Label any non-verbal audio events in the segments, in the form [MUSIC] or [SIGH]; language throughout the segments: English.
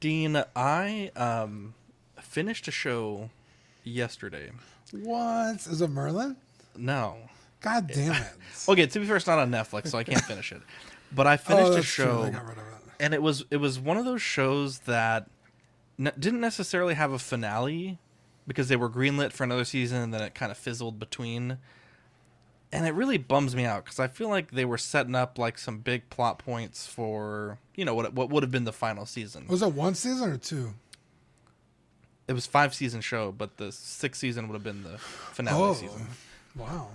Dean, I um, finished a show yesterday. What is it, Merlin? No. God damn [LAUGHS] it! Okay, to be fair, it's not on Netflix, so I can't finish it. But I [LAUGHS] finished oh, a show, They got rid of it. and it was it was one of those shows that n- didn't necessarily have a finale because they were greenlit for another season, and then it kind of fizzled between. And it really bums me out because I feel like they were setting up like some big plot points for you know what what would have been the final season. Was it one season or two? It was five season show, but the sixth season would have been the finale Oh, season. wow.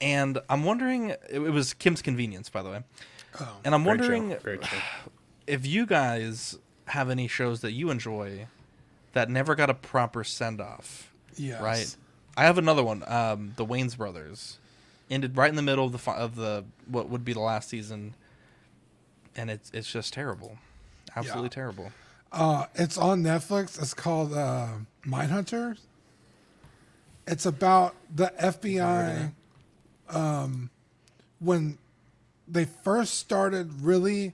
And I'm wondering, it, it was Kim's Convenience, by the way. Oh. And I'm Great wondering if you guys have any shows that you enjoy that never got a proper send off. Yes. Right. I have another one. Um, the Wayans Brothers ended right in the middle of the of the what would be the last season, and it's it's just terrible, absolutely Yeah. terrible. Uh, it's on Netflix. It's called uh, Mindhunter. It's about the FBI um, when they first started really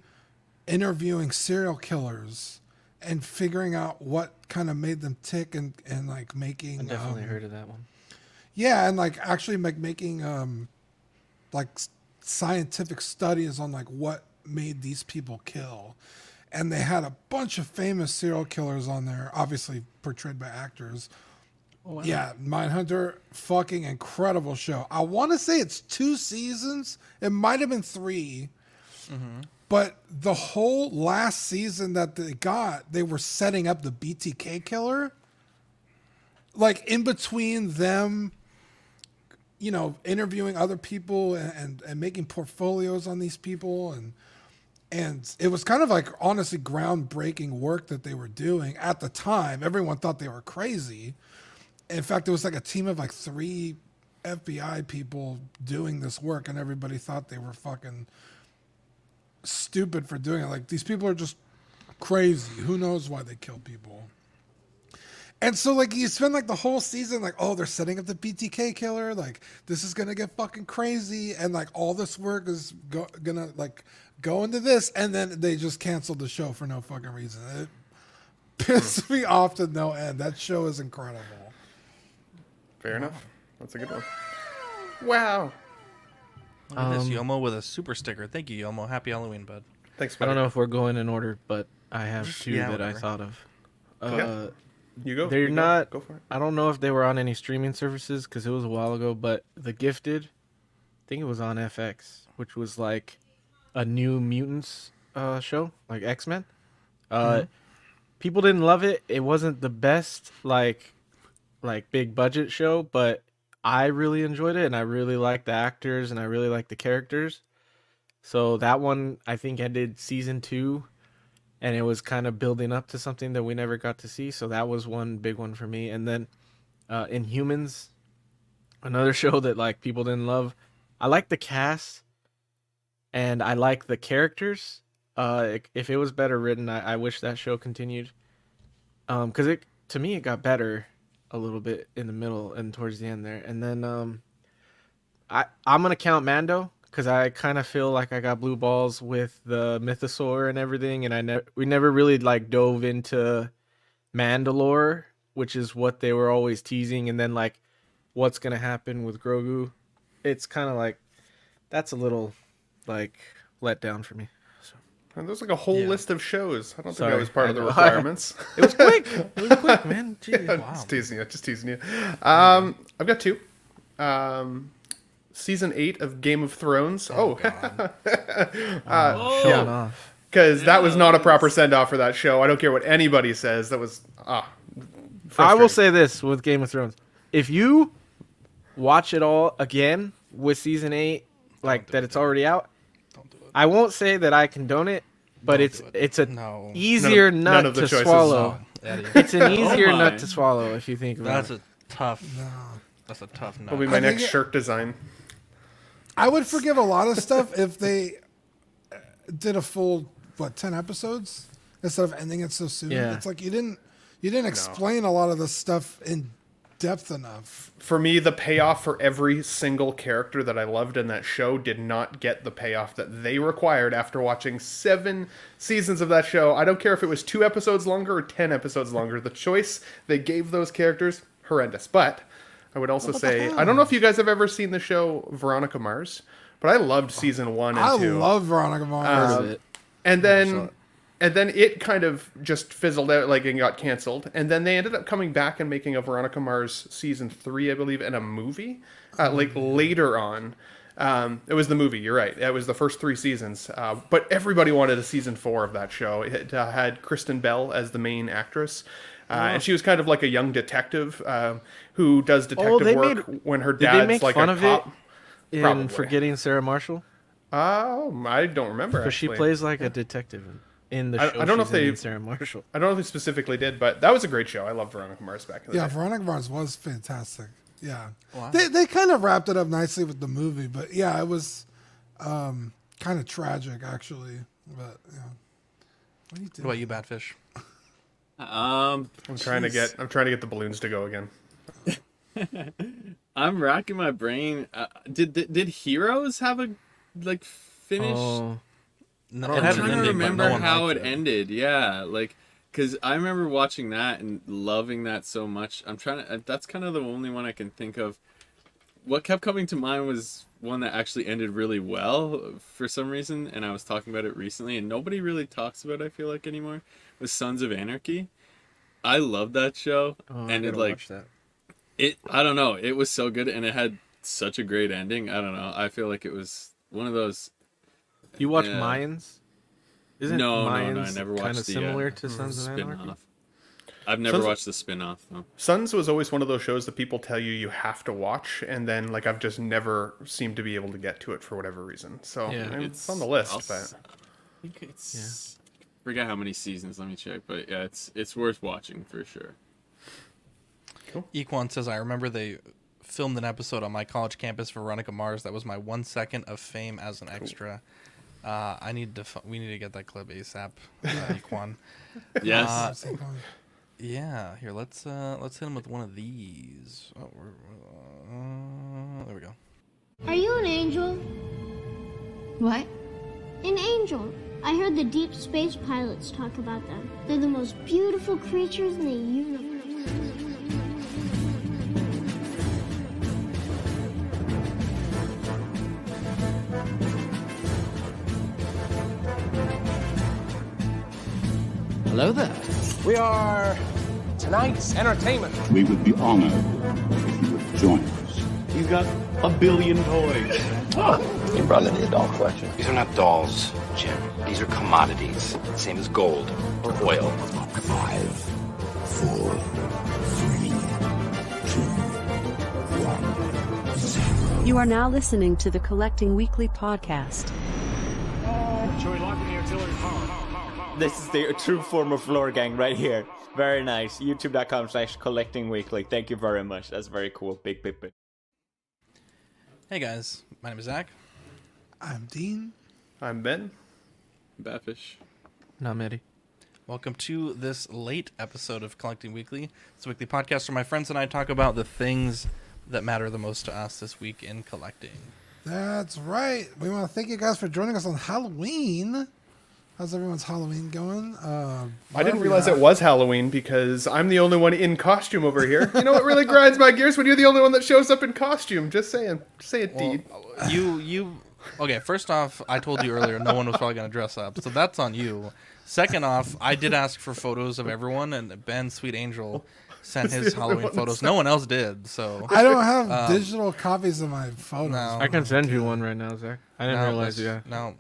interviewing serial killers and figuring out what kind of made them tick and, and like making I definitely um, heard of that one. Yeah, and like actually like making um like scientific studies on like what made these people kill. And they had a bunch of famous serial killers on there, obviously portrayed by actors. Yeah, Mindhunter, fucking incredible show. I want to say it's two seasons. It might have been 3 But the whole last season that they got, they were setting up the BTK killer. Like in between them you know, interviewing other people and, and, and making portfolios on these people and and it was kind of like honestly groundbreaking work that they were doing at the time. Everyone thought they were crazy. In fact, it was like a team of like three FBI people doing this work, and everybody thought they were fucking stupid for doing it. Like these people are just crazy. Who knows why they kill people? And so, like, you spend like the whole season, like, oh, they're setting up the BTK killer. Like, this is gonna get fucking crazy, and like, all this work is go- gonna like go into this, and then they just canceled the show for no fucking reason. It [LAUGHS] pissed me off to no end. That show is incredible. Fair enough. That's a good one. Wow. Look at this Um, Yomo with a super sticker. Thank you, Yomo. Happy Halloween, bud. Thanks, I don't know if we're going in order, but I have [LAUGHS] two yeah, that I whatever. thought of. Uh, Yeah. You go. They're you not- Go for it. I don't know if they were on any streaming services because it was a while ago, but The Gifted, I think it was on FX, which was like a new mutants uh, show, like X Men. Uh, People didn't love it. It wasn't the best like like big budget show, but I really enjoyed it, and I really liked the actors, and I really liked the characters. So that one I think ended season two, and it was kind of building up to something that we never got to see. So that was one big one for me. And then uh, Inhumans, another [LAUGHS] show that like people didn't love. I like the cast, and I like the characters. Uh, if it was better written, I, I wish that show continued. Um, cause it to me it got better a little bit in the middle and towards the end there. And then um, I I'm gonna count Mando because I kind of feel like I got blue balls with the Mythosaur and everything, and I never we never really like dove into Mandalore, which is what they were always teasing, and then like what's gonna happen with Grogu. It's kind of like that's a little like let down for me. And there's like a whole Yeah. list of shows. I don't think Sorry. that was part of the [LAUGHS] requirements. It was quick. [LAUGHS] it was quick, man. Jeez. [LAUGHS] Just teasing you. Just teasing you. Um, I've got two. Um, season eight of Game of Thrones. Oh, [LAUGHS] Showing yeah. off. because that was not a proper send off for that show. I don't care what anybody says. That was ah. I will say this with Game of Thrones: if you watch it all again with season eight, like do that, it, it's already out. Don't do it. I won't say that I condone it, but Don't it's it. it's a No. easier None of- nut none of the to swallow. Eddie, [LAUGHS] It's an easier my. nut to swallow if you think about that's it. That's a tough. That's a tough nut. Will be my I think next it- shirt design. I would forgive a lot of stuff if they uh, did a full what ten episodes instead of ending it so soon. Yeah. It's like you didn't you didn't explain a lot of the stuff in depth enough. for me, the payoff for every single character that I loved in that show did not get the payoff that they required after watching seven seasons of that show. I don't care if it was two episodes longer or ten episodes longer. The choice they gave those characters, horrendous. But I would also say, I don't know if you guys have ever seen the show Veronica Mars, but I loved season one and I two. love Veronica Mars. Heard of it. and then it. and then it kind of just fizzled out like and got canceled and then they ended up coming back and making a veronica mars season three i believe and a movie uh, like later on um, it was the movie you're right it was the first three seasons uh, but everybody wanted a season four of that show it uh, had kristen bell as the main actress uh, and she was kind of like a young detective uh, who does detective they work made- when her Did dad's they make like fun a of cop. it in Probably. Forgetting Sarah Marshall? Oh, I don't remember. Because she plays like a detective in- in the I- show. I don't know if they- Sarah Marshall. I don't know if they specifically did, but that was a great show. I love Veronica Mars back in the Yeah, day. Veronica Mars was fantastic. Yeah, Wow. they they kind of wrapped it up nicely with the movie, but yeah, it was um, kind of tragic actually. But yeah, what do you do? What about you, Badfish? Um, I'm trying to get I'm trying to get the balloons to go again. [LAUGHS] I'm racking my brain. Uh, did, did did Heroes have a like finish? Oh, No, I'm it had an trying to ending, but remember no how liked it ended. Yeah, like because I remember watching that and loving that so much. I'm trying to. uh, That's kind of the only one I can think of. What kept coming to mind was one that actually ended really well for some reason, and I was talking about it recently, and nobody really talks about. It, I feel like anymore was Sons of Anarchy. I love that show, oh and it like watch that. it i don't know it was so good and it had such a great ending i don't know i feel like it was one of those You watch Yeah. Mayans? Isn't no no Mayans no i never watched kind of the similar uh, to Sons of Anarchy? spin-off i've never Sons- watched the spin-off though Sons was always one of those shows that people tell you you have to watch, and then like I've just never seemed to be able to get to it for whatever reason. So Yeah. it's, on the list, I'll but s- I think it's forget how many seasons let me check but yeah it's it's worth watching for sure Cool. Equan says, I remember they filmed an episode on my college campus for Veronica Mars. That was my one second of fame as an extra. Uh, I need to. F- we need to get that clip ASAP. Uh, [LAUGHS] Equan. yes Uh, Yeah. Here, let's uh, let's hit him with one of these. Oh, we're, uh, there we go. Are you an angel? What? An angel. I heard the deep space pilots talk about them. They're the most beautiful creatures in the universe. Hello there. We are tonight's entertainment. We would be honored if you would join us. He's got a billion toys. Oh! You brought in the doll collection. These are not dolls, Jim. These are commodities. Same as gold or oil. Five, four, three, two, one, zero. You are now listening to the Collecting Weekly podcast. This is the true form of floor gang right here. Very nice. YouTube.com slash collecting weekly. Thank you very much. That's very cool. Big, big, big. Hey guys, my name is Zach. I'm Dean. I'm Ben. batfish Not Maddie. Welcome to this late episode of Collecting Weekly. It's a weekly podcast where my friends and I talk about the things that matter the most to us this week in collecting. That's right. We want to thank you guys for joining us on Halloween. How's everyone's Halloween going? Uh, I didn't realize it was Halloween because I'm the only one in costume over here. You know what really grinds my gears when you're the only one that shows up in costume. Just saying. Say it, Well, Deed. you you okay? First off, I told you earlier no one was probably going to dress up, so that's on you. Second off, I did ask for photos of everyone, and Ben, Sweet Angel, sent his Halloween photos. No one else did, so. I don't have Um, digital copies of my photos. no. I can send you one right now, Zach. I didn't no, realize. let's- Yeah. No.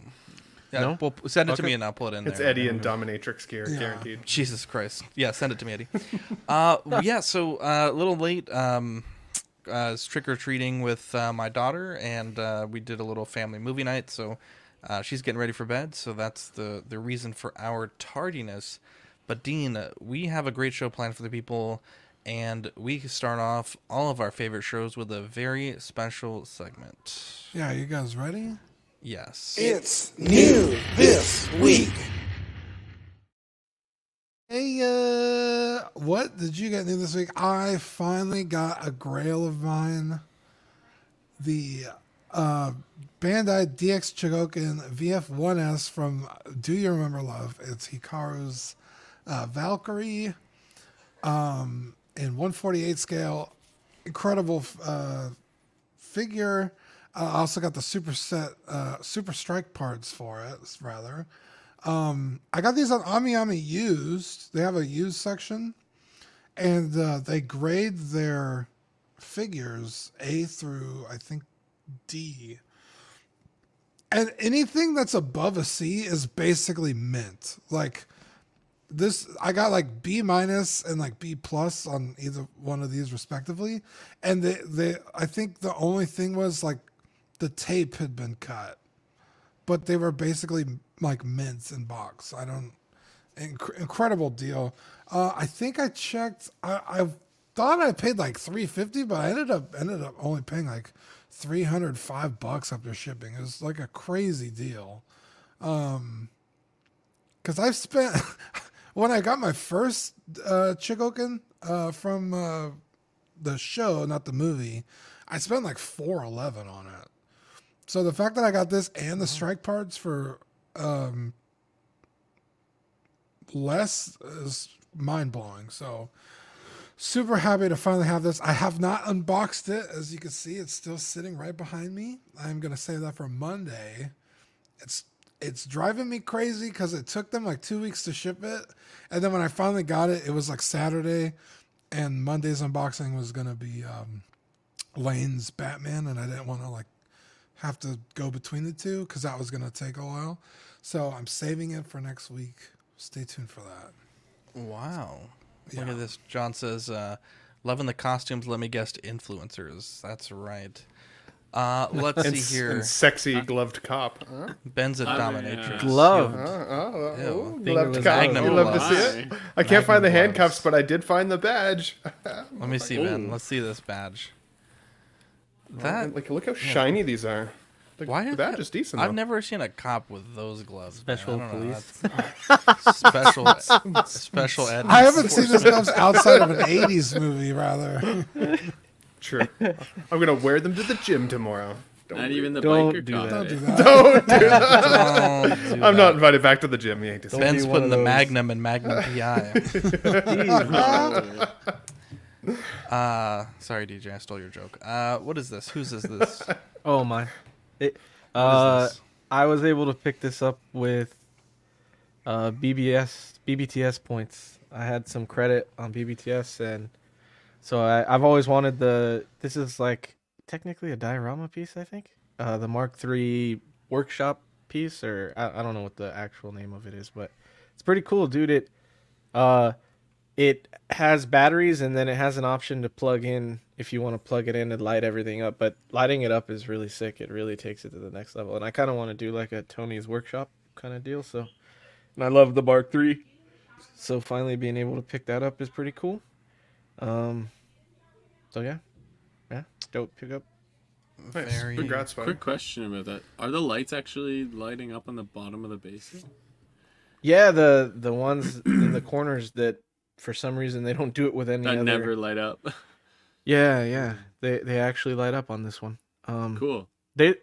Yeah, No? well, send it to me and I'll put it in It's there. Eddie and Dominatrix gear, Yeah. guaranteed. Jesus Christ. Yeah, send it to me, Eddie. [LAUGHS] uh, yeah, so uh, a little late. Um, uh, trick or treating with uh, my daughter, and uh, we did a little family movie night. So uh, she's getting ready for bed. So that's the the reason for our tardiness. But Dean, we have a great show planned for the people, and we start off all of our favorite shows with a very special segment. Yeah, you guys ready? Yes. It's new this week. Hey, uh, what did you get new this week? I finally got a grail of mine. The uh, Bandai DX Chogokin VF1S from Do You Remember Love? It's Hikaru's uh, Valkyrie um, in 148 scale. Incredible uh, figure. I also got the super set, uh, super strike parts for it, rather. Um, I got these on AmiAmi used. They have a used section, and uh, they grade their figures A through I think D. And anything that's above a C is basically mint. Like this, I got like B minus and like B plus on either one of these respectively. And they, they, I think the only thing was like the tape had been cut, but they were basically like mints in box. I don't, inc- incredible deal. Uh, I think I checked. I, I thought I paid like three fifty, but I ended up ended up only paying like three hundred five bucks after shipping. It was like a crazy deal. Um, because I've spent [LAUGHS] when I got my first uh, Chogokin uh, from uh, the show, not the movie. I spent like four eleven on it. So the fact that I got this and the strike parts for um, less is mind blowing. So super happy to finally have this. I have not unboxed it, as you can see. It's still sitting right behind me. I'm gonna save that for Monday. It's it's driving me crazy because it took them like two weeks to ship it, and then when I finally got it, it was like Saturday, and Monday's unboxing was gonna be um, Lane's Batman, and I didn't want to like have to go between the two because that was gonna take a while. So I'm saving it for next week. Stay tuned for that. Wow. Look at this. John says, uh, loving the costumes, let me guess, influencers. That's right. Uh, [LAUGHS] let's And see here. and sexy gloved cop. Huh? Ben's a dominatrix. yeah. Gloved. Oh, oh, Ew. oh, gloved cop. Magnum You love to see it. I can't find the Magnum handcuffs, but I did find the badge. [LAUGHS] Let me see, Ben. Let's see this badge. That like, look how shiny these are. The, Why the are badge that- is decent. I've though. never seen a cop with those gloves. man. Special I don't know, police. that's- special, [LAUGHS] special ed. I haven't seen this gloves outside of an '80s movie, rather. [LAUGHS] True. I'm gonna wear them to the gym tomorrow. Don't Not worry. even the Don't biker do cop. that. [LAUGHS] Don't do that. Don't do that. I'm not invited back to the gym. You hate to see. Ben's be one putting of the those. Magnum and Magnum PI. [LAUGHS] uh, sorry, DJ, I stole your joke. Uh, what is this? Whose is this? [LAUGHS] Oh my! It, uh. I was able to pick this up with uh, BBS BBTS points. I had some credit on BBTS, and so I, I've always wanted the. This is like technically a diorama piece, I think. Uh, the Mark III workshop piece, or I, I don't know what the actual name of it is, but it's pretty cool, dude. It, uh, it has batteries, and then it has an option to plug in if you want to plug it in and light everything up. But lighting it up is really sick. It really takes it to the next level. And I kind of want to do like a Tony's workshop kind of deal. So, and I love the Mark 3 So finally being able to pick that up is pretty cool. Um, so yeah, yeah, dope pickup. Nice. Very- Congrats, buddy. Quick question about that: Are the lights actually lighting up on the bottom of the base? Yeah, the the ones in the corners that for some reason they don't do it with any That other. never light up. [LAUGHS] Yeah, yeah, they they actually light up on this one. Um, cool. They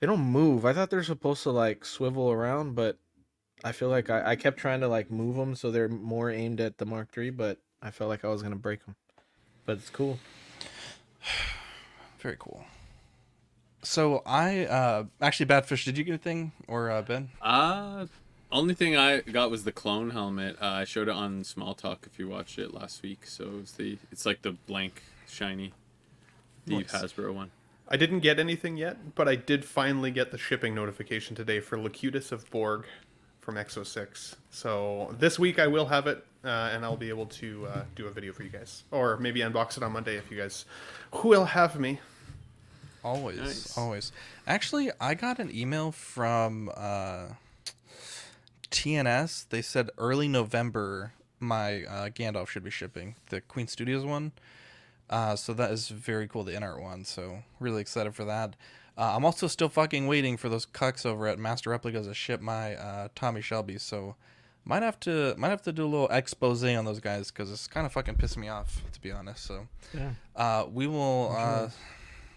they don't move. I thought they're supposed to like swivel around, but I feel like I, I kept trying to like move them so they're more aimed at the Mark III, but I felt like I was gonna break them. But it's cool. [SIGHS] Very cool. So I uh actually Badfish, did you get anything or uh, Ben? Uh only thing I got was the clone helmet. Uh, I showed it on Small Talk if you watched it last week. So it's the it's like the blank shiny the Nice. Hasbro one. I didn't get anything yet, but I did finally get the shipping notification today for Locutus of Borg from Exo6. So this week I will have it, uh, and I'll be able to uh, do a video for you guys, or maybe unbox it on Monday if you guys will have me. Always, Nice. always. Actually, I got an email from uh, TNS. They said early November my uh, Gandalf should be shipping the Queen Studios one. Uh, so that is very cool, the InArt one. So really excited for that. Uh, I'm also still fucking waiting for those cucks over at Master Replicas to ship my uh, Tommy Shelby. So might have to might have to do a little expose on those guys because it's kind of fucking pissing me off to be honest. So Yeah. uh, we will uh,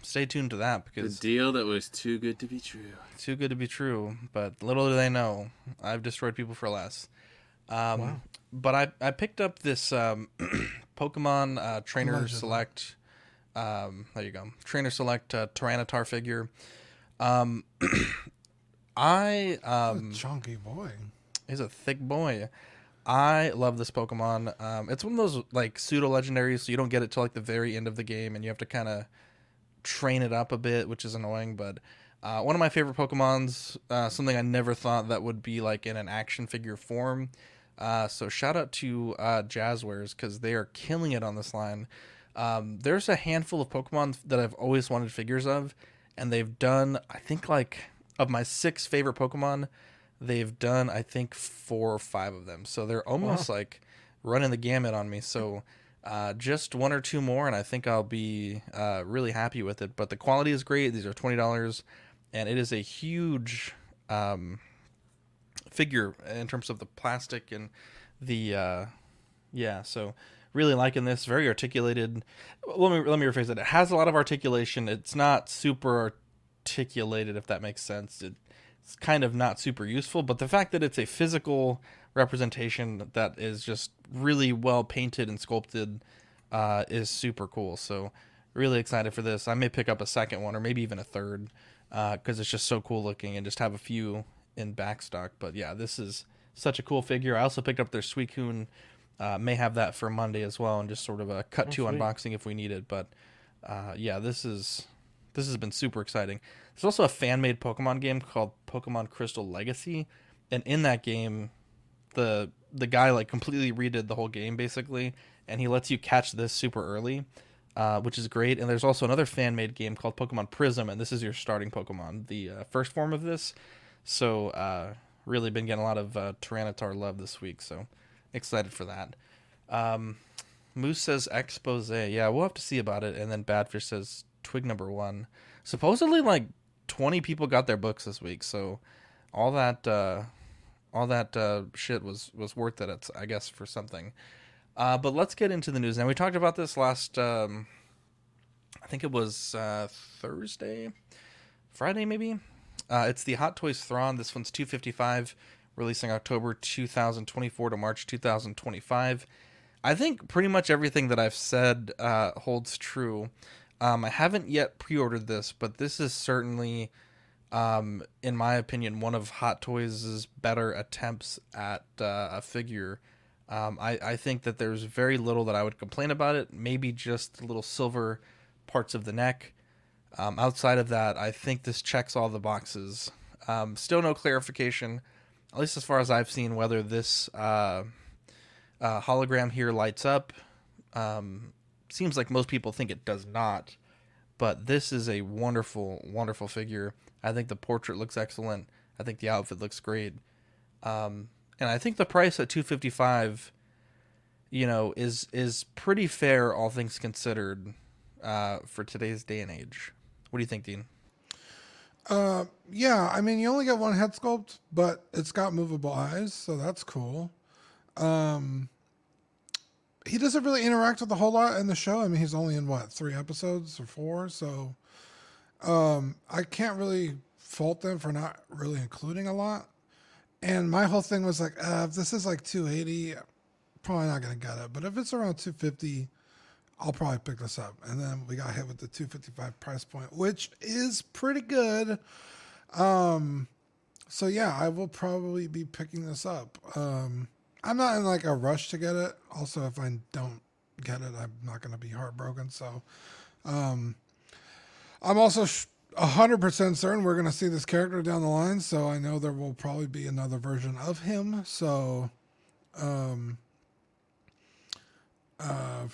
stay tuned to that because The because deal that was too good to be true. too good to be true. But little do they know, I've destroyed people for less. Um, Wow. But I I picked up this um, [CLEARS THROAT] Pokemon uh, Trainer Allegedly. Select. Um, there you go, Trainer Select uh, Tyranitar figure. Um, [CLEARS THROAT] I um, Chunky boy. He's a thick boy. I love this Pokemon. Um, it's one of those like pseudo legendaries, so you don't get it till like the very end of the game, and you have to kind of train it up a bit, which is annoying. But uh, one of my favorite Pokemon's, uh, something I never thought that would be like in an action figure form. Uh, so shout out to uh, Jazwares because they are killing it on this line. Um, there's a handful of Pokemon that I've always wanted figures of, and they've done I think like of my six favorite Pokemon, they've done I think four or five of them. So they're almost like running the gamut on me. So uh, just one or two more, and I think I'll be uh, really happy with it. But the quality is great. These are twenty dollars, and it is a huge um, figure in terms of the plastic and the uh, yeah. So really liking this. Very articulated. Let me let me rephrase it. It has a lot of articulation. It's not super articulated, if that makes sense. It, it's kind of not super useful, but the fact that it's a physical representation that is just really well painted and sculpted uh, is super cool. So really excited for this. I may pick up a second one or maybe even a third because it's just so cool looking and just have a few in back stock. But yeah, this is such a cool figure. I also picked up their Suicune. Uh, may have that for Monday as well, and just sort of a cut Oh, to sweet. unboxing if we need it. But uh, yeah, this is this has been super exciting. There's also a fan made Pokemon game called Pokemon Crystal Legacy, and in that game, the the guy like completely redid the whole game basically, and he lets you catch this super early, uh, which is great. And there's also another fan made game called Pokemon Prism, and this is your starting Pokemon, the uh, first form of this. So uh, really been getting a lot of uh, Tyranitar love this week, so excited for that. Um, Moose says expose. Yeah, we'll have to see about it. And then Badfish says twig number one. Supposedly, like twenty people got their books this week, so all that uh, all that uh, shit was was worth it. It's, I guess for something. Uh, but let's get into the news now. We talked about this last. Um, I think it was uh, Thursday, Friday maybe. Uh, it's the Hot Toys Thrawn. This one's 255, releasing October 2024 to March 2025. I think pretty much everything that I've said uh, holds true. Um, I haven't yet pre-ordered this, but this is certainly, um, in my opinion, one of Hot Toys' better attempts at uh, a figure. Um, I, I think that there's very little that I would complain about it. Maybe just little silver parts of the neck. Um, outside of that, I think this checks all the boxes. Um, still no clarification, at least as far as I've seen, whether this uh, uh, hologram here lights up. Um, seems like most people think it does not, but this is a wonderful, wonderful figure. I think the portrait looks excellent. I think the outfit looks great, um, and I think the price at two fifty five, you know, is is pretty fair, all things considered, uh, for today's day and age. What do you think, Dean? Uh, yeah, I mean, you only get one head sculpt, but it's got movable eyes, so that's cool. Um, he doesn't really interact with a whole lot in the show. I mean, he's only in what three episodes or four, so um, I can't really fault them for not really including a lot. And my whole thing was like, uh, if this is like 280, probably not gonna get it. But if it's around 250, I'll probably pick this up. And then we got hit with the 255 price point, which is pretty good. Um, so yeah, I will probably be picking this up. Um, I'm not in like a rush to get it. Also, if I don't get it, I'm not to be heartbroken. So, um, I'm also sh- 100% certain we're going to see this character down the line. So I know there will probably be another version of him. So, um, uh,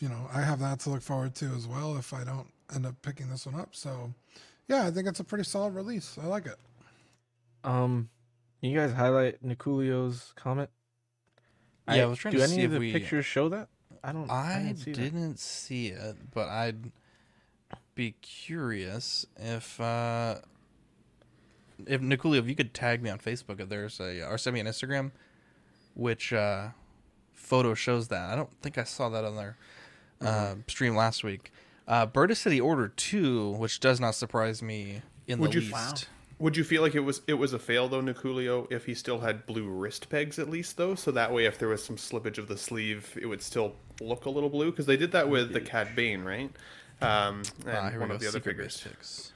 you know, I have that to look forward to as well if I don't end up picking this one up. So, yeah, I think it's a pretty solid release. I like it. Um, can you guys highlight Niculio's comment? Yeah, I was trying do to any see of the we- pictures show that? I don't. I, I didn't see didn't see it, but I'd be curious if uh if Nicolia, if you could tag me on Facebook if there's a or send me an Instagram which uh, photo shows that. I don't think I saw that on their uh, Mm-hmm. stream last week. Uh, said he ordered two, which does not surprise me in Would the you least. Would you feel like it was it was a fail though, Niculio, if he still had blue wrist pegs at least though, so that way if there was some slippage of the sleeve, it would still look a little blue because they did that with the Cad Bane, right? Um, and Ah, we one of the other Secret figures. Base picks.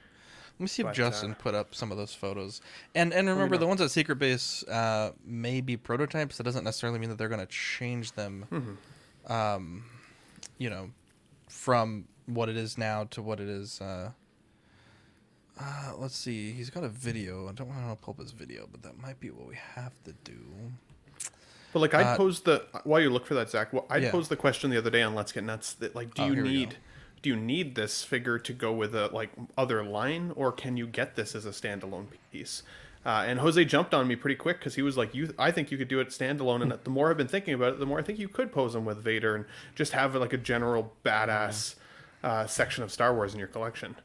Let me see if But, Justin uh, put up some of those photos. And and remember, the ones at Secret Base uh, may be prototypes. That doesn't necessarily mean that they're going to change them. Mm-hmm. Um, you know, from what it is now to what it is. Uh, uh, let's see. He's got a video. I don't want to pull up his video, but that might be what we have to do. But like I Uh, posed the while you look for that, Zach, well, I Yeah. posed the question the other day on Let's Get Nuts that like, do Oh, you need. Do you need this figure to go with a like other line, or can you get this as a standalone piece? Uh, and Jose jumped on me pretty quick because he was like, "You, I think you could do it standalone." And the more I've been thinking about it, the more I think you could pose him with Vader and just have like a general badass uh, section of Star Wars in your collection.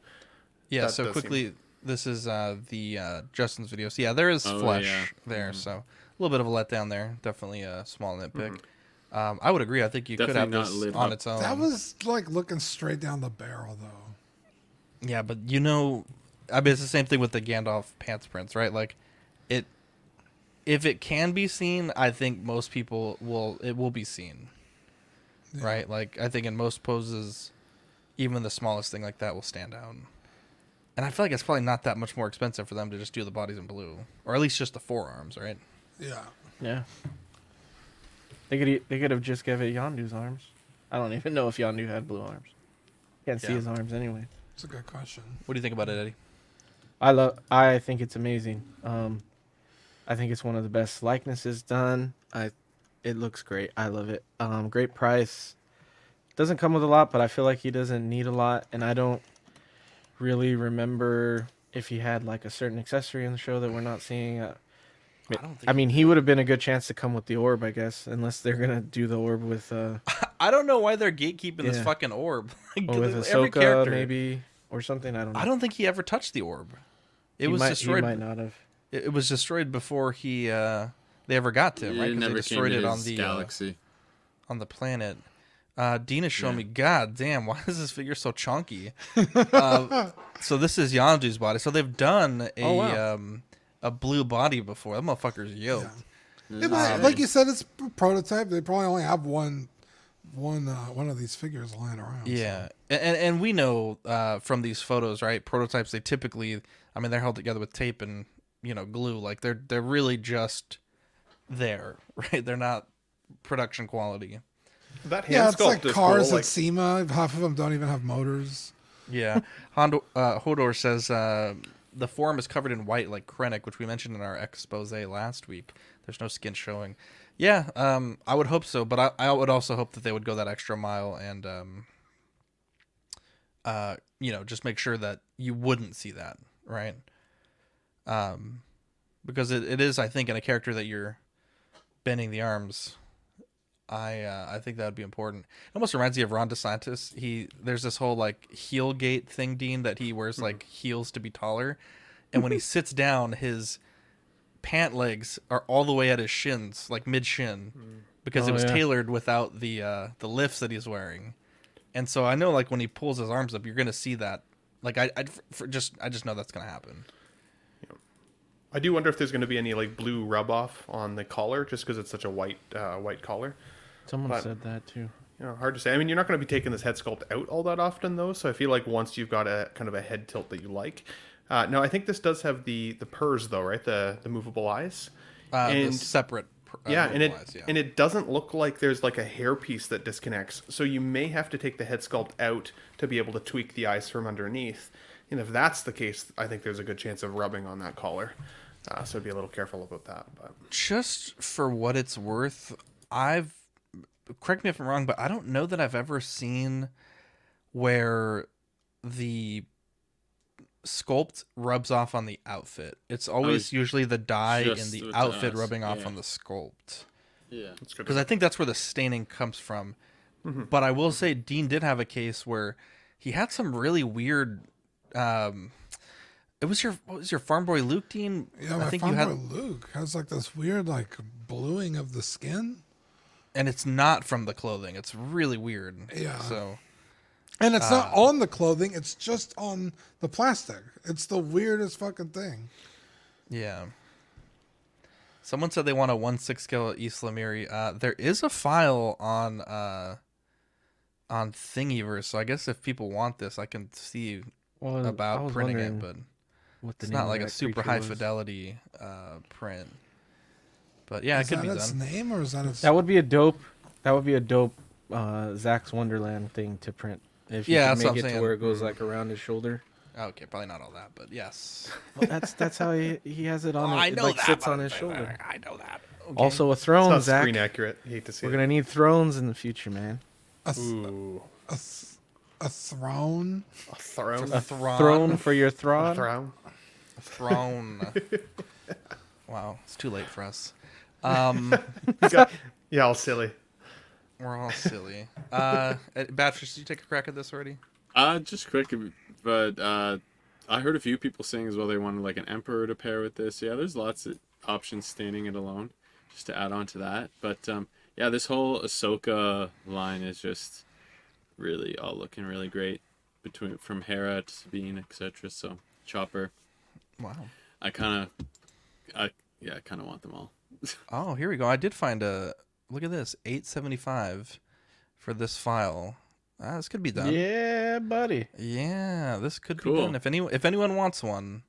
Yeah. That so does seem- quickly, this is uh, the uh, Justin's video. So yeah, there is Oh, flesh yeah. there. So a little bit of a letdown there. Definitely a small nitpick. Mm-hmm. Um, I would agree. I think you Definitely could not have this lit on up. its own. That was like looking straight down the barrel, though. Yeah, but you know, I mean, it's the same thing with the Gandalf pants prints, right? Like, it, if it can be seen, I think most people will. It will be seen, right? Like, I think in most poses, even the smallest thing like that will stand out. And I feel like it's probably not that much more expensive for them to just do the bodies in blue, or at least just the forearms, right? Yeah. Yeah. They could they could have just given it Yondu's arms. I don't even know if Yondu had blue arms. Can't see Yeah. his arms anyway. It's a good question. What do you think about it, Eddie? I love. I think it's amazing. Um, I think it's one of the best likenesses done. I, it looks great. I love it. Um, great price. Doesn't come with a lot, but I feel like he doesn't need a lot, and I don't really remember if he had like a certain accessory in the show that we're not seeing. Uh, I don't think I mean, he would have been a good chance to come with the orb, I guess, unless they're gonna do the orb with uh, [LAUGHS] I don't know why they're gatekeeping this fucking orb. [LAUGHS] Like, or with [LAUGHS] every Ahsoka character, maybe or something. I don't know. I don't think he ever touched the orb. It He was might- destroyed. He might not have. It, it was destroyed before he uh, they ever got to him, It right? 'Cause never they destroyed came it on his the uh, galaxy. on the planet. Uh, Dean is showing Yeah. me, God damn, why is this figure so chunky? uh, so this is Yondu's body. So they've done a Oh, wow. um, a blue body before. That motherfucker's yoked. Yeah, but like you said, it's a prototype. They probably only have one, one, uh, one of these figures lying around. Yeah, and and, and we know uh, from these photos, right? Prototypes they typically, I mean, they're held together with tape and you know glue. Like they're they're really just there, [LAUGHS] right? They're not production quality. That hand Yeah, it's like cars cool. at SEMA. Half of them don't even have motors. Yeah, Hondo, uh, Hodor says uh, the form is covered in white like Krennic, which we mentioned in our expose last week. There's no skin showing. Yeah, um, I would hope so, but I, I would also hope that they would go that extra mile and, um, uh, you know, just make sure that you wouldn't see that, right? Um, because it, it is, I think, in a character that you're bending the arms. I uh, I think that would be important. It almost reminds me of Ron DeSantis. He there's this whole like heel gate thing, Dean, that he wears like heels to be taller, and when he [LAUGHS] sits down, his pant legs are all the way at his shins, like mid shin, because it Oh, was yeah. tailored without the uh, the lifts that he's wearing. And so I know, like when he pulls his arms up, you're gonna see that. Like I, I for just I just know that's gonna happen. I do wonder if there's going to be any like blue rub off on the collar, just because it's such a white uh, white collar. Someone But- said that too. You know, hard to say. I mean, you're not going to be taking this head sculpt out all that often, though. So I feel like once you've got a kind of a head tilt that you like. Uh, now I think this does have the the purrs though, right? The the movable eyes. Uh, the separate. Uh, yeah, and it eyes, yeah. and it doesn't look like there's like a hair piece that disconnects. So you may have to take the head sculpt out to be able to tweak the eyes from underneath. And if that's the case, I think there's a good chance of rubbing on that collar. Uh, so be a little careful about that. But just for what it's worth, I've correct me if I'm wrong, but I don't know that I've ever seen where the sculpt rubs off on the outfit. It's always usually the dye in the outfit us, rubbing off yeah. on the sculpt. Yeah. Because I think that's where the staining comes from. Mm-hmm. But I will say Dean did have a case where he had some really weird um It was your what was your farm boy Luke Dean? Yeah, I my think farm you had, boy Luke has like this weird like bluing of the skin, and it's not from the clothing. It's really weird. Yeah. So and it's not Uh, on the clothing; it's just on the plastic. It's the weirdest fucking thing. yeah. Someone said they want a one six scale ysalamiri. Uh, there is a file on uh, on Thingiverse, so I guess if people want this, I can see Well, about printing it, but what the it's name not like a super high was. fidelity uh, print. But yeah, is it could that be its done. name or is that its? That would be a dope. That would be a dope uh, Zach's Wonderland thing to print. If you Yeah, could that's what make I'm it to saying. where it goes like around his shoulder. Okay, probably not all that, but yes. [LAUGHS] Well, that's that's how he he has it on. Oh, it, I it, know like that, sits on his I- shoulder. I know that. Okay. Also, a It's throne, not Zach. screen accurate. I hate to see We're it. gonna need thrones in the future, man. a, th- Ooh, a, th- a throne. a throne. A Thrawn. throne for your throne. A throne. throne. [LAUGHS] throne. wow, it's too late for us. Um, [LAUGHS] Yeah, all silly. we're all silly. Uh, uh, Batfish, did you take a crack at this already? Uh, just quick, but uh, I heard a few people saying as well they wanted like an emperor to pair with this. Yeah, there's lots of options standing it alone, just to add on to that. But um, yeah, this whole Ahsoka line is just really all looking really great between from Hera to Sabine, etc. So Chopper, Wow. I kind of, I yeah, I kind of want them all. Oh, here we go. I did find a. Look at this, eight seventy five, for this file. Ah, this could be done. Yeah, buddy. Yeah, this could be done. If any, if anyone wants one,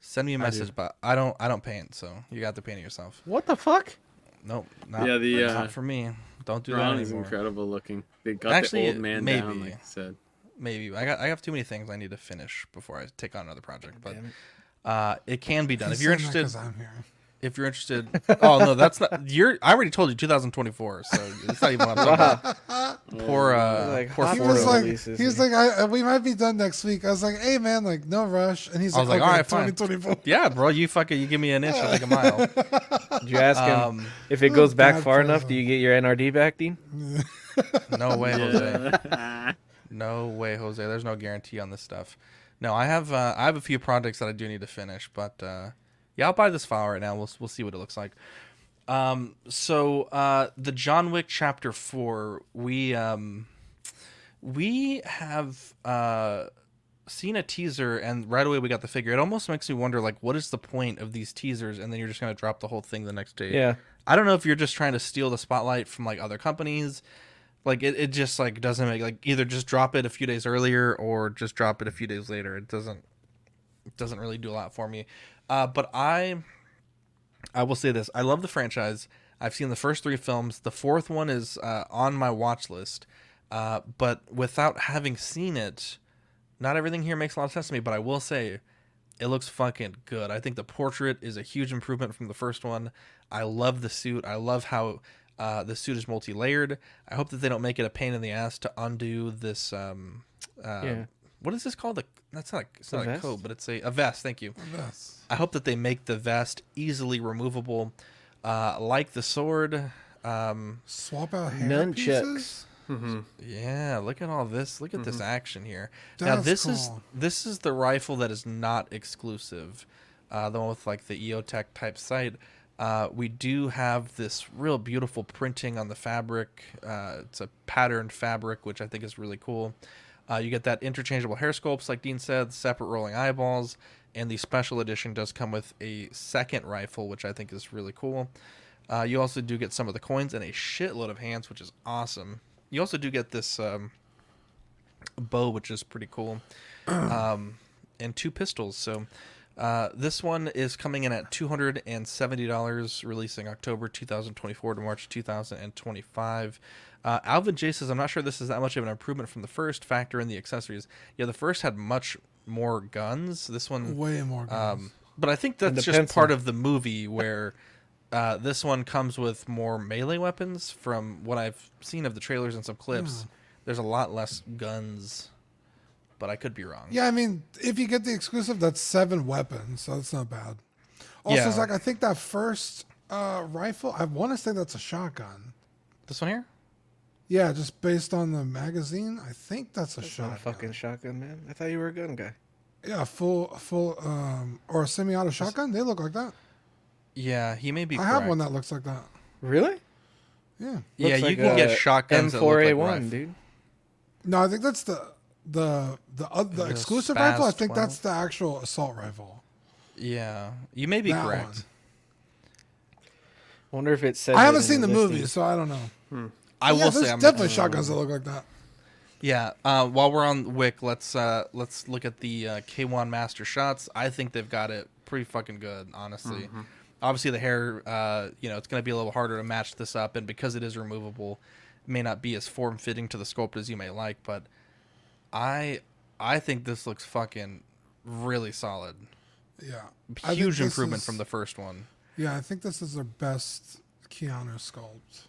send me a do. message. But I don't, I don't paint, so you got to paint it yourself. What the fuck? Nope. Not, Yeah, the, not uh, for me. Don't do that Thrawn is anymore. incredible looking. They got Actually, the old man maybe. down, like I said. Maybe I got I have too many things I need to finish before I take on another project. But it. uh, it can be done if you're saying that interested. 'Cause I'm here. If you're interested, oh no, that's not. You're. I already told you 2024, so it's not even what I'm talking about. Poor, uh, Like poor hot He was like, releases he was like, I, uh, we might be done next week. I was like, hey man, like no rush. And he's I like, was like, okay, all right, fine. 2024. Yeah, bro, you fucking you give me an inch, I'll take a mile. [LAUGHS] Did you ask him Um, if it goes back bad far enough? Do you get your NRD back, Dean? [LAUGHS] No way, Jose. [LAUGHS] No way, Jose. There's no guarantee on this stuff. No, I have uh, I have a few projects that I do need to finish, but uh, yeah, I'll buy this file right now. We'll we'll see what it looks like. Um, so uh, the John Wick Chapter Four, we um, we have uh, seen a teaser, and right away we got the figure. It almost makes me wonder, like, what is the point of these teasers? And then you're just gonna drop the whole thing the next day. Yeah. I don't know if you're just trying to steal the spotlight from like other companies. Like it, it just like doesn't make like either just drop it a few days earlier or just drop it a few days later. It doesn't it doesn't really do a lot for me. Uh, but I I will say this: I love the franchise. I've seen the first three films. The fourth one is uh, on my watch list, uh, but without having seen it, not everything here makes a lot of sense to me. But I will say, it looks fucking good. I think the portrait is a huge improvement from the first one. I love the suit. I love how uh, the suit is multi-layered. I hope that they don't make it a pain in the ass to undo this. Um, uh, Yeah. What is this called? A, that's not. A, it's not a vest? coat, but it's a, a vest. Thank you. Yes. I hope that they make the vest easily removable, uh, like the sword. Um, Swap out hair Nunchucks. pieces? yeah, look at all this. Look at this action here. now That's this is this is the rifle that is not exclusive. Uh, the one with like the EOTech type sight. Uh, we do have this real beautiful printing on the fabric. Uh, it's a patterned fabric, which I think is really cool. Uh, you get that interchangeable hair sculpts, like Dean said, separate rolling eyeballs, and the special edition does come with a second rifle, which I think is really cool. Uh, you also do get some of the coins and a shitload of hands, which is awesome. You also do get this um, bow, which is pretty cool, [CLEARS THROAT] um, and two pistols. So uh, this one is coming in at two hundred and seventy dollars, releasing October two thousand twenty-four to March two thousand and twenty-five. Uh, Alvin J says, "I'm not sure this is that much of an improvement from the first. Factor in the accessories. Yeah, the first had much more guns. This one Way more guns. um, but I think that's just pencil. part of the movie where uh, this one comes with more melee weapons. From what I've seen of the trailers and some clips, Hmm. there's a lot less guns. But I could be wrong. Yeah, I mean, if you get the exclusive, that's seven weapons, so that's not bad. Also, Yeah. Zach, I think that first uh, rifle, I want to say that's a shotgun. This one here? Yeah, just based on the magazine, I think that's a That's not a shotgun. fucking shotgun, man. I thought you were a gun guy. Yeah, full, full, um, or a semi-auto shotgun. They look like that. Yeah, he may be. I have one that looks like that. Really? Yeah. Yeah, Looks you like can get shotguns that look like M4A1, rifle. dude. No, I think that's the the the uh, the The exclusive SPAS rifle. I think 12. that's the actual assault rifle. Yeah, you may be That correct. one. Wonder if it says. I haven't seen the listing. movie, so I don't know. I yeah, will say I'm definitely shotguns that look like that. Yeah. Uh, while we're on Wick, let's uh, let's look at the uh, K1 Master Shots. I think they've got it pretty fucking good, honestly. Mhm. Obviously, the hair, uh, you know, it's going to be a little harder to match this up, and because it is removable, it may not be as form fitting to the sculpt as you may like. But I, I think this looks fucking really solid. Yeah, I Huge improvement is- from the first one. Yeah, I think this is their best Keanu sculpt.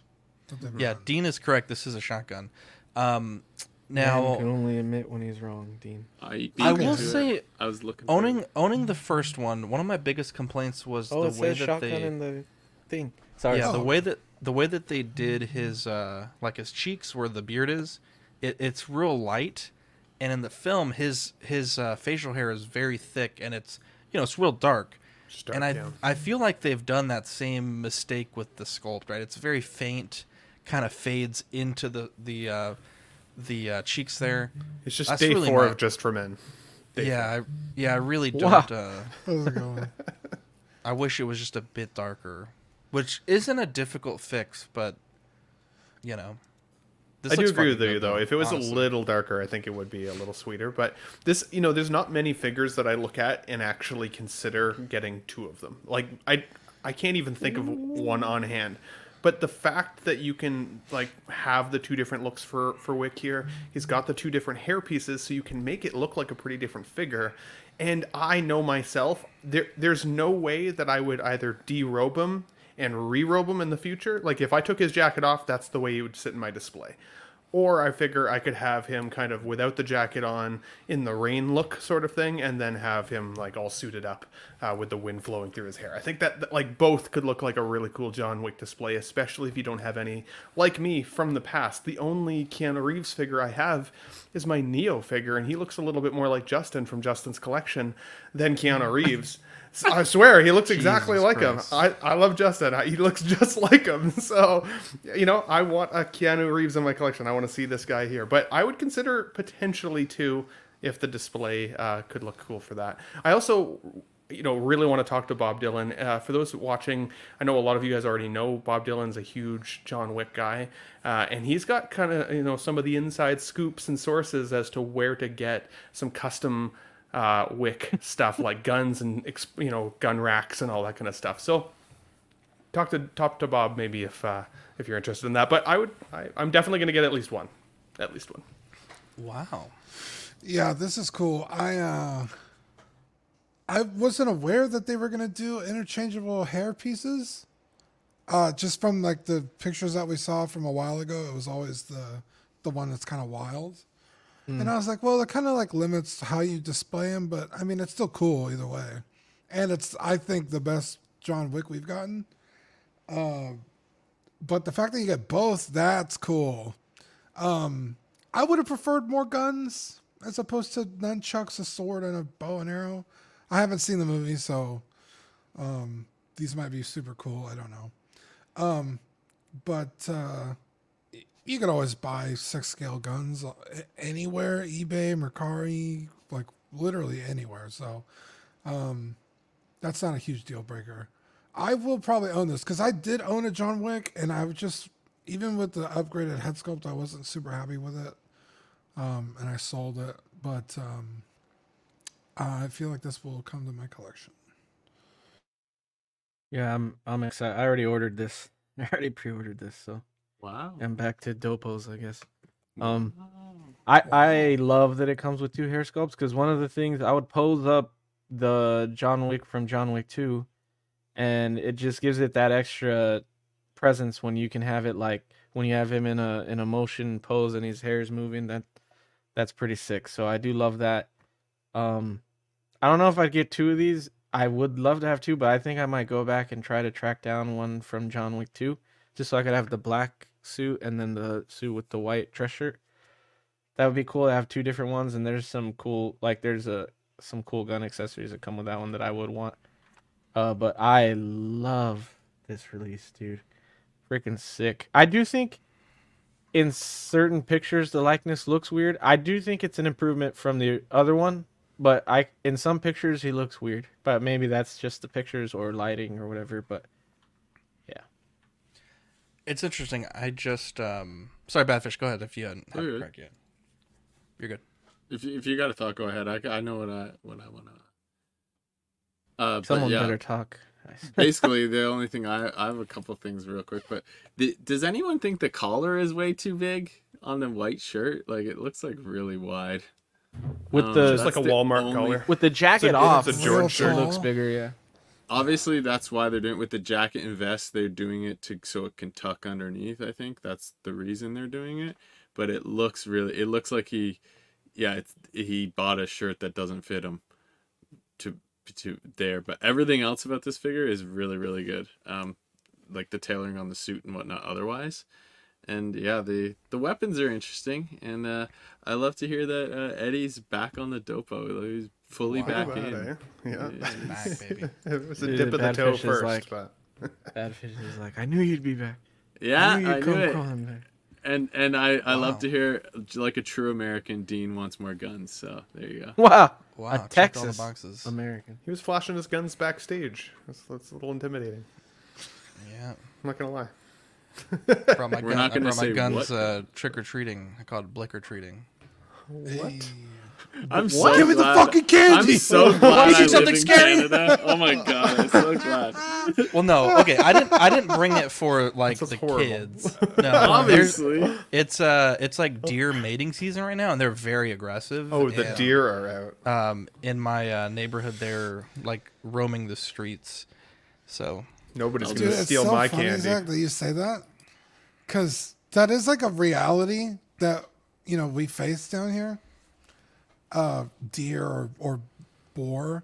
that Yeah, done. Dean is correct. This is a shotgun. Um, Man now, can only admit when he's wrong, Dean. I, I will to it. say, I was looking owning it. owning the first one. One of my biggest complaints was Oh, the it way says that shotgun they in the thing. Sorry. yeah the Oh. way that the way that they did his uh like his cheeks where the beard is, it, it's real light, and in the film his his uh, facial hair is very thick and it's you know it's real dark. Just dark, and I yeah. I feel like they've done that same mistake with the sculpt, right? It's very faint, kind of fades into the the uh, the uh, cheeks there. It's just That's day really four my- of just for men. Day yeah, I, yeah, I really don't. Uh, [LAUGHS] How's it going? I wish it was just a bit darker, which isn't a difficult fix, but you know. This I do agree with you good, though. If it was honestly. a little darker, I think it would be a little sweeter. But this, you know, there's not many figures that I look at and actually consider getting two of them. Like I, I can't even think of one on hand. But the fact that you can like have the two different looks for for Wick here, he's got the two different hair pieces, so you can make it look like a pretty different figure. And I know myself, there there's no way that I would either derobe him and re-robe him in the future. Like if I took his jacket off, that's the way he would sit in my display. Or I figure I could have him kind of without the jacket on in the rain look sort of thing, and then have him like all suited up uh, with the wind flowing through his hair. I think that that, like both could look like a really cool John Wick display, especially if you don't have any like me from the past. The only Keanu Reeves figure I have is my Neo figure, and he looks a little bit more like Justin from Justin's collection than Keanu [LAUGHS] Reeves. [LAUGHS] I swear he looks exactly Jesus like Christ. him. I, I love Justin. I, he looks [LAUGHS] just like him. So, you know, I want a Keanu Reeves in my collection. I want to see this guy here. But I would consider potentially two if the display uh, could look cool for that. I also, you know, really want to talk to Bob Dylan. Uh, for those watching, I know a lot of you guys already know Bob Dylan's a huge John Wick guy. Uh, and he's got kind of, you know, some of the inside scoops and sources as to where to get some custom uh, wick [LAUGHS] stuff like guns and you know gun racks and all that kind of stuff. So talk to talk to Bob maybe if uh, if you're interested in that. But I would I, I'm definitely going to get at least one, at least one. Wow. Yeah, this is cool. I uh I wasn't aware that they were gonna do interchangeable hair pieces. Uh just from like the pictures that we saw from a while ago, it was always the the one that's kind of wild. And I was like, well, it kind of like limits how you display them, but I mean, it's still cool either way. And it's, I think, the best John Wick we've gotten. Uh, but the fact that you get both, that's cool. Um, I would have preferred more guns as opposed to nunchucks, a sword, and a bow and arrow. I haven't seen the movie, so um, these might be super cool. I don't know. Um, but uh, you could always buy six scale guns uh, anywhere, eBay, Mercari, like literally anywhere. So um, that's not a huge deal breaker. I will probably own this because I did own a John Wick, and I was just even with the upgraded head sculpt, I wasn't super happy with it, um, and I sold it. But um, I feel like this will come to my collection. Yeah, I'm I'm excited. I already ordered this. [LAUGHS] I already pre-ordered this, so Wow. I'm back to dopos, I guess. Um, I I love that it comes with two hair sculpts because one of the things I would pose up the John Wick from John Wick Two, and it just gives it that extra presence when you can have it like when you have him in a in a motion pose and his hair is moving. That that's pretty sick. So I do love that. Um, I don't know if I'd get two of these. I would love to have two, but I think I might go back and try to track down one from John Wick 2, just so I could have the black suit and then the suit with the white dress shirt. That would be cool to have two different ones. And there's some cool, like there's a some cool gun accessories that come with that one that I would want. Uh, but I love this release, dude. Freaking sick. I do think in certain pictures the likeness looks weird. I do think it's an improvement from the other one, but I in some pictures he looks weird. But maybe that's just the pictures or lighting or whatever. But It's interesting. I just um sorry, Badfish. Go ahead if you hadn't had You're it yet. You're good. If you, if you got a thought, go ahead. I, I know what I what I want to. Uh, someone yeah. better talk. [LAUGHS] [LAUGHS] Basically, the only thing I I have a couple things real quick, but the, does anyone think the collar is way too big on the white shirt? Like it looks like really wide. With Um, the that's like a Walmart only- collar. with the jacket It's a- off, it's a Jordan it shirt. looks bigger. Yeah. Obviously, that's why they're doing it with the jacket and vest. They're doing it to so it can tuck underneath. I think that's the reason they're doing it. But it looks really. It looks like he, yeah, it's he bought a shirt that doesn't fit him. To to there, but everything else about this figure is really really good. Um, like the tailoring on the suit and whatnot. Otherwise, and yeah, the the weapons are interesting, and uh, I love to hear that uh, Eddie's back on the dopo. He's fully Wow, back in. it, eh? Yeah. Back, baby. [LAUGHS] it was a Dude, dip the of the toe first, like- but [LAUGHS] Badfish is like, I knew you'd be back. Yeah, I knew you'd knew come it. crawling back. And and I, I Wow. love to hear like a true American Dean wants more guns. So there you go. Wow. Wow, a checked all the Texas boxes. American. he was flashing his guns backstage. That's, that's a little intimidating. Yeah. I'm not gonna lie. [LAUGHS] Brought my, We're gun, not gonna brought my guns uh, trick or treating. I call it blicker treating. What? I'm so Give me the glad- fucking candy! I'm so glad Eat I live something in scary. Canada. Oh my god, I'm so glad. [LAUGHS] Well, no, okay. I didn't. I didn't bring it for like Sounds the horrible. kids. [LAUGHS] No, there's- Obviously. it's uh, it's like deer mating season right now, and they're very aggressive. Oh, the and, deer are out. Um, in my uh, neighborhood, they're like roaming the streets. So Nobody's Dude, gonna it's steal so my funny, candy. Zach, that you say that, because that is like a reality that you know we face down here. Uh, deer or, or boar,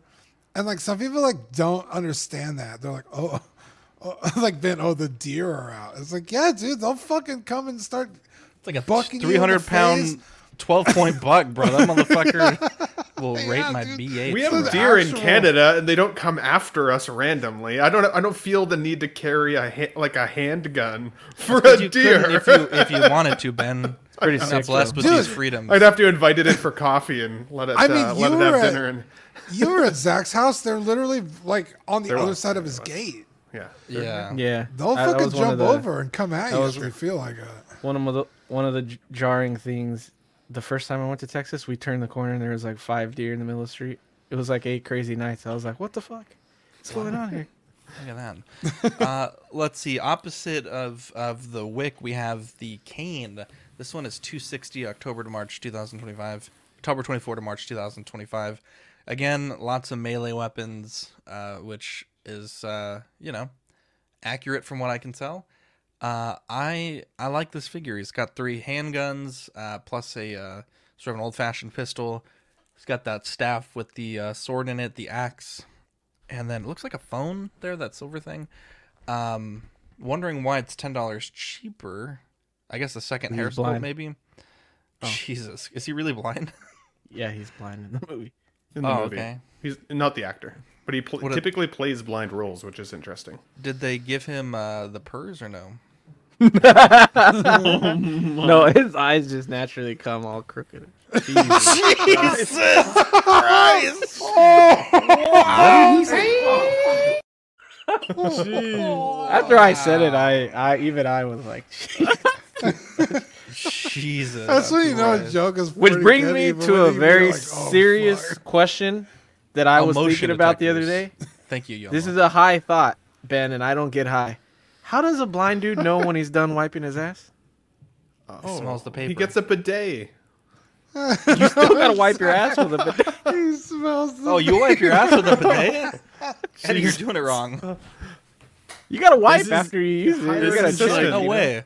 and like some people like don't understand that. They're like, oh, [LAUGHS] oh [LAUGHS] like Ben, oh, the deer are out. It's like, yeah, dude, they'll fucking come and start. it's like a Bucking you in the hundred face. twelve point [LAUGHS] buck, bro. That motherfucker will Yeah, rape my dude. B8. We have It's an deer in Canada, and they don't come after us randomly. I don't. I don't feel the need to carry a ha- like a handgun for Because a deer. couldn't if you if you wanted to, Ben. Pretty sick. blessed with Dude, these freedoms. I'd have to invite it in for coffee and let it. I mean, uh, you let it were have at- dinner and [LAUGHS] You were at Zach's house. They're literally like on the They're other on- side of his gate. yeah. yeah. Yeah. They'll That- that fucking was one of jump the- over and come at that you was- if they feel like it. One of the one of the j- jarring things. The first time I went to Texas, we turned the corner and there was like five deer in the middle of the street. It was like eight crazy nights. I was like, "What the fuck? What's going on here?" [LAUGHS] Look at that. uh, let's see. Opposite of of the wick, we have the cane. This one is 260 October to March 2025. October 24 to March 2025. Again, lots of melee weapons, uh, which is uh, you know accurate from what I can tell. Uh, I I like this figure. He's got three handguns uh, plus a uh, sort of an old fashioned pistol. He's got that staff with the uh, sword in it, the axe, and then it looks like a phone there, that silver thing. Um, wondering why it's ten dollars cheaper. I guess the second He's hair sculpt, blind. maybe. Jesus, is he really blind? [LAUGHS] Yeah, he's blind in the movie. In the Oh, movie, okay. he's not the actor, but he pl- What a- typically plays blind roles, which is interesting. Did they give him uh, the purrs or no? [LAUGHS] No, his eyes just naturally come all crooked. Jesus. [LAUGHS] Jesus Christ! After I said it, I, I even I was like, Jesus. That's when you know a joke is. which brings me even to a very like, oh, serious fuck. question that I was thinking about the other day. Thank you, Yomo. This is a high thought, Ben, and I don't get high. How does a blind dude know when he's done wiping his ass? Oh, He smells the paper. He gets a bidet. [LAUGHS] You still gotta wipe your ass with a [LAUGHS] bidet. He smells. The Oh, you wipe your ass with a bidet? [LAUGHS] Eddie, you're doing it wrong. You gotta wipe This is- after you use it. You gotta is just- it, No way.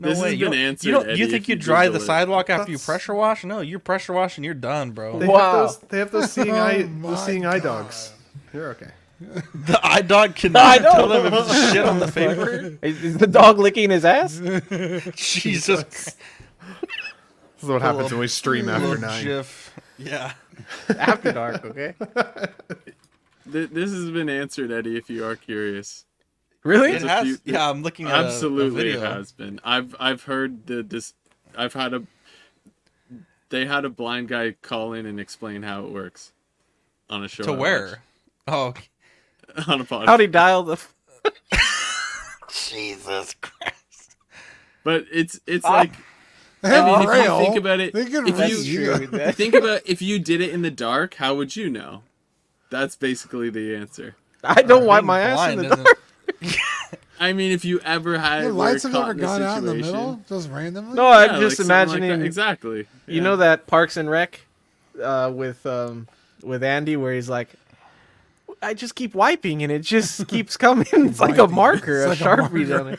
No This way. has you been don't, answered, you don't. Eddie, you if think you you dry the Google it. sidewalk after you pressure wash? No, you're pressure wash and you're done, bro. They Wow. have those. They have those [LAUGHS] seeing Oh eye. my Those seeing eye dogs. You're okay. The eye dog [LAUGHS] can I tell them if it's shit on the paper. [LAUGHS] Is, is the dog licking his ass? Jesus. This is what happens when we stream after Little nine. GIF. Yeah. After dark, okay? This has been answered, Eddie. If you are curious, Really? It has- few- yeah, I'm looking at a- a absolutely it video. has been. I've I've heard the this. I've had a. They had a blind guy call in and explain how it works, on a show. To I where? Oh, okay. [LAUGHS] on a podcast. How'd he dial the? f- [LAUGHS] Jesus Christ. But it's it's Ah. like. I mean, if you think about it, if you [LAUGHS] you. Think about if you did it in the dark, how would you know? That's basically the answer. I don't wipe Being my ass in the dark. Isn't- [LAUGHS] I mean, if you ever had The lights have caught never a gone out in the middle, just randomly. No, I'm Yeah, just like something like that. imagining. exactly. You know that Parks and Rec, uh, with um, with Andy, where he's like, I just keep wiping and it just [LAUGHS] keeps coming. It's like a marker, It's a like sharpie marker.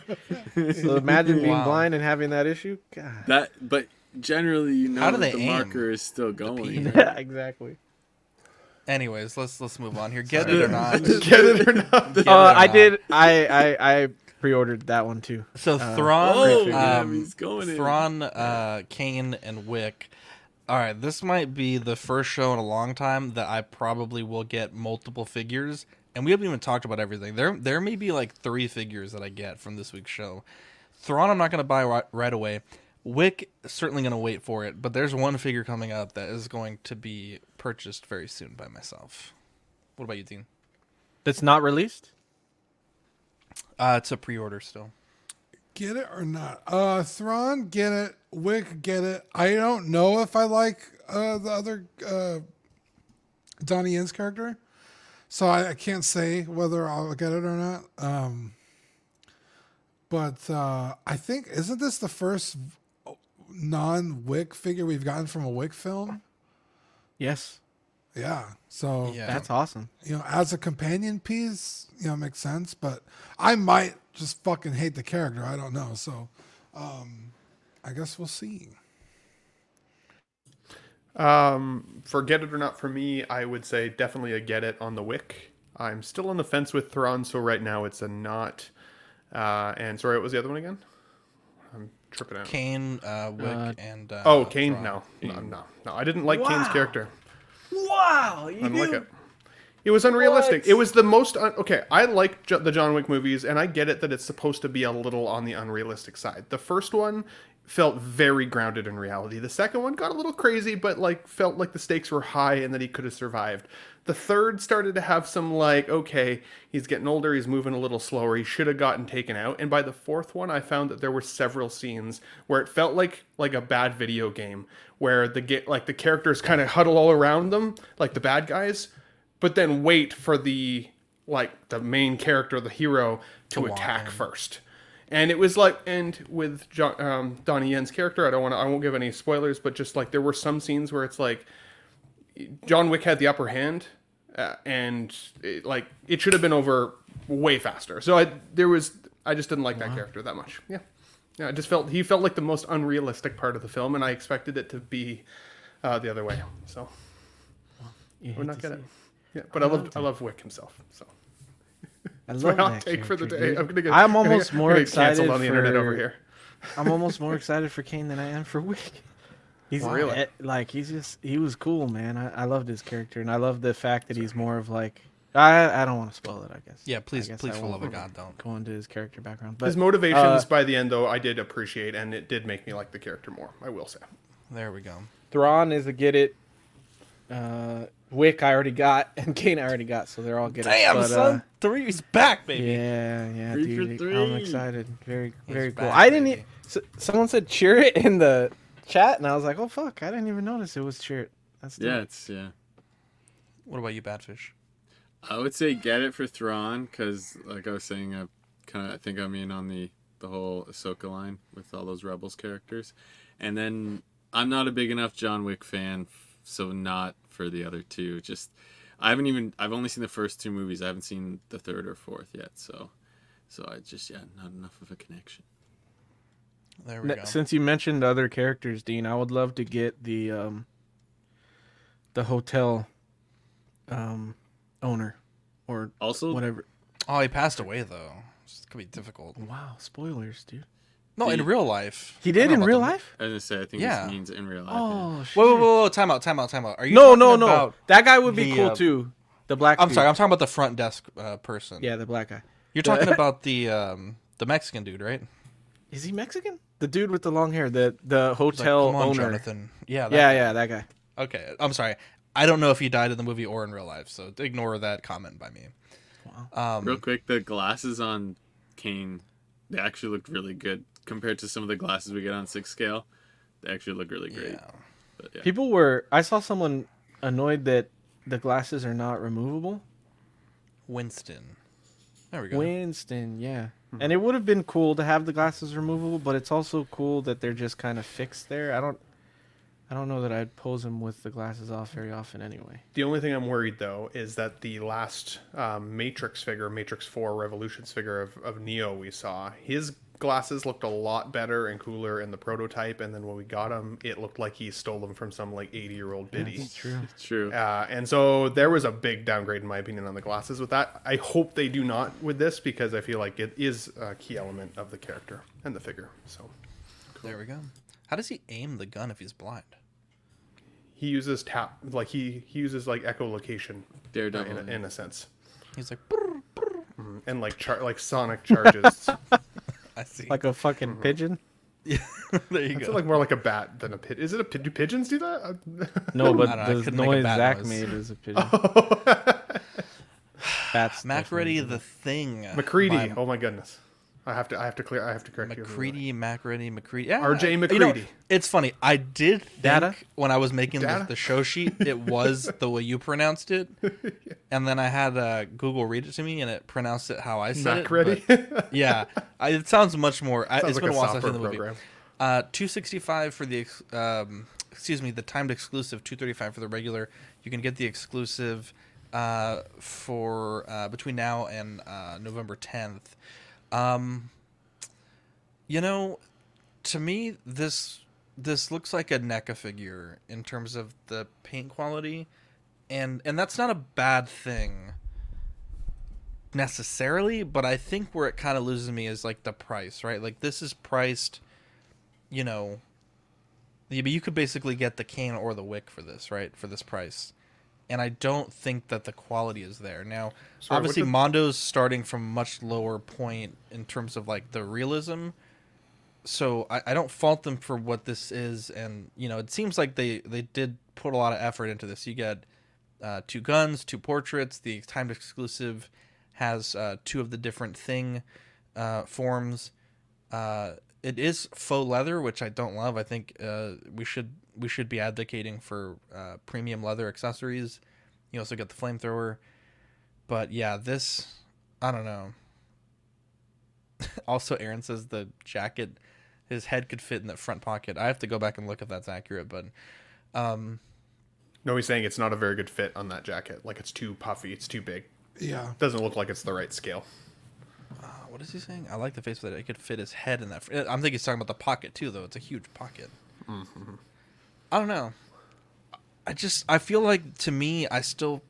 on it. So [LAUGHS] imagine being Wow. blind and having that issue. God. that, but generally, you know, How do that they the aim? marker is still going. right? Yeah, exactly. Anyways, let's let's move on here. Get it or not? [LAUGHS] Get it or not? Get [LAUGHS] it Uh, or I not. did. I, I I pre-ordered that one too. So Uh, Thrawn, Oh, figure. um, he's going in. Thrawn, uh, Caine, and Wick. All right, this might be the first show in a long time that I probably will get multiple figures, and we haven't even talked about everything. There, there may be like three figures that I get from this week's show. Thrawn, I'm not going to buy right, right away. Wick, certainly going to wait for it, but there's one figure coming up that is going to be purchased very soon by myself. What about you, Dean? That's not released. Uh, it's a pre-order still. Get it or not? Uh, Thrawn, get it. Wick, get it. I don't know if I like uh, the other uh, Donnie Yen's character, so I, I can't say whether I'll get it or not. Um, but uh, I think isn't this the first non-Wick figure we've gotten from a Wick film? Yes, Yeah. So Yeah. that's awesome. you know, as a companion piece, you know, makes sense. But I might just fucking hate the character. I don't know. So, um, I guess we'll see. Um, for get it or not for me, I would say definitely a get it on the wick. I'm still on the fence with Thrawn, so right now it's a not. Uh, and sorry, what was the other one again? I'm tripping out. Caine, uh, Wick, Uh, and uh, oh, Caine? Thrawn. No, no, no, no. I didn't like Caine's character. Wow, I didn't like it. It was unrealistic. It was the most un- okay. I like jo- the John Wick movies, and I get it that it's supposed to be a little on the unrealistic side. The first one felt very grounded in reality. The second one got a little crazy, but like felt like the stakes were high and that he could have survived. The third started to have some like, okay, he's getting older, he's moving a little slower, he should have gotten taken out. And by the fourth one, I found that there were several scenes where it felt like like a bad video game, where the get like the characters kind of huddle all around them, like the bad guys, but then wait for the like the main character, the hero, to, walk attack in. first. And it was like, and with John, um, Donnie Yen's character, I don't want to, I won't give any spoilers, but just like there were some scenes where it's like John Wick had the upper hand, uh, and it, like it should have been over way faster. So I there was I just didn't like that character that much. Yeah, yeah. I just felt he felt like the most unrealistic part of the film, and I expected it to be uh, the other way. So we're not to gonna. See it. Yeah, but I love I love Wick himself. So I love my hot that take for the day. Dude. I'm gonna get. I'm gonna almost get- more gonna get canceled excited on the internet over for- here. I'm almost [LAUGHS] more excited for Caine than I am for Wick. He's Wow. Really? eh, like he's just he was cool, man. I, I loved his character, and I love the fact that he's more of like I I don't want to spoil it. I guess. Yeah, please, guess please, I for love of God, don't. go into his character background. But His motivations uh, by the end, though, I did appreciate, and it did make me like the character more. I will say. There we go. Thrawn is a get it. Uh, Wick I already got, [LAUGHS] and Caine I already got, so they're all get it. Damn, but, son, uh, three's back, baby. Yeah, yeah, Three for dude. three. I'm excited. Very, He's very cool. back, I didn't. baby. E- s someone said cheer it [LAUGHS] in the chat, and I was like, oh fuck, I didn't even notice it was cheer it. That's dope. Yeah, it's yeah. What about you, Badfish? I would say get it for Thrawn because, like I was saying, I kind of I think I'm in on the the whole Ahsoka line with all those Rebels characters, and then I'm not a big enough John Wick fan, so not for the other two. Just I haven't even I've only seen the first two movies. I haven't seen the third or fourth yet, so so I just yeah not enough of a connection. There we N- go. Since you mentioned other characters, Dean, I would love to get the um the hotel um owner or Also, whatever. Oh, he passed away though. This could be difficult. Wow, spoilers, dude. No, in real life. He did in real the- life. I was gonna say I think Yeah. this means in real life. Oh shit. Whoa, whoa, whoa, whoa! Time out, time out, time out. Are you? no, talking no, no. about That guy would be the, cool uh, too. The black. I'm dude. sorry. I'm talking about the front desk uh, person. Yeah, the black guy. You're The- talking [LAUGHS] about the um, the Mexican dude, right? Is he Mexican? The dude with the long hair, the the He's like, hotel "Come on, owner. Jonathan. Yeah, that yeah, guy. yeah, that guy. Okay, I'm sorry. I don't know if he died in the movie or in real life, so ignore that comment by me. Um, Real quick, the glasses on Caine, they actually looked really good compared to some of the glasses we get on six scale. They actually look really great. But yeah. People were. I saw someone annoyed that the glasses are not removable. Winston. There we go. Winston, yeah. And it would have been cool to have the glasses removable, but it's also cool that they're just kind of fixed there. I don't. I don't know that I'd pose him with the glasses off very often anyway. The only thing I'm worried though is that the last um, Matrix figure, Matrix Four Revolutions figure of, of Neo we saw, his glasses looked a lot better and cooler in the prototype, and then when we got them, it looked like he stole them from some like 80 year old biddy. That's true. [LAUGHS] True. Uh, and so there was a big downgrade in my opinion on the glasses with that. I hope they do not with this because I feel like it is a key element of the character and the figure. So There we go. How does he aim the gun if he's blind? he uses tap like he, he uses like echolocation Daredevil. in, a, in a sense. He's like, Mhm. and like char- like sonic charges. [LAUGHS] I. Like a fucking mm-hmm. pigeon. [LAUGHS] Yeah, [LAUGHS] there you I go. feel like more like a bat than a pit. Is it a pit? Do pigeons do that? [LAUGHS] No, but I don't know, I the couldn't make a noise bat Zach noise. made is a pigeon. Oh. That's Macready the thing. McCready. by Oh my goodness. I have to. I have to clear. I have to correct you. McCready, Macready, McCready. Yeah, R.J. you know, it's funny. I did think Data? when I was making the, the show sheet, it was [LAUGHS] the way you pronounced it, [LAUGHS] and then I had uh, Google read it to me, and it pronounced it how I said MacReady? it. but- yeah, I, it sounds much more. I, Sounds it's like been a while since I've software seen the movie. program. Uh, two sixty five for the ex- um, excuse me, the timed exclusive. Two thirty five for the regular. You can get the exclusive uh, for uh, between now and uh, November tenth. Um, you know, to me, this this looks like a NECA figure in terms of the paint quality, and and that's not a bad thing necessarily, but I think where it kind of loses me is like the price, right? Like this is priced, you know. but You could basically get the can or the wick for this, right? For this price, and I don't think that the quality is there. Now, Sorry, obviously, did- Mondo's starting from a much lower point in terms of like the realism. So I, I don't fault them for what this is, and you know it seems like they they did put a lot of effort into this. You get uh, two guns, two portraits. The timed exclusive has uh, two of the different thing uh, forms. Uh, it is faux leather, which I don't love. I think uh, we should we should be advocating for uh, premium leather accessories. You also get the flamethrower, but yeah, this I don't know. [LAUGHS] also, Aaron says the jacket, his head could fit in that front pocket. I have to go back and look if that's accurate, but um, No, he's saying it's not a very good fit on that jacket. Like it's too puffy. It's too big. Yeah. Doesn't look like it's the right scale. uh, what is he saying? I like the face that it could fit his head in that. fr- I'm thinking he's talking about the pocket too, though. It's a huge pocket. Mm-hmm. I don't know. I just I feel like to me I still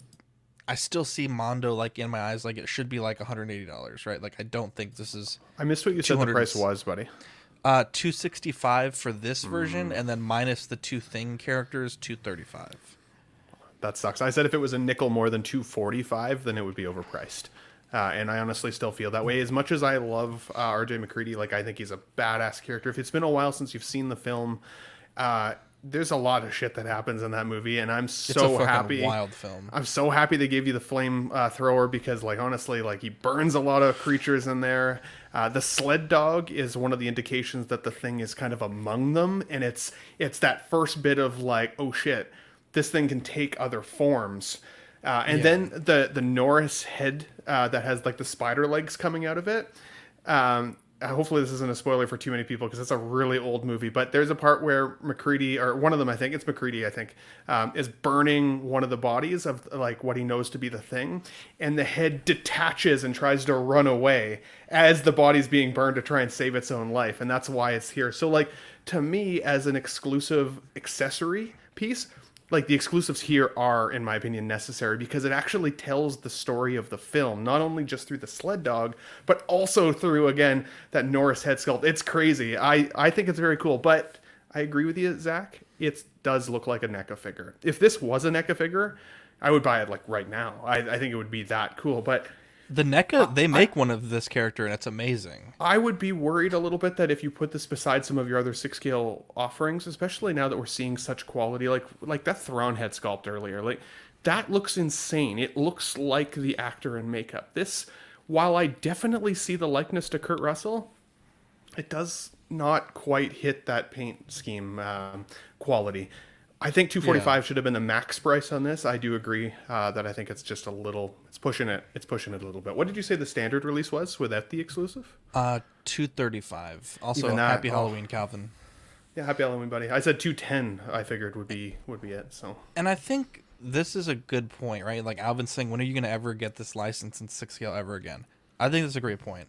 I still see Mondo like in my eyes like it should be like $180, right? Like I don't think this is I missed what you said the price was, buddy. uh 265 for this Mm. version and then minus the two thing characters 235. That sucks. I said if it was a nickel more than 245, then it would be overpriced. Uh, and I honestly still feel that way. As much as I love uh, RJ McCready, like I think he's a badass character. If it's been a while since you've seen the film, uh, there's a lot of shit that happens in that movie, and I'm so happy. wild film. I'm so happy they gave you the flame uh, thrower because, like, honestly, like he burns a lot of creatures in there. Uh, the sled dog is one of the indications that the thing is kind of among them, and it's it's that first bit of like, oh shit, this thing can take other forms. Uh, and Yeah. then the the Norris head uh, that has like the spider legs coming out of it. Um, hopefully this isn't a spoiler for too many people because it's a really old movie. But there's a part where McCready, or one of them, I think it's McCready, I think, um, is burning one of the bodies of like what he knows to be the thing, and the head detaches and tries to run away as the body's being burned to try and save its own life, and that's why it's here. So like to me, as an exclusive accessory piece, like the exclusives here are in my opinion necessary because it actually tells the story of the film not only just through the sled dog but also through again that norris head sculpt. It's crazy. I i think it's very cool but i agree with you zach. It does look like a NECA figure. If this was a NECA figure i would buy it like right now. I, I think it would be that cool but The NECA, they make one of this character, and it's amazing. I would be worried a little bit that if you put this beside some of your other six scale offerings, especially now that we're seeing such quality, like like that Thrawn head sculpt earlier, like that looks insane. It looks like the actor in makeup. This, while I definitely see the likeness to Kurt Russell, it does not quite hit that paint scheme um, quality. I think 245 should have been the max price on this. I do agree uh, that I think it's just a little. It's pushing it. It's pushing it a little bit. What did you say the standard release was without the exclusive? Uh, two thirty-five. Also, that, happy oh. Halloween, Calvin. Yeah, happy Halloween, buddy. I said 210. I figured would be would be it. So And I think this is a good point, right? Like Alvin's saying, when are you going to ever get this license in six scale ever again? I think that's a great point.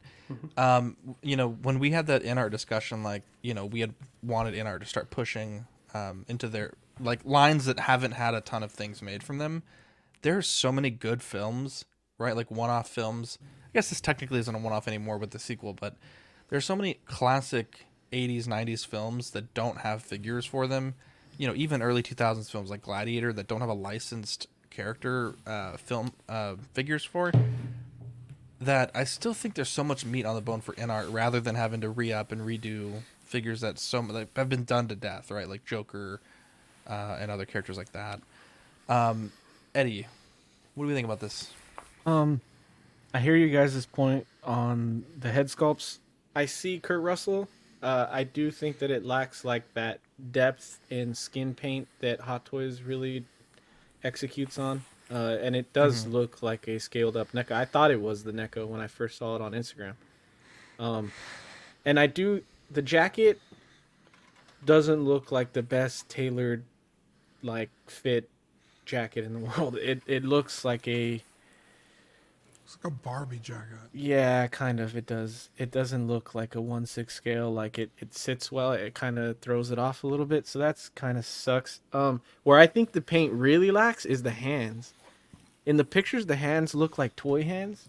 Um, you know, when we had that in our discussion, like you know, we had wanted in our to start pushing um, into their like lines that haven't had a ton of things made from them. There are so many good films, right? Like one-off films. I guess this technically isn't a one-off anymore with the sequel, but there's so many classic 80s, 90s films that don't have figures for them. You know, even early 2000s films like Gladiator that don't have a licensed character uh, film uh, figures for. That I still think there's so much meat on the bone for in art rather than having to re up and redo figures that so that have been done to death, right? Like Joker uh, and other characters like that. Um, Eddie, what do we think about this? Um, I hear you guys' point on the head sculpts. I see Kurt Russell. Uh, I do think that it lacks like that depth in skin paint that Hot Toys really executes on. Uh, and it does Mhm. look like a scaled up NECA. I thought it was the NECA when I first saw it on Instagram. Um, and I do the jacket doesn't look like the best tailored like fit jacket in the [LAUGHS] world. It it looks like a It's like a Barbie jacket. yeah, kind of. It does. It doesn't look like a one six scale. Like it, it sits well. It kind of throws it off a little bit. So that's kind of sucks. Um, where I think the paint really lacks is the hands. In the pictures, the hands look like toy hands,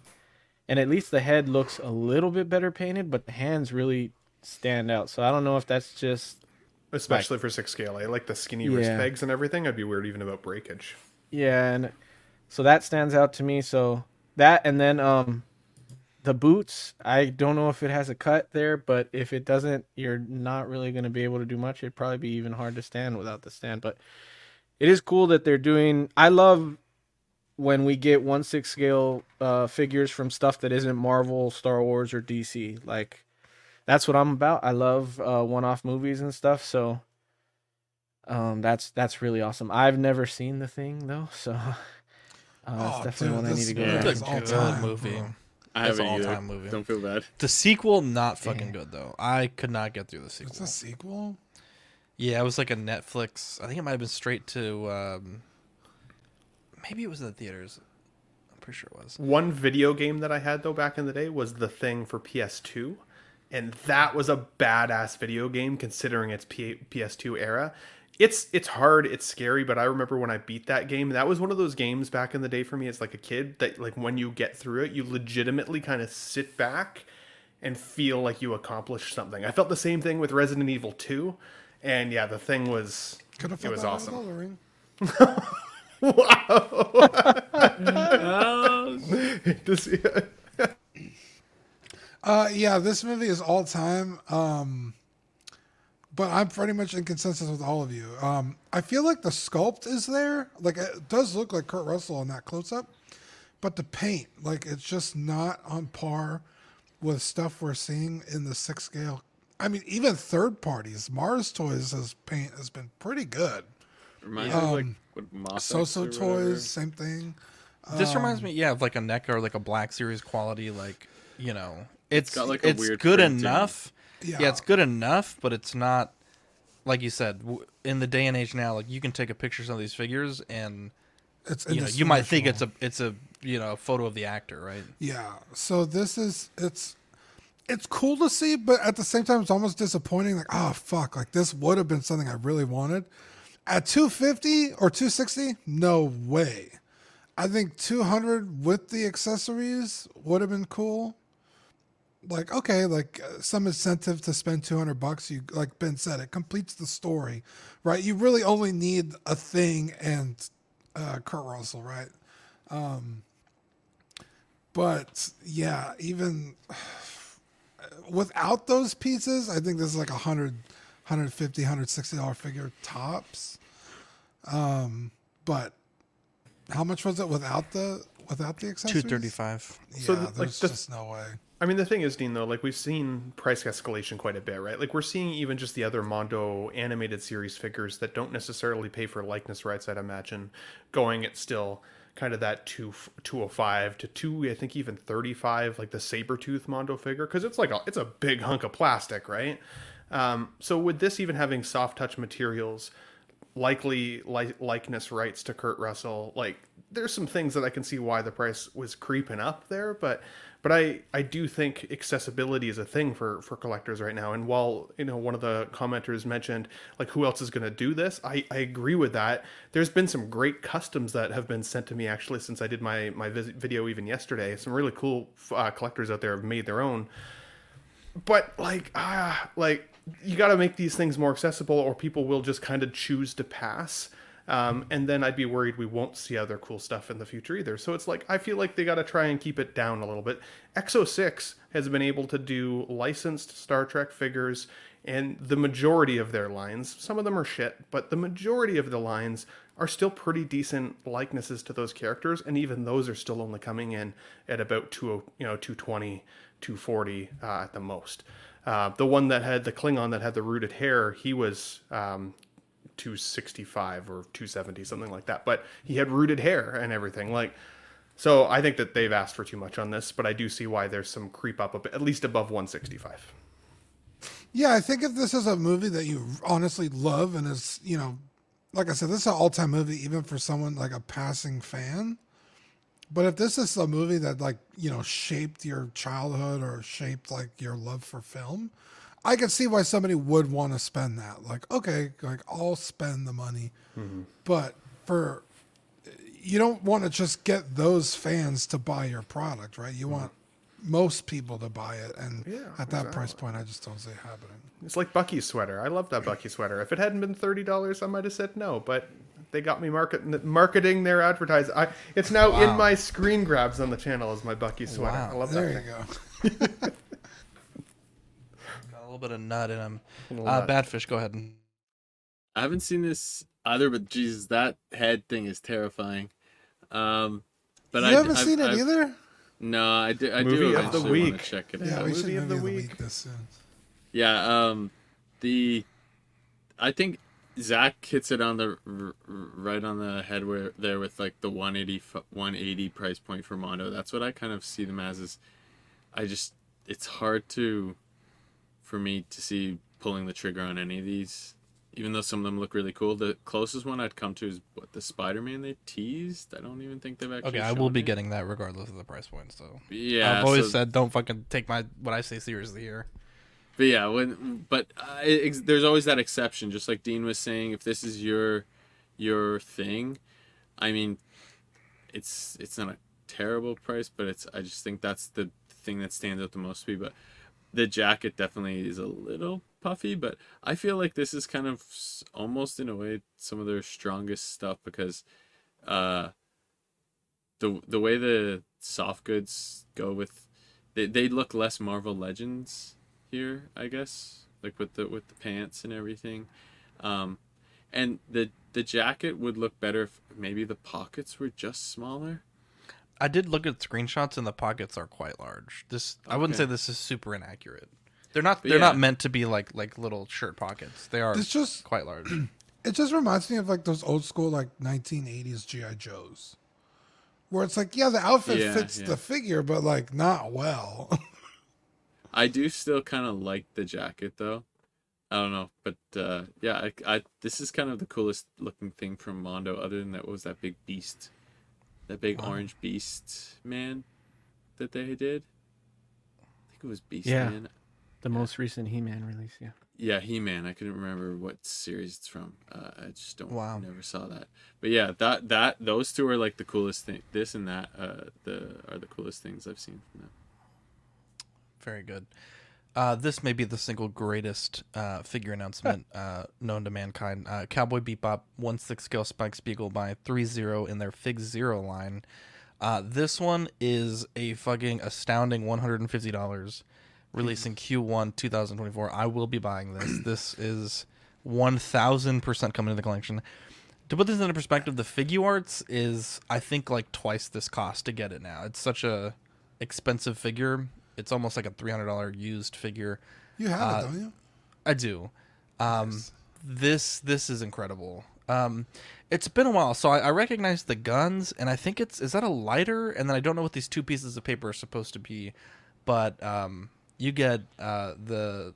and at least the head looks a little bit better painted, but the hands really stand out. So I don't know if that's just especially for six scale, I like the skinny wrist Yeah. pegs and everything. I'd be weird even about breakage. Yeah, and so that stands out to me. So that and then um the boots, I don't know if it has a cut there, but if it doesn't, you're not really going to be able to do much. It'd probably be even hard to stand without the stand, but it is cool that they're doing I love when we get one six scale uh figures from stuff that isn't Marvel, Star Wars or DC. Like that's what I'm about. I love uh one-off movies and stuff, so um, that's that's really awesome. I've never seen the thing though, so [LAUGHS] uh, that's Oh, definitely dude, one I need to go. movie back is all check Good out. time, movie. bro. I It's an haven't either. all-time movie. Don't feel bad. The sequel, not fucking good though. I could not get through the sequel. It's a sequel. Yeah, it was like a Netflix. I think it might have been straight to. Um, maybe it was in the theaters. I'm pretty sure it was. One video game that I had though back in the day was The Thing for PS2, and that was a badass video game considering its P- PS2 era. It's it's hard, it's scary, but I remember when I beat that game. That was one of those games back in the day for me as like a kid that like when you get through it, you legitimately kind of sit back and feel like you accomplished something. I felt the same thing with Resident Evil 2, and yeah, the thing was Could have it was awesome. [LAUGHS] [LAUGHS] with [LAUGHS] oh, Ring. Does- Uh, yeah, this movie is all time. Um, but I'm pretty much in consensus with all of you. Um, I feel like the sculpt is there. Like it does look like Kurt Russell in that close up, but the paint, like it's just not on par with stuff we're seeing in the six scale. I mean, even third parties, Mars Toys has paint has been pretty good. Reminds me of like Um, what So-so whatever. Toys, same thing. This reminds Um, me, yeah, of like a NECA or like a Black Series quality. Like you know, it's got, like, a it's weird good enough. Yeah. Yeah. it's good enough, but it's not like you said. In the day and age now, like you can take a picture of some of these figures, and It's you know you might think it's a it's a you know photo of the actor, right? Yeah. So this is it's it's cool to see, but at the same time, it's almost disappointing. Like, oh fuck, like this would have been something I really wanted. At 250 or 260, no way. I think 200 with the accessories would have been cool. Like okay, like uh, some incentive to spend 200 bucks. You like Ben said, it completes the story, right? You really only need a thing and uh, Kurt Russell, right? Um, but yeah, even [SIGHS] without those pieces, I think this is like a hundred, hundred fifty, hundred sixty dollar figure tops. Um, but how much was it without the without the accessories? Two thirty five. Yeah, So, the- like, there's the- just no way. I mean, the thing is, Dean, though, like we've seen price escalation quite a bit, right? Like we're seeing even just the other Mondo animated series figures that don't necessarily pay for likeness rights, I'd imagine, going at still kind of that two, 205 to two, I think even 35, like the saber tooth Mondo figure, because it's like a, it's a big hunk of plastic, right? Um, so with this even having soft touch materials, likely li- likeness rights to Kurt Russell. Like there's some things that I can see why the price was creeping up there, but but I I do think accessibility is a thing for for collectors right now. And while you know one of the commenters mentioned like who else is going to do this, I I agree with that. There's been some great customs that have been sent to me actually since I did my my video even yesterday. Some really cool uh, collectors out there have made their own but like ah like you got to make these things more accessible or people will just kind of choose to pass um, and then i'd be worried we won't see other cool stuff in the future either. So it's like i feel like they got to try and keep it down a little bit. Exo6 has been able to do licensed star trek figures and the majority of their lines some of them are shit but the majority of the lines are still pretty decent likenesses to those characters and even those are still only coming in at about 2 you know 220 240 uh, at the most. Uh, the one that had the klingon that had the rooted hair he was um, 265 or 270 something like that. But he had rooted hair and everything. Like so i think that they've asked for too much on this but i do see why there's some creep up at least above 165 Yeah, I think if this is a movie that you honestly love and is, you know, like I said, this is an all time movie, even for someone like a passing fan. But if this is a movie that like, you know, shaped your childhood or shaped like your love for film, I could see why somebody would want to spend that. Like, okay, like I'll spend the money. Mm-hmm. But for you don't want to just get those fans to buy your product, right? You mm-hmm. want most people to buy it and Yeah, at that price point I just don't see it happening. It's like Bucky's sweater. I love that Bucky sweater. If it hadn't been thirty dollars, I might have said no. But they got me market marketing their advertising. I, it's now in my screen grabs on the channel as my Bucky sweater. Wow. I love There that. you thing. go. [LAUGHS] Got a little bit of nut in them. Little Uh, nut. Badfish, go ahead. and I haven't seen this either, but Jesus, that head thing is terrifying. Um, but you I haven't I've- seen it I've- either? No, I do. I Movie do of the eventually wanna week. check it Yeah, out. we should Movie of the movie week. this. Yeah, um, the I think Zach hits it on the r- r- right on the head where there with like the 180 f- 180 price point for Mondo. That's what I kind of see them as. Is I just it's hard to for me to see pulling the trigger on any of these, even though some of them look really cool. The closest one I'd come to is what the Spider Man they teased. I don't even think they've actually. Okay, I will be it. getting that regardless of the price point. So Yeah, I've always so- said don't fucking take my what I say seriously here. But yeah, when but uh, it, there's always that exception. Just like Dean was saying, if this is your your thing, I mean, it's it's not a terrible price, but it's I just think that's the thing that stands out the most to me. But the jacket definitely is a little puffy, but I feel like this is kind of almost in a way some of their strongest stuff because uh the the way the soft goods go with they, they look less Marvel Legends here, I guess, like with the with the pants and everything. Um and the the jacket would look better if maybe the pockets were just smaller. I did look at screenshots and the pockets are quite large. This I wouldn't Okay. say this is super inaccurate. They're not But they're not yeah. meant to be like like little shirt pockets. They are It's just quite large. [CLEARS THROAT] it just reminds me of like those old school like 1980s GI Joes. Where it's like, yeah, the outfit Yeah, fits yeah. the figure, but like not well. [LAUGHS] I do still kind of like the jacket though. I don't know, but uh, yeah, I, I this is kind of the coolest looking thing from Mondo. Other than that, what was that big beast, that big orange beast man that they did? I think it was Beast Yeah. Man. The most recent He-Man release, yeah. yeah, He Man. I couldn't remember what series it's from. Uh, I just don't. Wow. Never saw that. But yeah, that that those two are like the coolest thing. This and that uh, the are the coolest things I've seen from them. Very good. Uh, this may be the single greatest uh, figure announcement uh, known to mankind. Uh, Cowboy Bebop one six scale Spike Spiegel by threezero in their FigZero line. Uh, this one is a fucking astounding one hundred and fifty dollars, releasing Q one two thousand twenty four. I will be buying this. [CLEARS THROAT] this is one thousand percent coming to the collection. To put this into perspective, the Figuarts is I think like twice this cost to get it now. It's such a expensive figure. It's almost like a three hundred dollar used figure. You have Uh, it, don't you? I do. Um, This this is incredible. Um, it's been a while, so I, I recognize the guns, and I think it's is that a lighter, and then I don't know what these two pieces of paper are supposed to be, but um, you get uh, the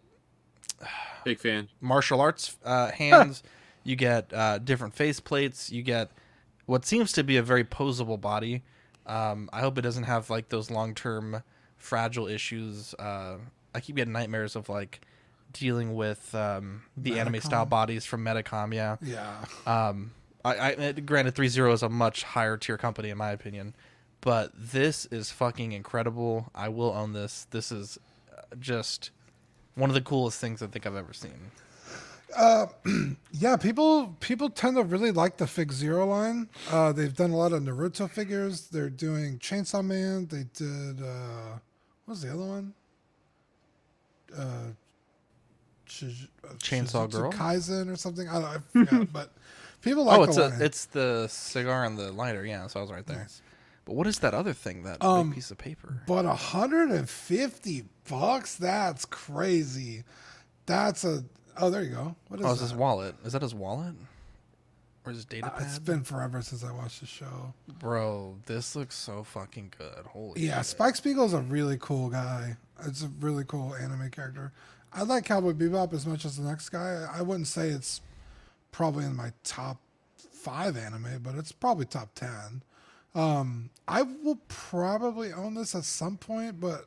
Big fan. martial arts uh, hands. [LAUGHS] you get uh, different face plates. You get what seems to be a very posable body. Um, I hope it doesn't have like those long term fragile issues. Uh, I keep getting nightmares of like dealing with um, the anime style bodies from Metacom. Yeah. Yeah. Um, I, I granted threezero is a much higher tier company in my opinion, but this is fucking incredible. I will own this. This is uh, just one of the coolest things I think I've ever seen. Uh, [CLEARS THROAT] yeah, people people tend to really like the FigZero line. Uh, they've done a lot of Naruto figures. They're doing Chainsaw Man. They did uh, what was the other one? Uh, uh, Chainsaw Shizutsu Girl? Kaisen or something. I don't. I [LAUGHS] forgot, but people like. oh, it's the a, it's the cigar and the lighter. Yeah, so I was right there. But what is that other thing? That Um, big piece of paper? But 150 bucks? That's crazy. That's a. Oh, there you go. What is Oh, that? his wallet? Is that his wallet? Or his data Uh, it's been forever since I watched the show. Bro, this looks so fucking good. Holy Yeah, shit. Spike Spiegel's a really cool guy. It's a really cool anime character. I like Cowboy Bebop as much as the next guy. I wouldn't say it's probably in my top five anime, but it's probably top ten. Um, I will probably own this at some point, but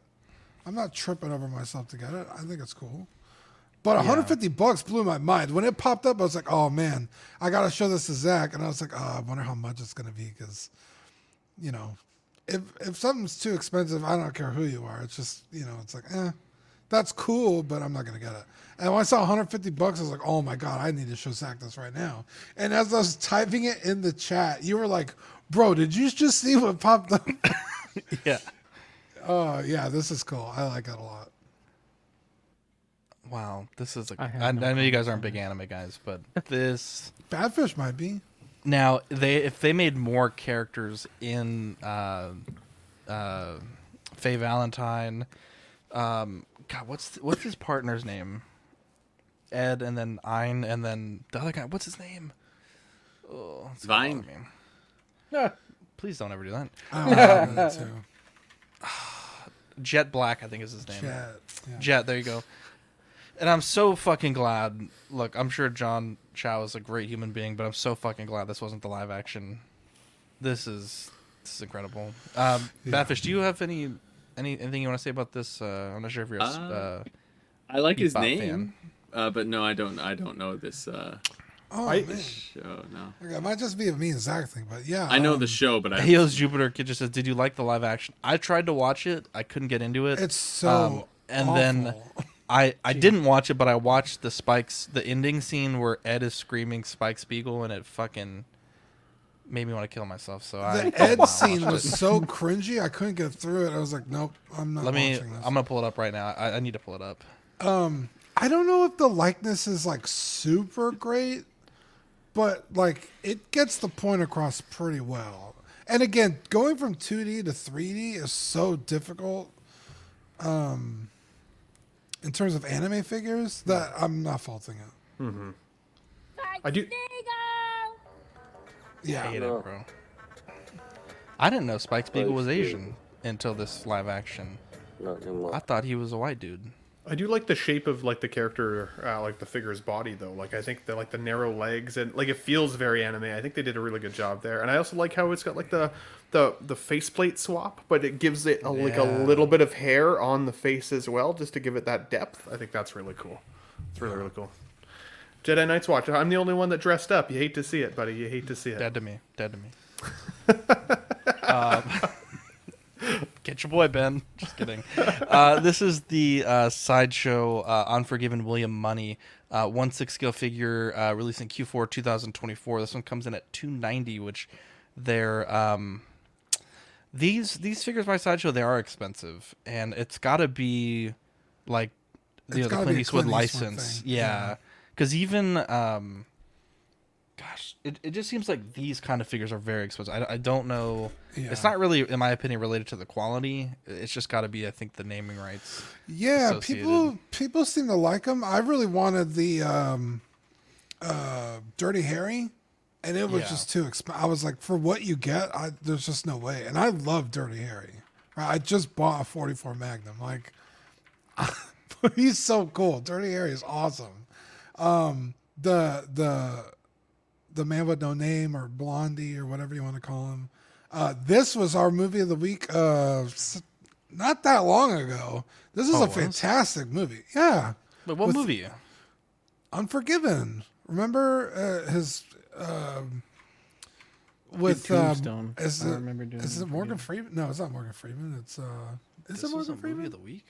I'm not tripping over myself to get it. I think it's cool. But 150 bucks blew my mind. When it popped up, I was like, oh man, I got to show this to Zach. And I was like, oh, I wonder how much it's going to be because, you know, if if something's too expensive, I don't care who you are. It's just, you know, it's like, eh, that's cool, but I'm not going to get it. And when I saw 150 bucks, I was like, oh my God, I need to show Zach this right now. And as I was typing it in the chat, you were like, bro, did you just see what popped up? [LAUGHS] yeah. Oh, yeah, this is cool. I like it a lot. Wow, this is a. I I, have I know you guys aren't big anime guys, but this. Badfish might be. Now they if they made more characters in uh, uh, Faye Valentine, um, God, what's what's his partner's name? Ed and then Ein and then the other guy. What's his name? Oh, it's gonna Vine. bother. Please don't ever do that. I don't that too. [SIGHS] Jet Black, I think is his name. Jet, yeah. Jet, there you go. And I'm so fucking glad. Look, I'm sure John Cho is a great human being, but I'm so fucking glad this wasn't the live action. This is this is incredible. Um, Yeah. Batfish, do you have any any anything you want to say about this? Uh, I'm not sure if you're a s- Uh, uh, I like his name, fan. uh, but no, I don't. I don't know this uh, Oh, I- man. show. No, Okay, it might just be a me and Zach thing, but yeah. I know um, the show, but I [LAUGHS] Helios Jupiter Kid just says, "Did you like the live action?" I tried to watch it. I couldn't get into it. Um, It's so and then [LAUGHS] I I didn't watch it, but I watched the Spikes the ending scene where Ed is screaming Spike Spiegel, and it fucking made me want to kill myself. So I The Ed I scene was it. so cringy. I couldn't get through it. I was like, nope, I'm not Let me. this. I'm gonna pull it up right now. I, I need to pull it up. Um, I don't know if the likeness is like super great, but like it gets the point across pretty well. And again, going from 2D to 3D is so difficult. Um, in terms of anime figures, that I'm not faulting it. Mm-hmm. I do. Yeah. I hate it, bro. I didn't know Spike Spiegel was Asian until this live action. I thought he was a white dude. I do like the shape of like the character, uh, like the figure's body though. Like I think the like the narrow legs and like it feels very anime. I think they did a really good job there. And I also like how it's got like the the the faceplate swap, but it gives it a, like a little bit of hair on the face as well, just to give it that depth. I think that's really cool. It's really really cool. Jedi Knights Watch. I'm the only one that dressed up. You hate to see it, buddy. You hate to see it. Dead to me. Dead to me. [LAUGHS] um, [LAUGHS] get your boy Ben. Just kidding. Uh, this is the uh, sideshow uh, Unforgiven William Munny. Uh, one six scale figure uh, released in Q4 2024. This one comes in at 290, which they're um, these these figures by sideshow they are expensive, and it's got to be like you know, the Clint Eastwood Clint license. Yeah, Yeah. because even um, gosh, it, it just seems like these kind of figures are very expensive. I, I don't know. It's not really, in my opinion, related to the quality. It's just got to be, I think, the naming rights. Yeah, associated. people people seem to like them. I really wanted the um, uh, Dirty Harry, and it was Yeah. just too expensive. I was like, for what you get, I, there's just no way. And I love Dirty Harry. Right? I just bought a 44 Magnum. Like, [LAUGHS] he's so cool. Dirty Harry is awesome. Um, the the the man with no name or Blondie or whatever you want to call him. Uh, this was our movie of the week. Uh, not that long ago. This is Oh, a it was? fantastic movie. Yeah. Wait, what With movie? Unforgiven. Remember uh, his um, with um, Tombstone. is I it, remember doing is it Morgan Freeman? No, it's not Morgan Freeman. It's uh, is This it was a Morgan movie Freeman? of the week.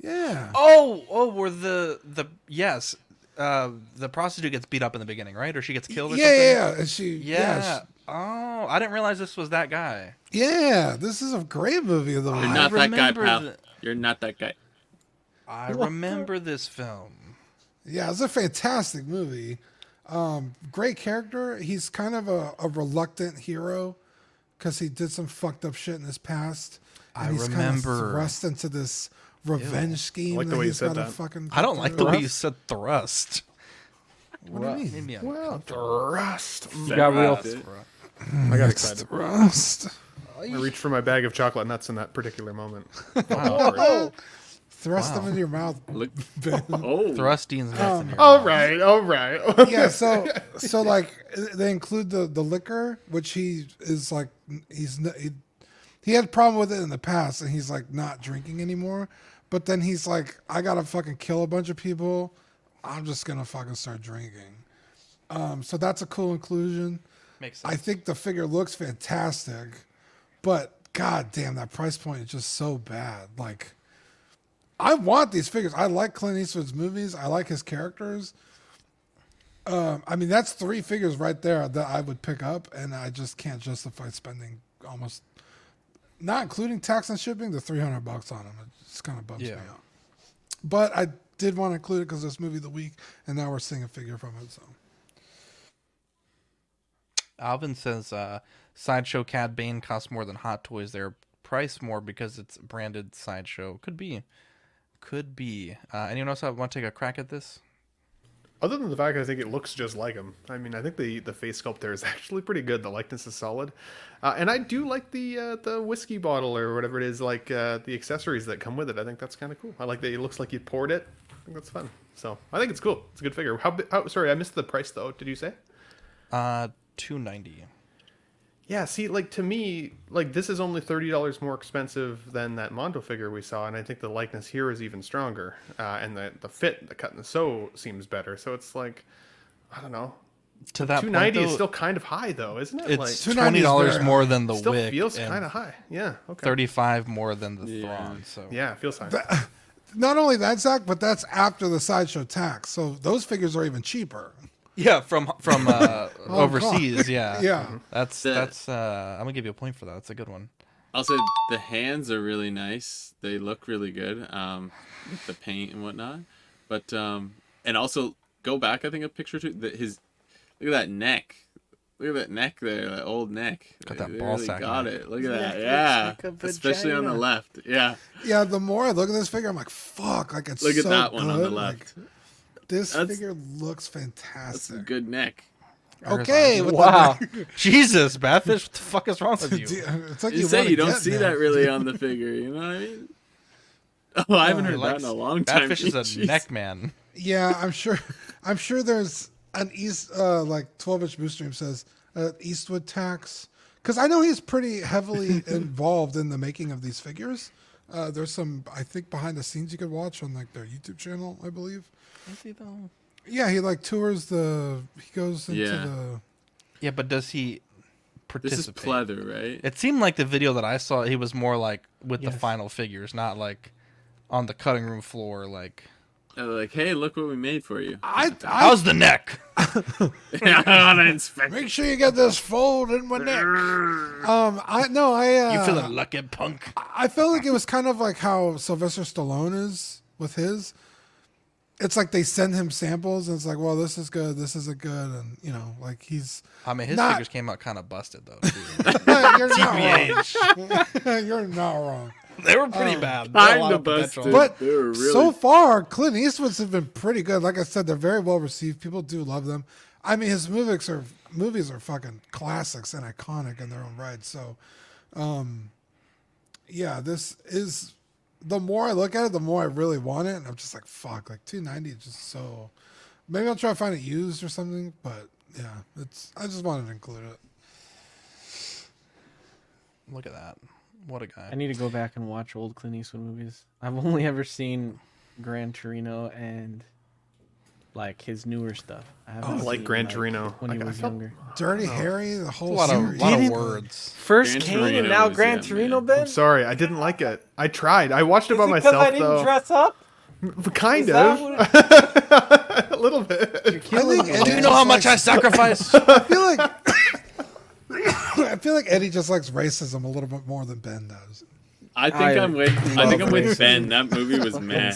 Yeah. Oh, oh, where the the yes, uh, the prostitute gets beat up in the beginning, right? Or she gets killed. Or Yeah, something? yeah, yeah. And she- yeah. yeah, she- oh, I didn't realize this was that guy. Yeah, this is a great movie of the week. You're not that guy, pal. the- You're not that guy. I remember this film. Yeah, it's a fantastic movie. Um, great character. He's kind of a, a reluctant hero because he did some fucked up shit in his past. And I he's remember- kind of thrust into this revenge scheme. like the that way you said gotta that. Fucking I don't like the way you said thrust. What do you mean? Made Well, thrust. You got real. I got excited. Thrust. I reached for my bag of chocolate nuts in that particular moment. [LAUGHS] Thrust them into your mouth. [LAUGHS] Look. Ben. Oh. Thrusting's mouth in your All mouth. right, all right. yeah, [LAUGHS] so so like they include the the liquor, which he is like he's n- he, he had a problem with it in the past, and he's like not drinking anymore. But then he's like, I gotta fucking kill a bunch of people. I'm just gonna fucking start drinking. Um, so that's a cool inclusion. Makes sense. I think the figure looks fantastic, but god damn, that price point is just so bad. Like, I want these figures. I like Clint Eastwood's movies. I like his characters. Um, I mean, that's three figures right there that I would pick up, and I just can't justify spending almost, not including tax and shipping, the three hundred bucks on them. It just kind of bums Yeah. me out. But I did want to include it because it's movie of the week, and now we're seeing a figure from it. So Alvin says uh, Sideshow Cad Bane costs more than Hot Toys. They're priced more because it's branded Sideshow. Could be. Could be. Uh, anyone else have, want to take a crack at this? Other than the fact I think it looks just like him. I mean, I think the the face sculpt there is [LAUGHS] actually pretty good. The likeness is solid, uh, and I do like the uh, the whiskey bottle or whatever it is, like uh, the accessories that come with it. I think that's kind of cool. I like that it looks like you poured it. I think that's fun. So I think it's cool. It's a good figure. How? how sorry, I missed the price though. Did you say? Uh, two ninety. Yeah, see, like to me, like this is only thirty dollars more expensive than that Mondo figure we saw, and I think the likeness here is even stronger, uh, and the the fit, the cut and the sew seems better. So it's like, I don't know, To that two point, ninety is still kind of high though, isn't it? It's like, twenty dollars more than the still wick. feels and kind of high. Yeah, okay. Thirty-five more than the Thrawn. So Yeah, it feels high. [LAUGHS] not only that, Zach, but that's after the sideshow tax. So those figures are even cheaper. Yeah, from from uh, [LAUGHS] Oh, overseas. God. Yeah, Yeah. That's The- that's. Uh, I'm gonna give you a point for that. That's a good one. Also, the hands are really nice. They look really good. Um, with the paint and whatnot. But um, and also go back. I think a picture too. That his look at that neck. Look at that neck there. That old neck. Got that They ball really sack Got neck. it. Look at His that. Yeah. like Especially on the left. Yeah. Yeah, the more I look at this figure, I'm like, fuck, like it's Look at so that one on the left. Like, this That's- figure looks That's a fantastic. good neck. Okay, with the- Wow. [LAUGHS] Jesus, Badfish, what the fuck is wrong with [LAUGHS] you? it's like You, you, say you don't see there. that really on the [LAUGHS] figure. You know what I mean? Oh, I haven't He heard that likes- in a long time. Badfish is a Jeez. neck man. Yeah, I'm sure. I'm sure there's an East, uh, like 12 inch boost stream says uh, Eastwood tax, because I know he's pretty heavily involved in the making of these figures. Uh, there's some, I think, behind the scenes you could watch on like their YouTube channel, I believe. Is he though? Yeah, he like tours the. He goes into Yeah. the. Yeah, but does he participate? This is participate? pleather, right? It seemed like the video that I saw, he was more like with the final figures, not like on the cutting room floor. Like, like, hey, look what we made for you. I, I how's the neck? I wanna inspect make sure you get this fold in my neck. [LAUGHS] Um, I no, I. Uh, you feeling lucky, punk? I felt like it was kind of like how Sylvester Stallone is with his. It's like they send him samples, and it's like, well, this is good, this isn't good, and you know, like he's. I mean, his Not- figures came out kind of busted though. [LAUGHS] [LAUGHS] You're not wrong. You're not wrong. They were pretty bad. They had a lot Kinda of potential. But really- so far, Clint Eastwood's have been pretty good. Like I said, they're very well received. People do love them. I mean, his movies are movies are fucking classics and iconic in their own right. So, um, yeah, this is the more I look at it, the more I really want it, and I'm just like, fuck, like 290 is just so. Maybe I'll try to find it used or something, but yeah, it's. I just wanted to include it. Look at that. What a guy. I need to go back and watch old Clint Eastwood movies. I've only ever seen Gran Torino and like his newer stuff. I haven't oh, I like seen, Gran Torino. when he I- I was younger. Dirty Harry, the whole a lot of, series. lot of words. First Gran Kane Torino and now was- Gran yeah, Torino, man. Ben. I'm sorry, I didn't like it. I tried. I watched it by Is it 'cause myself I didn't though. dress up. [LAUGHS] kind Is that of. what [LAUGHS] a little bit. I think Eddie Do you know how just much I likes- [LAUGHS] sacrificed? I feel like I feel like Eddie just likes racism a little bit more than Ben does. I think I I'm with. I think I'm with. Ben. That movie was meh.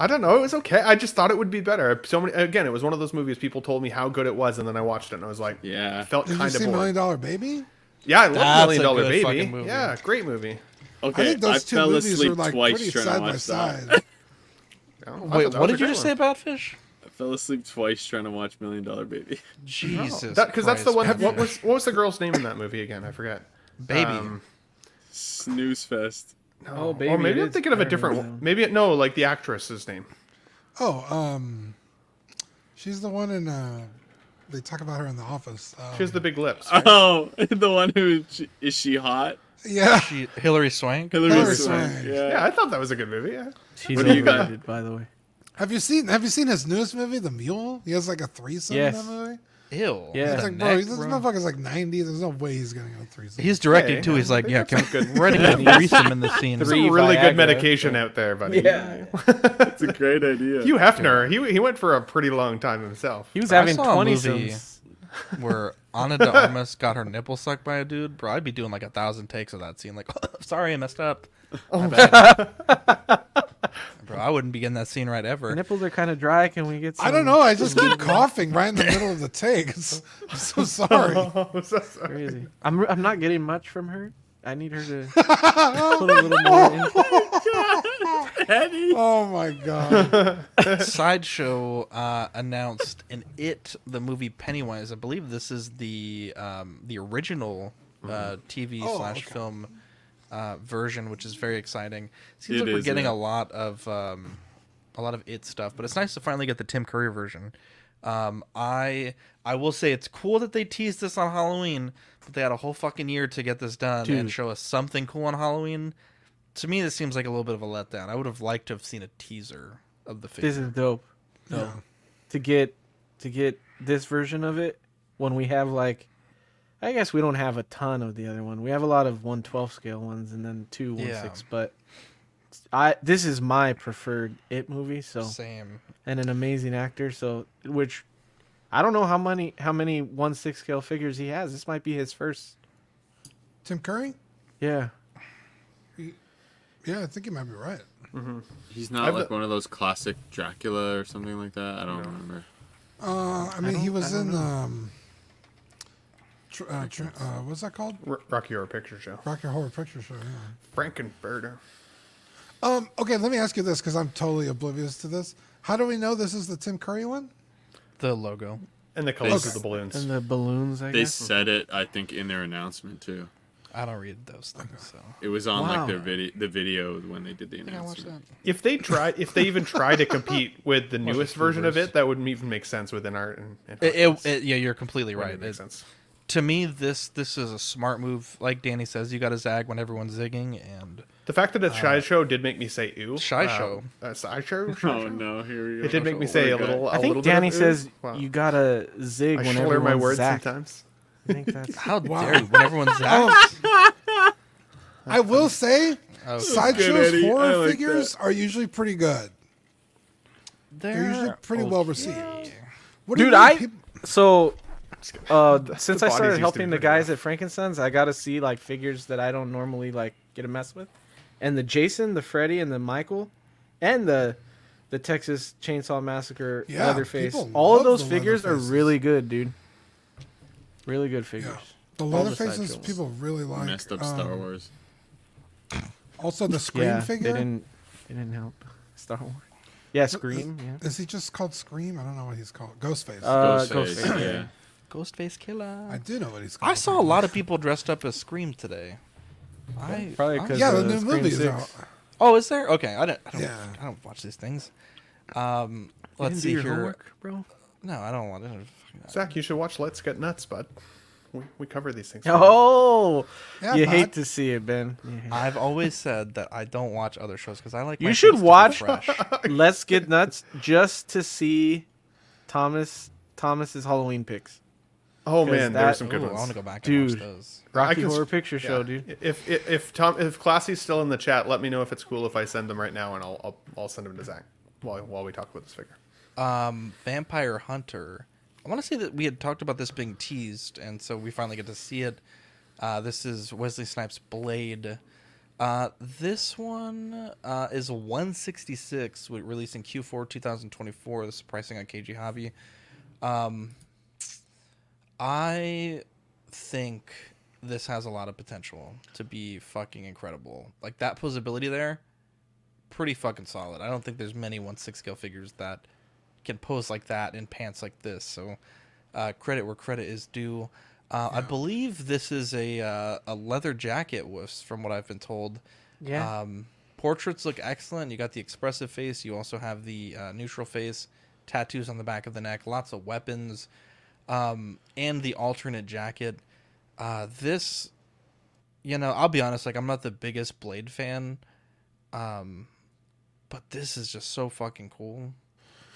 I don't know. It was okay. I just thought it would be better. So many. Again, it was one of those movies. People told me how good it was, and then I watched it, and I was like, Yeah. I felt Did you kind see of Million Dollar Baby? Yeah, I love That's Million Dollar Baby. movie. Yeah, great movie. Okay, I think those two fell movies asleep are like twice pretty trying to side by watch side. [LAUGHS] that. Yeah, I Wait, what did you just great say about Fish? I fell asleep twice trying to watch Million Dollar Baby. Jesus. Because that's the one. Christ, What was what was the girl's name in that movie again? I forget. Baby. Um, Snooze fest. Oh, baby, or maybe I'm thinking of a different one. Maybe it, no, like the actress's name. Oh, um, she's the one in. Uh, they talk about her in The Office. Um, She has the big lips. [LAUGHS] right? Oh, [LAUGHS] the one who is she hot? yeah. She, Hilary Swank. Hilary Hilary Swank. Swank. Yeah. yeah, I thought that was a good movie. Yeah. She's What do you got? overrated, by the way. Have you seen Have you seen his newest movie, The Mule? He has like a threesome Yes. in that movie. Ew. Yeah. It's like, bro, neck, this bro. motherfucker's like ninety. There's no way he's gonna go threesome. He's directing Hey, too. He's like, yeah, that's can, good- we're ready to grease in the [LAUGHS] scene. Three Some really good medication so- out there, buddy. Yeah. [LAUGHS] It's a great idea. Hugh Hefner, he he went for a pretty long time himself. He was having saw a twenty movie where Ana de Armas got her nipple sucked by a dude. Bro, I'd be doing like a thousand takes of that scene. Like, [LAUGHS] sorry, I messed up. Oh, my bad. [LAUGHS] Bro, I wouldn't be getting that scene right ever. Nipples are kind of dry. Can we get? Some... I don't know. I just keep coughing right in the middle of the take. It's, [LAUGHS] I'm so sorry. Oh, so sorry. Crazy. I'm I'm not getting much from her. I need her to [LAUGHS] put a little more. In. Oh my god. [LAUGHS] Sideshow uh, announced in It, the movie Pennywise. I believe this is the um, the original uh, TV Oh, slash okay. film uh, version, which is very exciting. Seems It like we're is, getting yeah. a lot of um, a lot of It stuff, but it's nice to finally get the Tim Curry version. Um, I I will say it's cool that they teased this on Halloween, but they had a whole fucking year to get this done and show us something cool on Halloween. To me, this seems like a little bit of a letdown. I would have liked to have seen a teaser of the figure. This is dope. Yeah. To get to get this version of it when we have like, I guess we don't have a ton of the other one. We have a lot of one twelve scale ones and then two one Yeah. six. But I this is my preferred it movie. So Same. and an amazing actor. So which I don't know how many how many one six scale figures he has. This might be his first. Tim Curry? Yeah. Yeah, I think you might be right. He's not I've- like one of those classic Dracula or something like that. I don't remember. Uh, I mean, he was in know. um, tr- uh, tr- uh, what's that called? R- Rocky Horror Picture Show. Rocky Horror Picture Show. Yeah. Frank-N-Furter. Um. Okay, let me ask you this because I'm totally oblivious to this. How do we know this is the Tim Curry one? The logo. And the colors Okay. of the balloons. And the balloons. I They guess. said it, I think, in their announcement too. I don't read those things, so It was on Wow. like their video, the video when they did the announcement. that. If they try, if they even try to compete [LAUGHS] with the newest version of it, that wouldn't even make sense within art and. and It, it, it- yeah, you're completely Wouldn't right. make It, sense. To me, this this is a smart move. Like Danny says, you got to zag when everyone's zigging, and The fact that it's Uh, Shy Show did make me say ew. Shy Uh, Show. Uh, Shy Show? [LAUGHS] Oh no, here we go. It did make me say a little. I a think little bit Danny of says Wow. you gotta zig I when slur my everyone's words zacked. sometimes. I think that's [LAUGHS] how Wow. dare you when everyone's [LAUGHS] zagged? I will say, Oh, sideshows good, Eddie. I horror like figures are usually pretty good. They're, usually pretty well received. What do Dude, mean I peop- so uh, [LAUGHS] since I started helping the pretty guys at Frankenstein's, I got to see like figures that I don't normally like get a mess with, and the Jason, the Freddy, and the Michael, and the the Texas Chainsaw Massacre Yeah, Leatherface. All of those figures are really good, dude. Really good figures. the All the leather people really like. Messed up Star Um, Wars. Also, the Scream yeah, figure. they didn't they didn't help Star Wars. Yeah, Scream. Yeah. Is he just called Scream? I don't know what he's called. Ghostface. Uh, Ghostface, Ghostface. yeah. Ghostface Killer. I do know what he's called. I saw a lot of people dressed up as Scream today. I Probably I- because Yeah, uh, the new Scream movie is 6. out. Oh, is there? Okay, I don't. I don't, Yeah. I don't watch these things. Um, You let's see do your here. homework, bro. No, I don't want to. Zach, you should watch Let's Get Nuts, bud. We, we cover these things. Oh, Yeah, you bud. hate to see it, Ben. I've always said that I don't watch other shows because I like. You my should things to be watch. [LAUGHS] Let's Get Nuts just to see Thomas Thomas's Halloween picks. Oh 'Cause man, that- there's some good Ooh, I ones. want to go back and watch Dude. those. Rocky can Horror s- Picture yeah. Show, dude. If, if if Tom if Classy's still in the chat, let me know if it's cool if I send them right now, and I'll I'll, I'll send them to Zach while while we talk about this figure. Um, Vampire Hunter. I want to say that we had talked about this being teased, and so we finally get to see it. Uh, this is Wesley Snipes' Blade. Uh, this one uh, is 166, released in Q4 2024. This is pricing on KG Hobby. Um, I think this has a lot of potential to be fucking incredible. Like that posability there, pretty fucking solid. I don't think there's many one six scale figures that can pose like that in pants like this. So uh, credit where credit is due. Uh, I believe this is a uh, a leather jacket, was from what I've been told. Yeah. Um, portraits look excellent. You got the expressive face. You also have the uh, neutral face. Tattoos on the back of the neck. Lots of weapons. Um, and the alternate jacket. Uh, this, you know, I'll be honest. Like, I'm not the biggest Blade fan. Um, but this is just so fucking cool.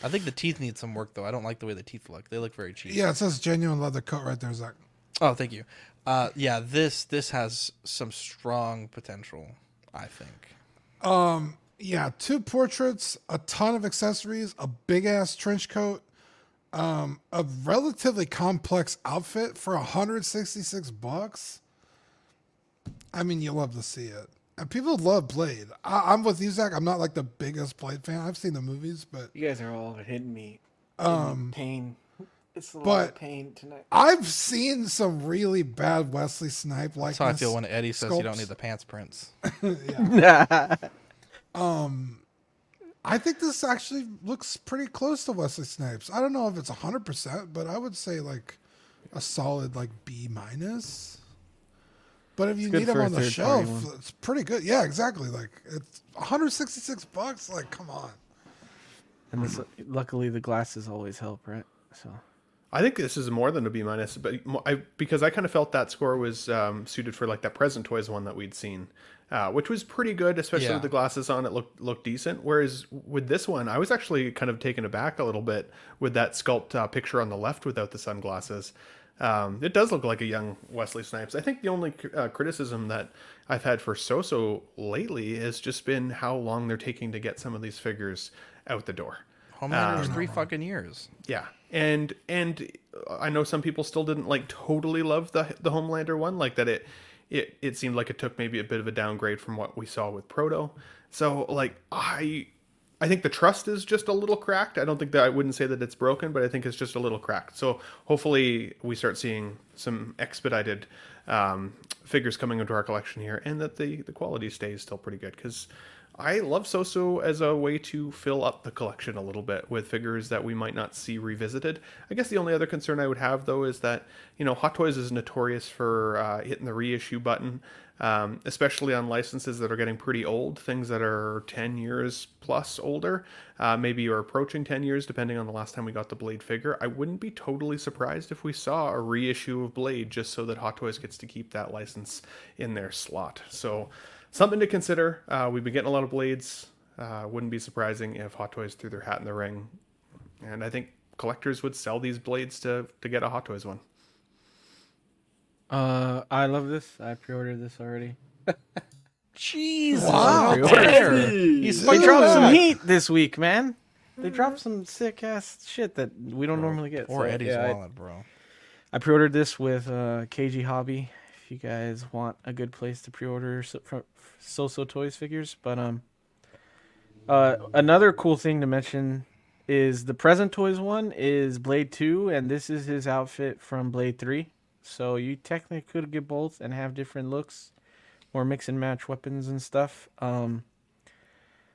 I think the teeth need some work though. I don't like the way the teeth look. They look very cheap. Yeah, it says genuine leather coat right there, Zach. Oh, thank you. Uh, yeah, this this has some strong potential. I think. Um, yeah, two portraits, a ton of accessories, a big ass trench coat, um, a relatively complex outfit for 166 bucks. I mean, you love to see it. And people love Blade. I, I'm with you, Zach. I'm not like the biggest Blade fan. I've seen the movies, but You guys are all hitting me. Um, pain. It's a lot but of pain tonight. I've seen some really bad Wesley Snipe like That's how I feel when Eddie says you don't need the pants prints. [LAUGHS] yeah. [LAUGHS] um, I think this actually looks pretty close to Wesley Snipes. I don't know if it's hundred percent, but I would say like a solid like B minus. But if you need them on the shelf, it's pretty good. Yeah, exactly. Like it's 166 bucks. Like, come on. And this, luckily, the glasses always help, right? So I think this is more than a B minus, but I because I kind of felt that score was um, suited for like that present toys one that we'd seen, uh, which was pretty good, especially Yeah. with the glasses on. It looked looked decent. Whereas with this one, I was actually kind of taken aback a little bit with that sculpt uh, picture on the left without the sunglasses. Um, it does look like a young Wesley Snipes. I think the only uh, criticism that I've had for Soso lately has just been how long they're taking to get some of these figures out the door. Homelander Um, three fucking years. yeah, and and I know some people still didn't like totally love the the Homelander one, like that it it it seemed like it took maybe a bit of a downgrade from what we saw with Proto. So like I I think the trust is just a little cracked. I don't think that I wouldn't say that it's broken, but I think it's just a little cracked. So hopefully we start seeing some expedited um, figures coming into our collection here, and that the the quality stays still pretty good because. I love Soso as a way to fill up the collection a little bit with figures that we might not see revisited. I guess the only other concern I would have though is that you know Hot Toys is notorious for uh, hitting the reissue button, um, especially on licenses that are getting pretty old, things that are ten years plus older, uh, maybe you're approaching ten years depending on the last time we got the Blade figure. I wouldn't be totally surprised if we saw a reissue of Blade just so that Hot Toys gets to keep that license in their slot. So something to consider. Uh, we've been getting a lot of blades. Uh, wouldn't be surprising if Hot Toys threw their hat in the ring, and I think collectors would sell these blades to to get a Hot Toys one. Uh, I love this. I pre-ordered this already. [LAUGHS] Jesus. Wow. He's they fucking dropped some heat this week, man. They dropped some sick ass shit that we don't normally get. Or so, Eddie's yeah, wallet, bro. I pre-ordered this with uh, KG Hobby. You guys want a good place to pre-order so, So-So Toys figures, but um, uh, another cool thing to mention is the present toys one is Blade Two, and this is his outfit from Blade Three. So you technically could get both and have different looks, or mix and match weapons and stuff. Um,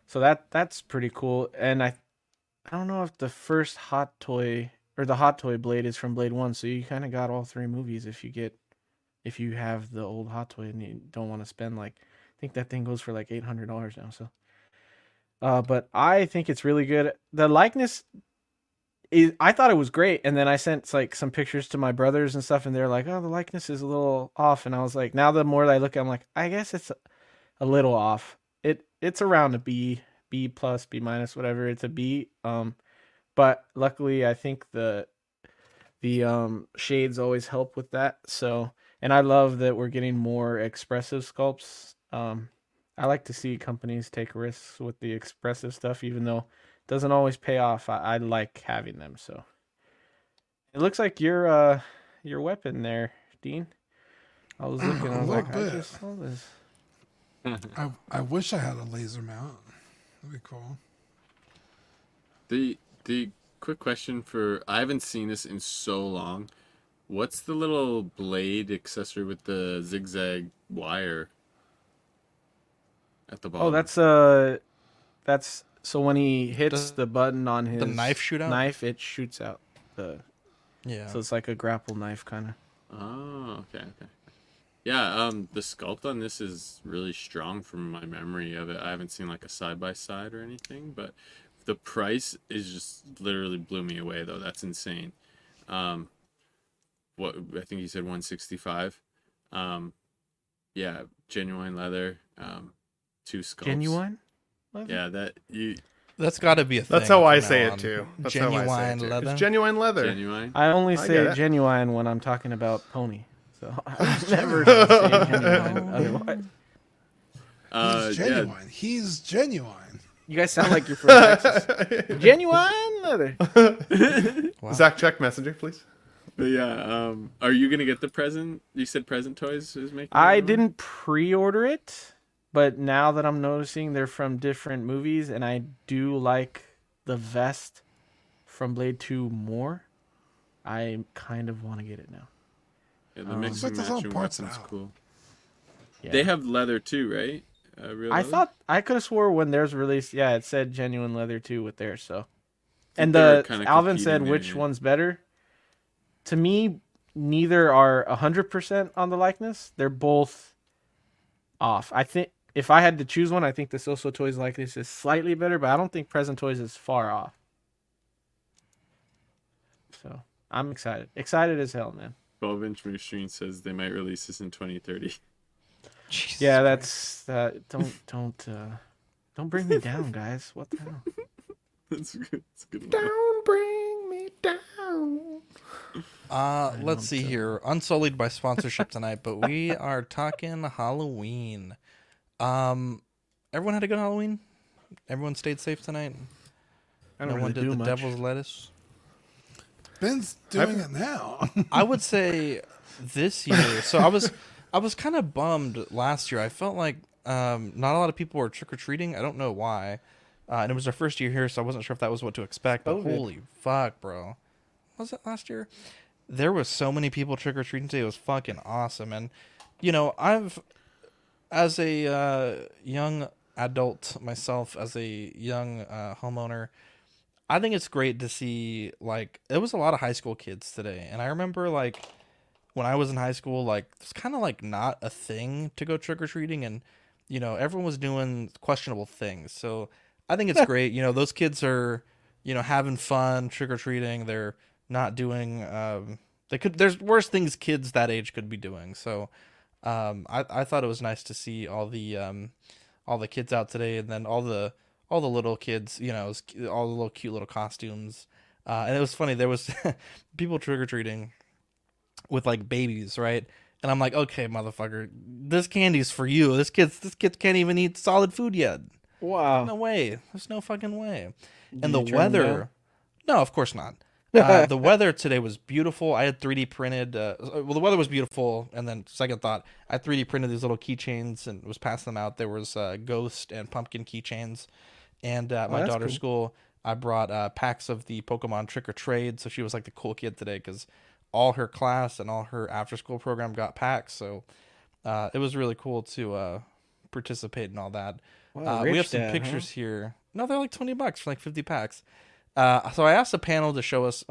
so that that's pretty cool, and I I don't know if the first hot toy or the hot toy blade is from Blade One, so you kind of got all three movies if you get if you have the old hot toy and you don't want to spend like I think that thing goes for like eight hundred dollars now. So, uh, but I think it's really good. The likeness is I thought it was great, and then I sent like some pictures to my brothers and stuff, and they're like, "Oh, the likeness is a little off," and I was like, now the more I look, I'm like, I guess it's a little off. It it's around a B, B plus, B minus, whatever. It's a B. Um, but luckily, I think the the um shades always help with that. So, and I love that we're getting more expressive sculpts. Um, I like to see companies take risks with the expressive stuff, even though it doesn't always pay off. I, I like having them. So, it looks like your uh your weapon there, Dean. I was [CLEARS THROAT] looking. I A was little like, I bit. just saw this. I, I wish I had a laser mount. That'd be cool. The the quick question for I haven't seen this in so long. What's the little blade accessory with the zigzag wire at the bottom? Oh, that's uh, that's so when he hits Does the button on his knife shoot out? Knife, it shoots out the. Yeah. So it's like a grapple knife kind of. Oh, okay, okay. Yeah, um, the sculpt on this is really strong from my memory of it. I haven't seen like a side by side or anything, but the price is just literally blew me away though. That's insane. Um, what I think you said one sixty five. Um, yeah, genuine leather. Um, two sculpts. Genuine. leather? Yeah, that you. That's got to be a thing. That's how I say it on. too. That's how I Genuine say it too. leather. It's genuine leather. Genuine. I only say get it. genuine when I'm talking about pony. So [LAUGHS] I've [LAUGHS] never say genuine [LAUGHS] otherwise. Uh, He's yeah, genuine. He's genuine. You guys sound like you're from Texas. genuine leather. Zach, check messenger, please. But yeah. Um, are you gonna get the present? You said present toys is making. I didn't pre-order it, but now that I'm noticing they're from different movies, and I do like the vest from Blade Two more, I kind of want to get it now. Yeah, the Um, mix But and there's all matching parts weapons cool. Yeah. They have leather too, right? Uh, real I thought I could have swore when theirs released, yeah, it said genuine leather too with theirs. So, and the Alvin said competing there, which yeah. one's better. To me, neither are hundred percent on the likeness. They're both off. I think if I had to choose one, I think the Soso Toys likeness is slightly better, but I don't think Present Toys is far off. So I'm excited, excited as hell, man. 12 inch machine says they might release this in 2030. [LAUGHS] Jesus Yeah, that's uh, don't [LAUGHS] don't uh, don't bring me down, guys. What the hell? [LAUGHS] That's good. That's good. Don't bring me down. Uh, let's see here. Unsullied by sponsorship tonight, but we [LAUGHS] are talking Halloween. Um, everyone had a good Halloween. Everyone stayed safe tonight. I no don't one really did do the much. devil's lettuce. Ben's doing it now. [LAUGHS] I would say this year. So I was, I was kind of bummed last year. I felt like um, not a lot of people were trick or treating. I don't know why. Uh, and it was our first year here, so I wasn't sure if that was what to expect. But COVID. holy fuck, bro! Was it last year? There was so many people trick or treating today. It was fucking awesome. And you know, I've as a uh, young adult myself as a young uh, homeowner, I think it's great to see like it was a lot of high school kids today, and I remember like when I was in high school, like it's kind of like not a thing to go trick or treating, and you know everyone was doing questionable things. So I think it's [LAUGHS] great. You know those kids are you know having fun trick or treating. They're not doing. Um, they could. There's worse things kids that age could be doing. So um, I I thought it was nice to see all the um, all the kids out today, and then all the all the little kids. You know, it was cu- all the little cute little costumes. Uh, and it was funny. There was [LAUGHS] people trick or treating with like babies, right? And I'm like, okay, motherfucker, this candy's for you. This kid's this kid can't even eat solid food yet. Wow. No way. There's no fucking way. Did and the weather. No, of course not. Uh, [LAUGHS] the weather today was beautiful. I had 3D printed. Uh, well, the weather was beautiful, and then second thought, I 3D printed these little keychains and was passing them out. There was uh, ghost and pumpkin keychains, and uh, at Oh, my daughter's cool. school, I brought uh, packs of the Pokemon Trick or Trade. So she was like the cool kid today because all her class and all her after school program got packs. So uh, it was really cool to uh, participate in all that. Wow, uh, we have some dad, huh? pictures here. No, they're like twenty bucks for like fifty packs. Uh, so I asked the panel to show us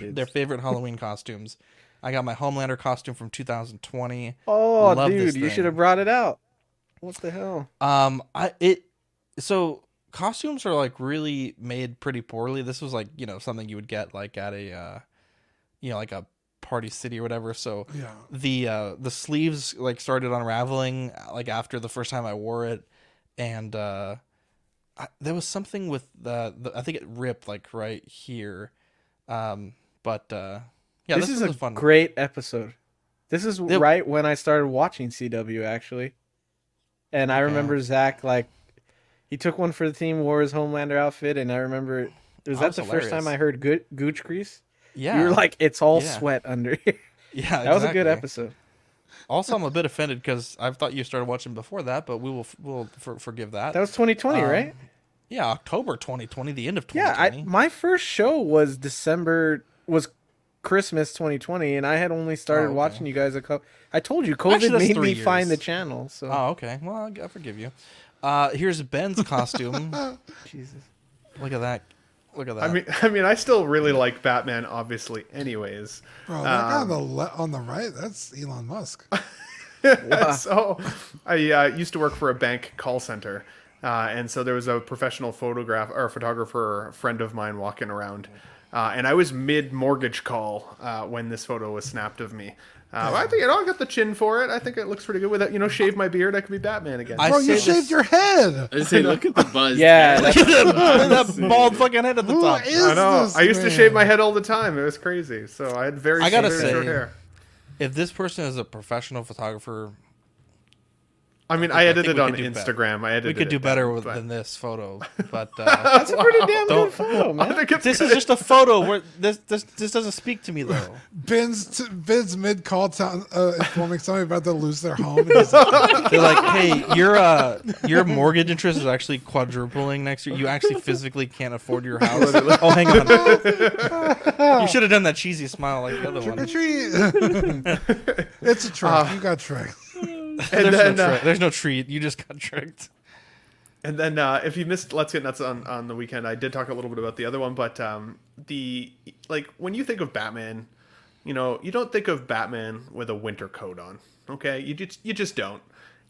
their favorite Halloween costumes. I got my Homelander costume from 2020. Oh, Love dude, you should have brought it out. What the hell? Um, I it so costumes are like really made pretty poorly. This was like you know something you would get like at a uh, you know like a party city or whatever. So Yeah. the uh the sleeves like started unraveling like after the first time I wore it, and uh, I, there was something with the, the I think it ripped like right here, um, but uh, yeah, this, this, is a fun. great episode. This is It- right when I started watching CW actually, and I remember Zach like he took one for the team, wore his Homelander outfit, and I remember was That that was the first time. I heard Go- Gooch Grease? Yeah. you were like, it's all Yeah. sweat under [LAUGHS] here. Yeah, that was a good episode. Also, I'm a bit offended because I thought you started watching before that, but we will we'll for, forgive that. That was 2020, Um, right? Yeah, October 2020, the end of Yeah, 2020. I, my first show was December was Christmas 2020, and I had only started Oh, okay. watching you guys a couple. I told you, COVID Actually, made me find the channel. So Oh, okay. Well, I- I forgive you. Uh, here's Ben's costume. [LAUGHS] Jesus. Look at that. Look at that. I mean, [LAUGHS] I mean, I still really like Batman, obviously. Anyways, Bro, that guy on Um, the le- on the right, that's Elon Musk. [LAUGHS] so I uh, used to work for a bank call center, uh, and so there was a professional photograph or photographer friend of mine walking around, uh, and I was mid mortgage call uh, when this photo was snapped of me. Uh, I think you know I got the chin for it. I think it looks pretty good. With it, you know, shave my beard, I could be Batman again. I Bro, you say this- shaved your head. I say, look at the buzz. Yeah, man. that's- [LAUGHS] that bald fucking head at the Who top. is I know. this I used to man? shave my head all the time. It was crazy. So I had very, I gotta very say- short hair. If this person is a professional photographer, I mean, I I edited we on could do better. Instagram. I edited. we could it do better down, with, but- than this photo. [LAUGHS] But uh, That's a pretty damn Don't- good photo, I man. think it's this is just a photo where this this this doesn't speak to me though. [LAUGHS] Ben's t- Ben's mid call town uh, informing somebody about to lose their home. And [LAUGHS] he's like, They're like, hey, your uh your mortgage interest is actually quadrupling next year. You actually physically can't afford your house. oh, hang on. you should have done that cheesy smile like the other trick or one. treat. it's a trick. you got tricked. [LAUGHS] and There's, then, no uh. There's no treat. You just got tricked. And then uh, if you missed Let's Get Nuts on, on the weekend, I did talk a little bit about the other one, but um, the like when you think of Batman, you know, you don't think of Batman with a winter coat on. Okay, you just you just don't.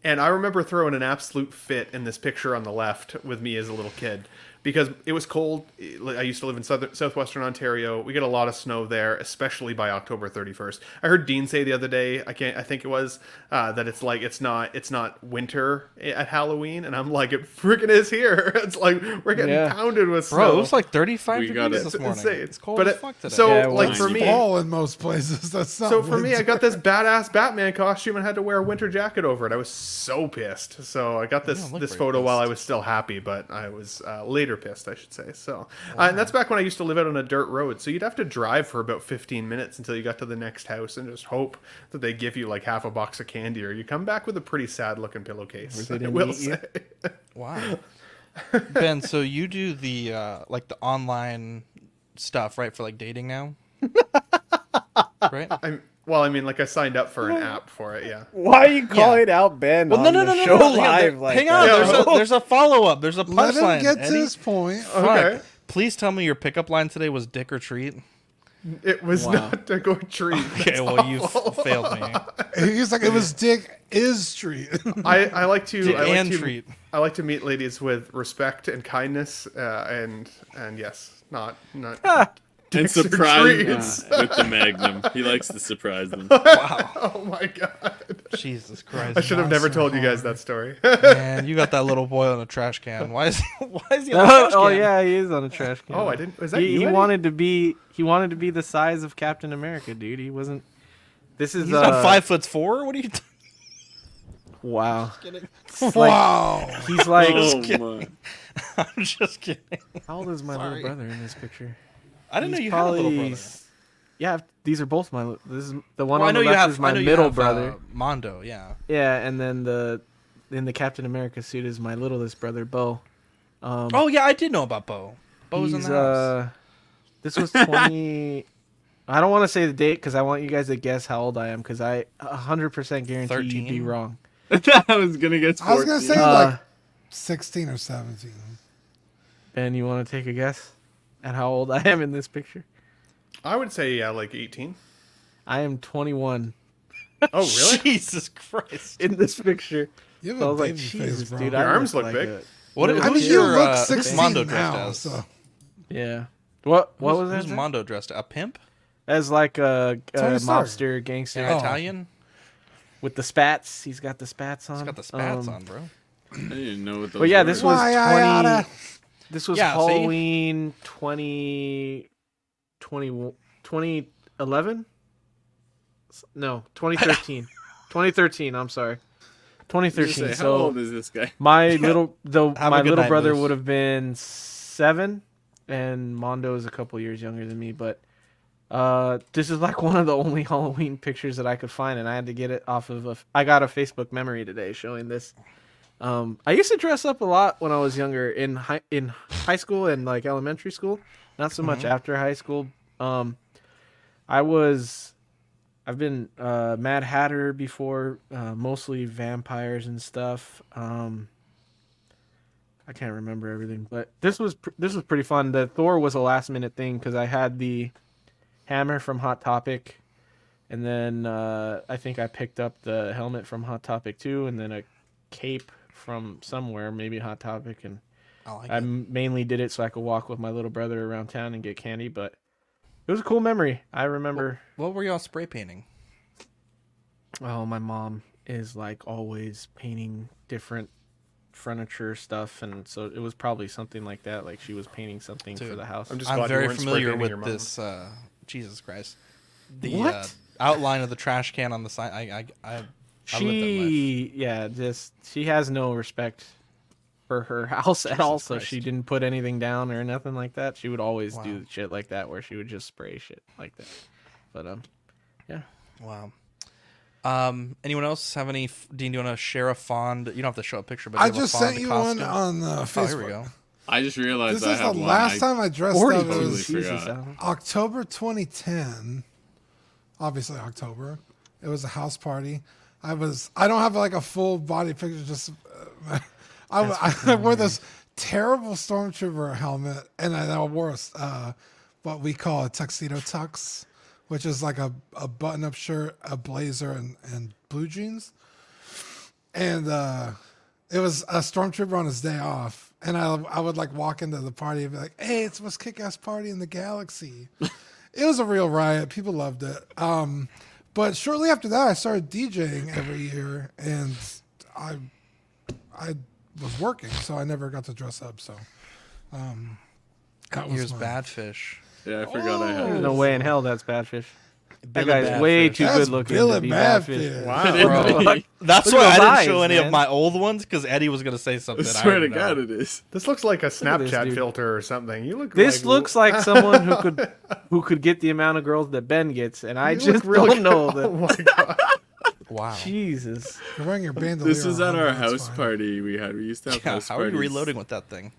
And I remember throwing an absolute fit in this picture on the left with me as a little kid because it was cold. I used to live in southern southwestern Ontario. We get a lot of snow there, especially by October 31st. I heard Dean say the other day, I can't I think it was uh, that it's like it's not it's not winter at Halloween and I'm like it freaking is here. [LAUGHS] It's like we're getting Yeah. pounded with snow. Bro, it was like 35 We got degrees it. this morning. insane. It's cold But as it- fuck today. so Yeah, it like for me Fall in [LAUGHS] most places. That's not so for me, I got this badass Batman costume and had to wear a winter jacket over it. I was so pissed. So I got this this very photo while I was still happy, but I was uh, later pissed, I should say. So, uh, and that's back when I used to live out on a dirt road. So you'd have to drive for about 15 minutes until you got to the next house and just hope that they give you like half a box of candy, or you come back with a pretty sad looking pillowcase. [LAUGHS] I will say. [LAUGHS] Wow. ben, so you do the uh like the online stuff, right, for like dating now? [LAUGHS] right? I'm Well, I mean, like I signed up for an app for it. Yeah. Why are you calling out Ben Well, on no, no, the no, no, show no, hang on, live like hang on. that? There's a, there's a follow up. There's a punchline. Let him punchline. get to Eddie. his point. Fuck. Okay. Please tell me your pickup line today was dick or treat. It was Wow. not to go treat. [LAUGHS] Okay, That's well you failed me. He's like, it was Dick is Street. [LAUGHS] I, I like to Dick I like and to treat. I like to meet ladies with respect and kindness uh, and and yes, not not And surprise treats. them with the [LAUGHS] Magnum. He likes to surprise them. Wow! [LAUGHS] oh my god! Jesus Christ. I should have never Monster told you guys that story. [LAUGHS] Man, you got that little boy on a trash can. Why is he, why is he on a Oh, trash oh, yeah, he is on a trash can. oh, I didn't. Was that He, you? he wanted to be. He wanted to be the size of Captain America, dude. He wasn't. This is He's uh, not five foot four. What are you? T- Wow. wow. He's like. oh my! I'm just kidding. How old is my Sorry. little brother in this picture? I didn't know He's you had a little probably brother. Yeah, these are both my. li- This is the one Well, I on know the you left have is my middle have, brother. uh, Mondo. Yeah. Yeah, and then the in the Captain America suit is my littlest brother, Bo. Um, Oh yeah, I did know about Bo. Bo's in the house. uh, this was twenty. [LAUGHS] I don't want to say the date because I want you guys to guess how old I am because I hundred percent guarantee you'd be 13? wrong. [LAUGHS] I was gonna get. 14. I was gonna say Uh, like sixteen or seventeen. Ben, you want to take a guess at how old I am in this picture? I would say yeah, like eighteen. I am twenty one. Oh really? [LAUGHS] Jesus Christ. in this picture. You have So I a was like, baby Jesus, face, bro. dude, Your I arms look look like big. a- What? I who's mean, you your, look uh, who's sixteen Mondo dressed now. as? So Yeah. What? What Who's- was that? Who's Mondo dressed? A pimp? As like a, a Tony Stark. mobster gangster An Oh. Italian? with the spats. He's got the spats on. He's got the spats Um, on, bro. I didn't know what those. But yeah, were. this was Why twenty. Oughta- This was Yeah, see? Halloween 20, 20 2011? No, 2013. [LAUGHS] 2013, I'm sorry. I was gonna 2013. say, how old is this guy? my little the [LAUGHS] Have my little night, brother Moose. would have been 7 and Mondo is a couple years younger than me, but uh this is like [LAUGHS] one of the only Halloween pictures that I could find and I had to get it off of a I got a Facebook memory today showing this. Um I used to dress up a lot when I was younger in high in high school and like elementary school, not so much after high school. Um I was I've been uh, Mad Hatter before, uh, mostly vampires and stuff. Um, I can't remember everything, but this was pr- this was pretty fun. The Thor was a last minute thing because I had the hammer from Hot Topic, and then uh, I think I picked up the helmet from Hot Topic too, and then a cape from somewhere, maybe Hot Topic, and I like I it. mainly did it so I could walk with my little brother around town and get candy, but. It was a cool memory. I remember. What were y'all spray painting? Oh, my mom is like always painting different furniture stuff, and so it was probably something like that. Like she was painting something for the house. I'm just I'm glad very weren't spray familiar with your mom. this. Uh, Jesus Christ. The What? Uh, outline of the trash can on the side. I, I, I, I lived that life. she, yeah, just she has no respect for her [LAUGHS] house at all. So she didn't put anything down or nothing like that. She would always Wow. do shit like that, where she would just spray shit like that. But um, yeah. Wow. Um, anyone else have any? Dean, do you want to share a fond? You don't have to show a picture, but I you have a just fond sent you one costume? on uh, Facebook. Oh, here we go. I just realized This I is the one. last I time I dressed up. It totally was Jesus, October 2010. Obviously October. It was a house party. I was. I don't have like a full body picture. Just uh, [LAUGHS] I, I [LAUGHS] wore this terrible stormtrooper helmet, and I, I wore a, uh, what we call a tuxedo tux, which is like a, a button-up shirt, a blazer, and, and blue jeans. And uh, it was a stormtrooper on his day off, and I I would like walk into the party and be like, "Hey, it's the most kick-ass party in the galaxy." [LAUGHS] it was a real riot. People loved it. Um, but shortly after that, I started DJing every year, and I I was working, so I never got to dress up. So um, that was Here's my- Badfish. Yeah, I forgot I had. There's no way in hell that's Badfish. That Billy guy's way too That's good looking Billy to be Badfish. Badfish. Wow. Bro. That's Look why I didn't eyes, show any man. of my old ones because Eddie was gonna say something. I something. swear to didn't know. God, it is. This looks like a at this Snapchat filter or something. You look. This like, looks like [LAUGHS] someone who could who could get the amount of girls that Ben gets, and I you just really don't know good. [LAUGHS] Oh that. my god. Wow. Oh, Jesus. You're wearing your bandolier. This is at our that's house fine. party we had. We used to have Yeah, house how are you reloading with that thing?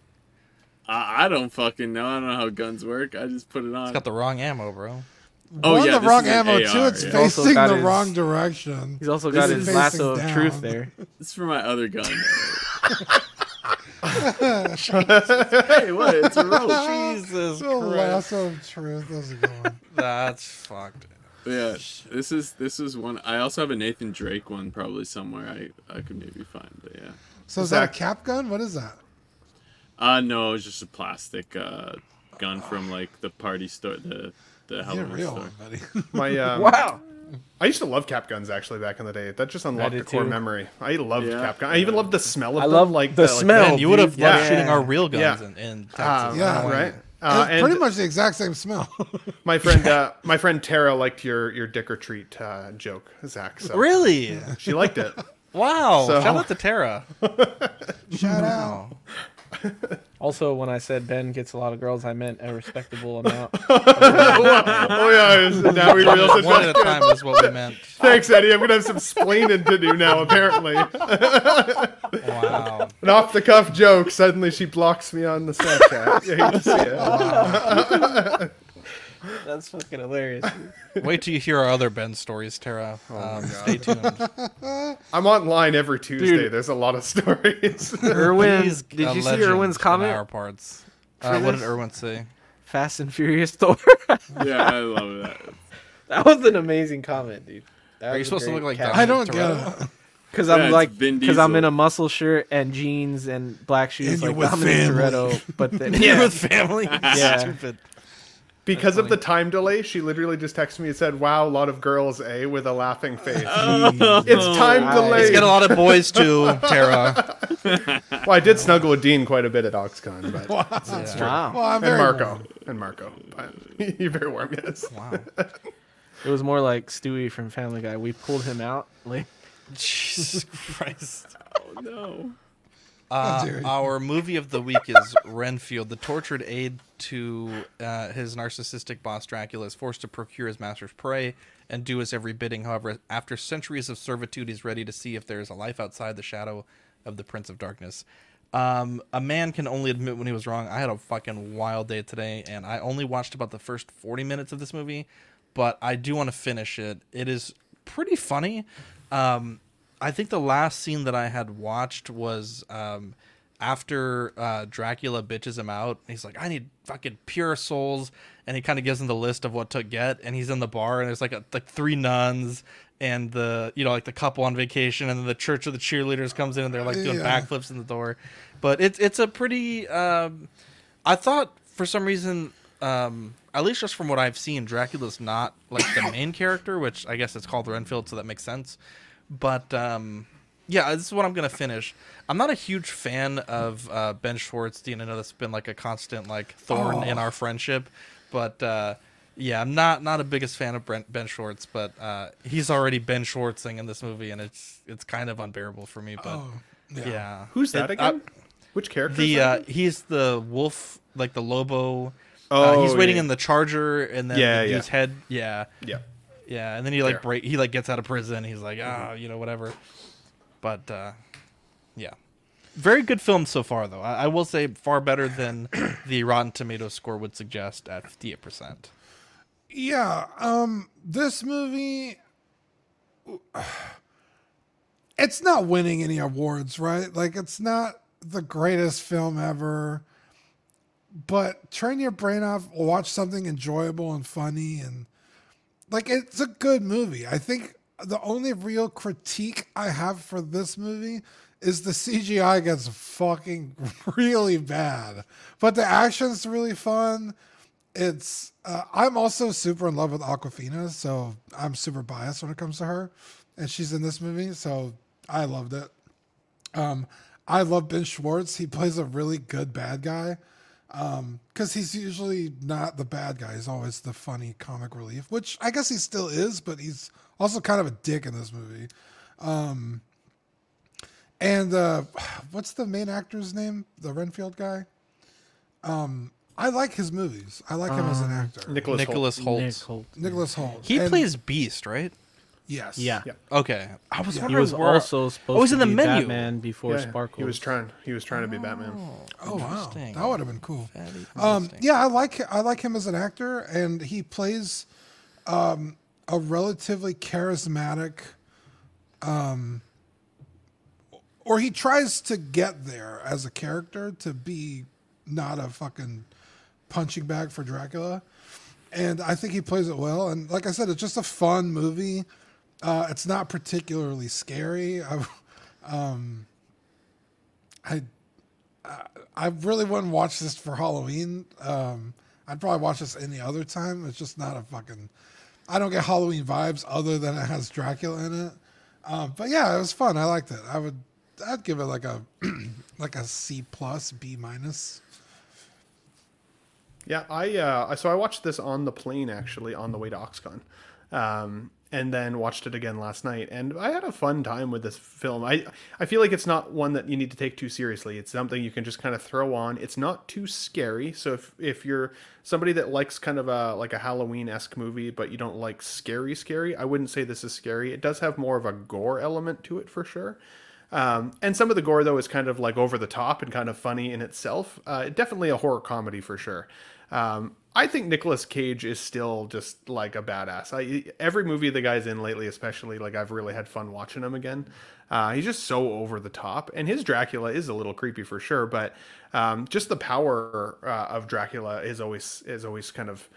I, I don't fucking know. I don't know how guns work. I just put it on. It's got the wrong ammo, bro. Oh, one, yeah, the this wrong is an ammo. Two, AR, it's yeah. Facing the his- wrong direction. He's also got is his facing lasso of truth there. [LAUGHS] This is for my other gun. [LAUGHS] hey, what? It's a rope. [LAUGHS] Jesus The Christ. lasso of truth. That's a good one. That's fucked. Yeah, this is this is one. I also have a Nathan Drake one probably somewhere. I I could maybe find, but yeah. So is that a cap gun? What is that? Uh no, it's just a plastic uh, gun from like the party store, the the Get Halloween real, store. buddy. [LAUGHS] My [LAUGHS] um, Wow. I used to love cap guns actually back in the day. That just unlocked a core too. memory. I loved Yeah. cap gun. I even loved the smell of I them. love like the like smell. Man, you would have Yeah. loved shooting our real guns Yeah. in, in Texas. Uh, Yeah. right. Uh, it's and pretty much the exact same smell. [LAUGHS] my friend, uh, my friend Tara liked your your dick or treat uh, joke, Zach. So Really? she liked it. Wow. So- Shout out to Tara. Shout out. [LAUGHS] Also, when I said Ben gets a lot of girls, I meant a respectable [LAUGHS] amount. oh yeah, so now we realize One at a time is what we meant. Thanks, Eddie. I'm gonna have some splaining to do now. Apparently, Wow. an off the cuff joke. Suddenly, she blocks me on the Snapchat. You see it. That's fucking hilarious. [LAUGHS] Wait till you hear our other Ben stories, Tara. um, stay tuned. [LAUGHS] I'm online every Tuesday. Dude. There's a lot of stories. [LAUGHS] Irwin, He's did you see legend Irwin's in comment? Our parts. Uh, what did this? Irwin say? Fast and Furious Thor. Yeah, I love that. that was an amazing comment, dude. That Are you supposed to look like caption. I don't get Because Yeah, I'm like, because I'm in a muscle shirt and jeans and black shoes, And you're like with Dominic family. Toretto. But then, You're with family. Yeah. Stupid. Because of the time delay, she literally just texted me and said, "Wow, a lot of girls, eh?" with a laughing face. Oh. [LAUGHS] it's time Nice. delay. He's got a lot of boys too, [LAUGHS] Tara. Well, I did snuggle with Dean quite a bit at Oxcon, but [LAUGHS] wow. Well, I'm and very Marco warm. and Marco. But you're very warm, yes. Wow. It was more like Stewie from Family Guy. We pulled him out. Like, Jesus Christ. Oh no. Uh, dare you. our movie of the week is Renfield. The tortured aide to uh, his narcissistic boss Dracula is forced to procure his master's prey and do his every bidding. However, after centuries of servitude, he's ready to see if there is a life outside the shadow of the Prince of Darkness. Um, a man can only admit when he was wrong. I had a fucking wild day today, and I only watched about the first 40 minutes of this movie, but I do want to finish it. It is pretty funny. Um, I think the last scene that I had watched was um, after uh, Dracula bitches him out. He's like, "I need fucking pure souls," and he kind of gives him the list of what to get. And he's in the bar, and there's like a, like three nuns and the you know like the couple on vacation, and then the church of the cheerleaders comes in, and they're like doing Yeah. backflips in the door. But it's it's a pretty. Um, I thought for some reason. Um, at least just from what I've seen, Dracula's not like the main character, which I guess it's called Renfield, so that makes sense. But um, yeah, this is what I'm gonna finish. I'm not a huge fan of uh, Ben Schwartzstein. I know that's been like a constant like thorn in Oh. our friendship, but uh, yeah, I'm not not a biggest fan of Brent, Ben Schwartz. But uh, he's already Ben Schwartzing in this movie, and it's it's kind of unbearable for me. But Oh, yeah, yeah. Who's that It- uh, again? Which character? the is uh, he's the wolf, like the Lobo. uh, Oh, he's waiting yeah. in the charger, and then Yeah, the yeah. dude's head. Yeah, yeah. yeah, and then he like Fair. break. He like gets out of prison. He's like, ah, you know, whatever. But uh, yeah, very good film so far, though. I, I will say far better than [COUGHS] the Rotten Tomatoes score would suggest at fifty-eight percent. Yeah, um this movie [SIGHS] it's not winning any awards, right? Like it's not the greatest film ever. But turn your brain off, watch something enjoyable and funny and like it's a good movie. I think the only real critique I have for this movie is the CGI gets fucking [LAUGHS] really bad. But the action's really fun it's uh, I'm also super in love with Awkwafina, so I'm super biased when it comes to her, and she's in this movie, so I loved it. Um, I love Ben Schwartz. He plays a really good bad guy, because he's usually not the bad guy. He's always the funny comic relief, which I guess he still is, but he's also kind of a dick in this movie. Um, and uh, [SIGHS] what's the main actor's name? The Renfield guy. Um, I like his movies. I like him as an actor. Nicholas. Hoult. Nicholas Hoult. Nick Hoult. Nicholas Hoult. He And- plays Beast, right? yes. Yeah. Yeah. Okay, I was He wondering. was where- also supposed Oh, he's to in the be menu. Batman before Yeah, Sparkles. He was trying. He was trying to be Batman. Oh wow, Interesting. that would have been cool. Very Um, interesting. yeah, I like I like him as an actor, and he plays um, a relatively charismatic, um, or he tries to get there as a character to be not a fucking punching bag for Dracula. And I think he plays it well. And like I said, it's just a fun movie. Uh, it's not particularly scary. I, [LAUGHS] um, I, I- I really wouldn't watch this for Halloween. Um, I'd probably watch this any other time. It's just not a fucking. I don't get Halloween vibes other than it has Dracula in it. Um, but yeah, it was fun. I liked it. I would. I'd give it like a [CLEARS THROAT] like a C plus, B minus. Yeah, I uh, so I watched this on the plane actually on the way to Oxcon, um, and then watched it again last night, and I had a fun time with this film. I I feel like it's not one that you need to take too seriously. It's something you can just kind of throw on. It's not too scary. So if if you're somebody that likes kind of a like a Halloween esque movie, but you don't like scary scary, I wouldn't say this is scary. It does have more of a gore element to it for sure. Um, and some of the gore though is kind of like over the top and kind of funny in itself. Uh, definitely a horror comedy for sure. Um, I think Nicolas Cage is still just like a badass. I, every movie the guy's in lately, especially, like I've really had fun watching him again. Uh, he's just so over the top, and his Dracula is a little creepy for sure. But um, just the power uh, of Dracula is always is always kind of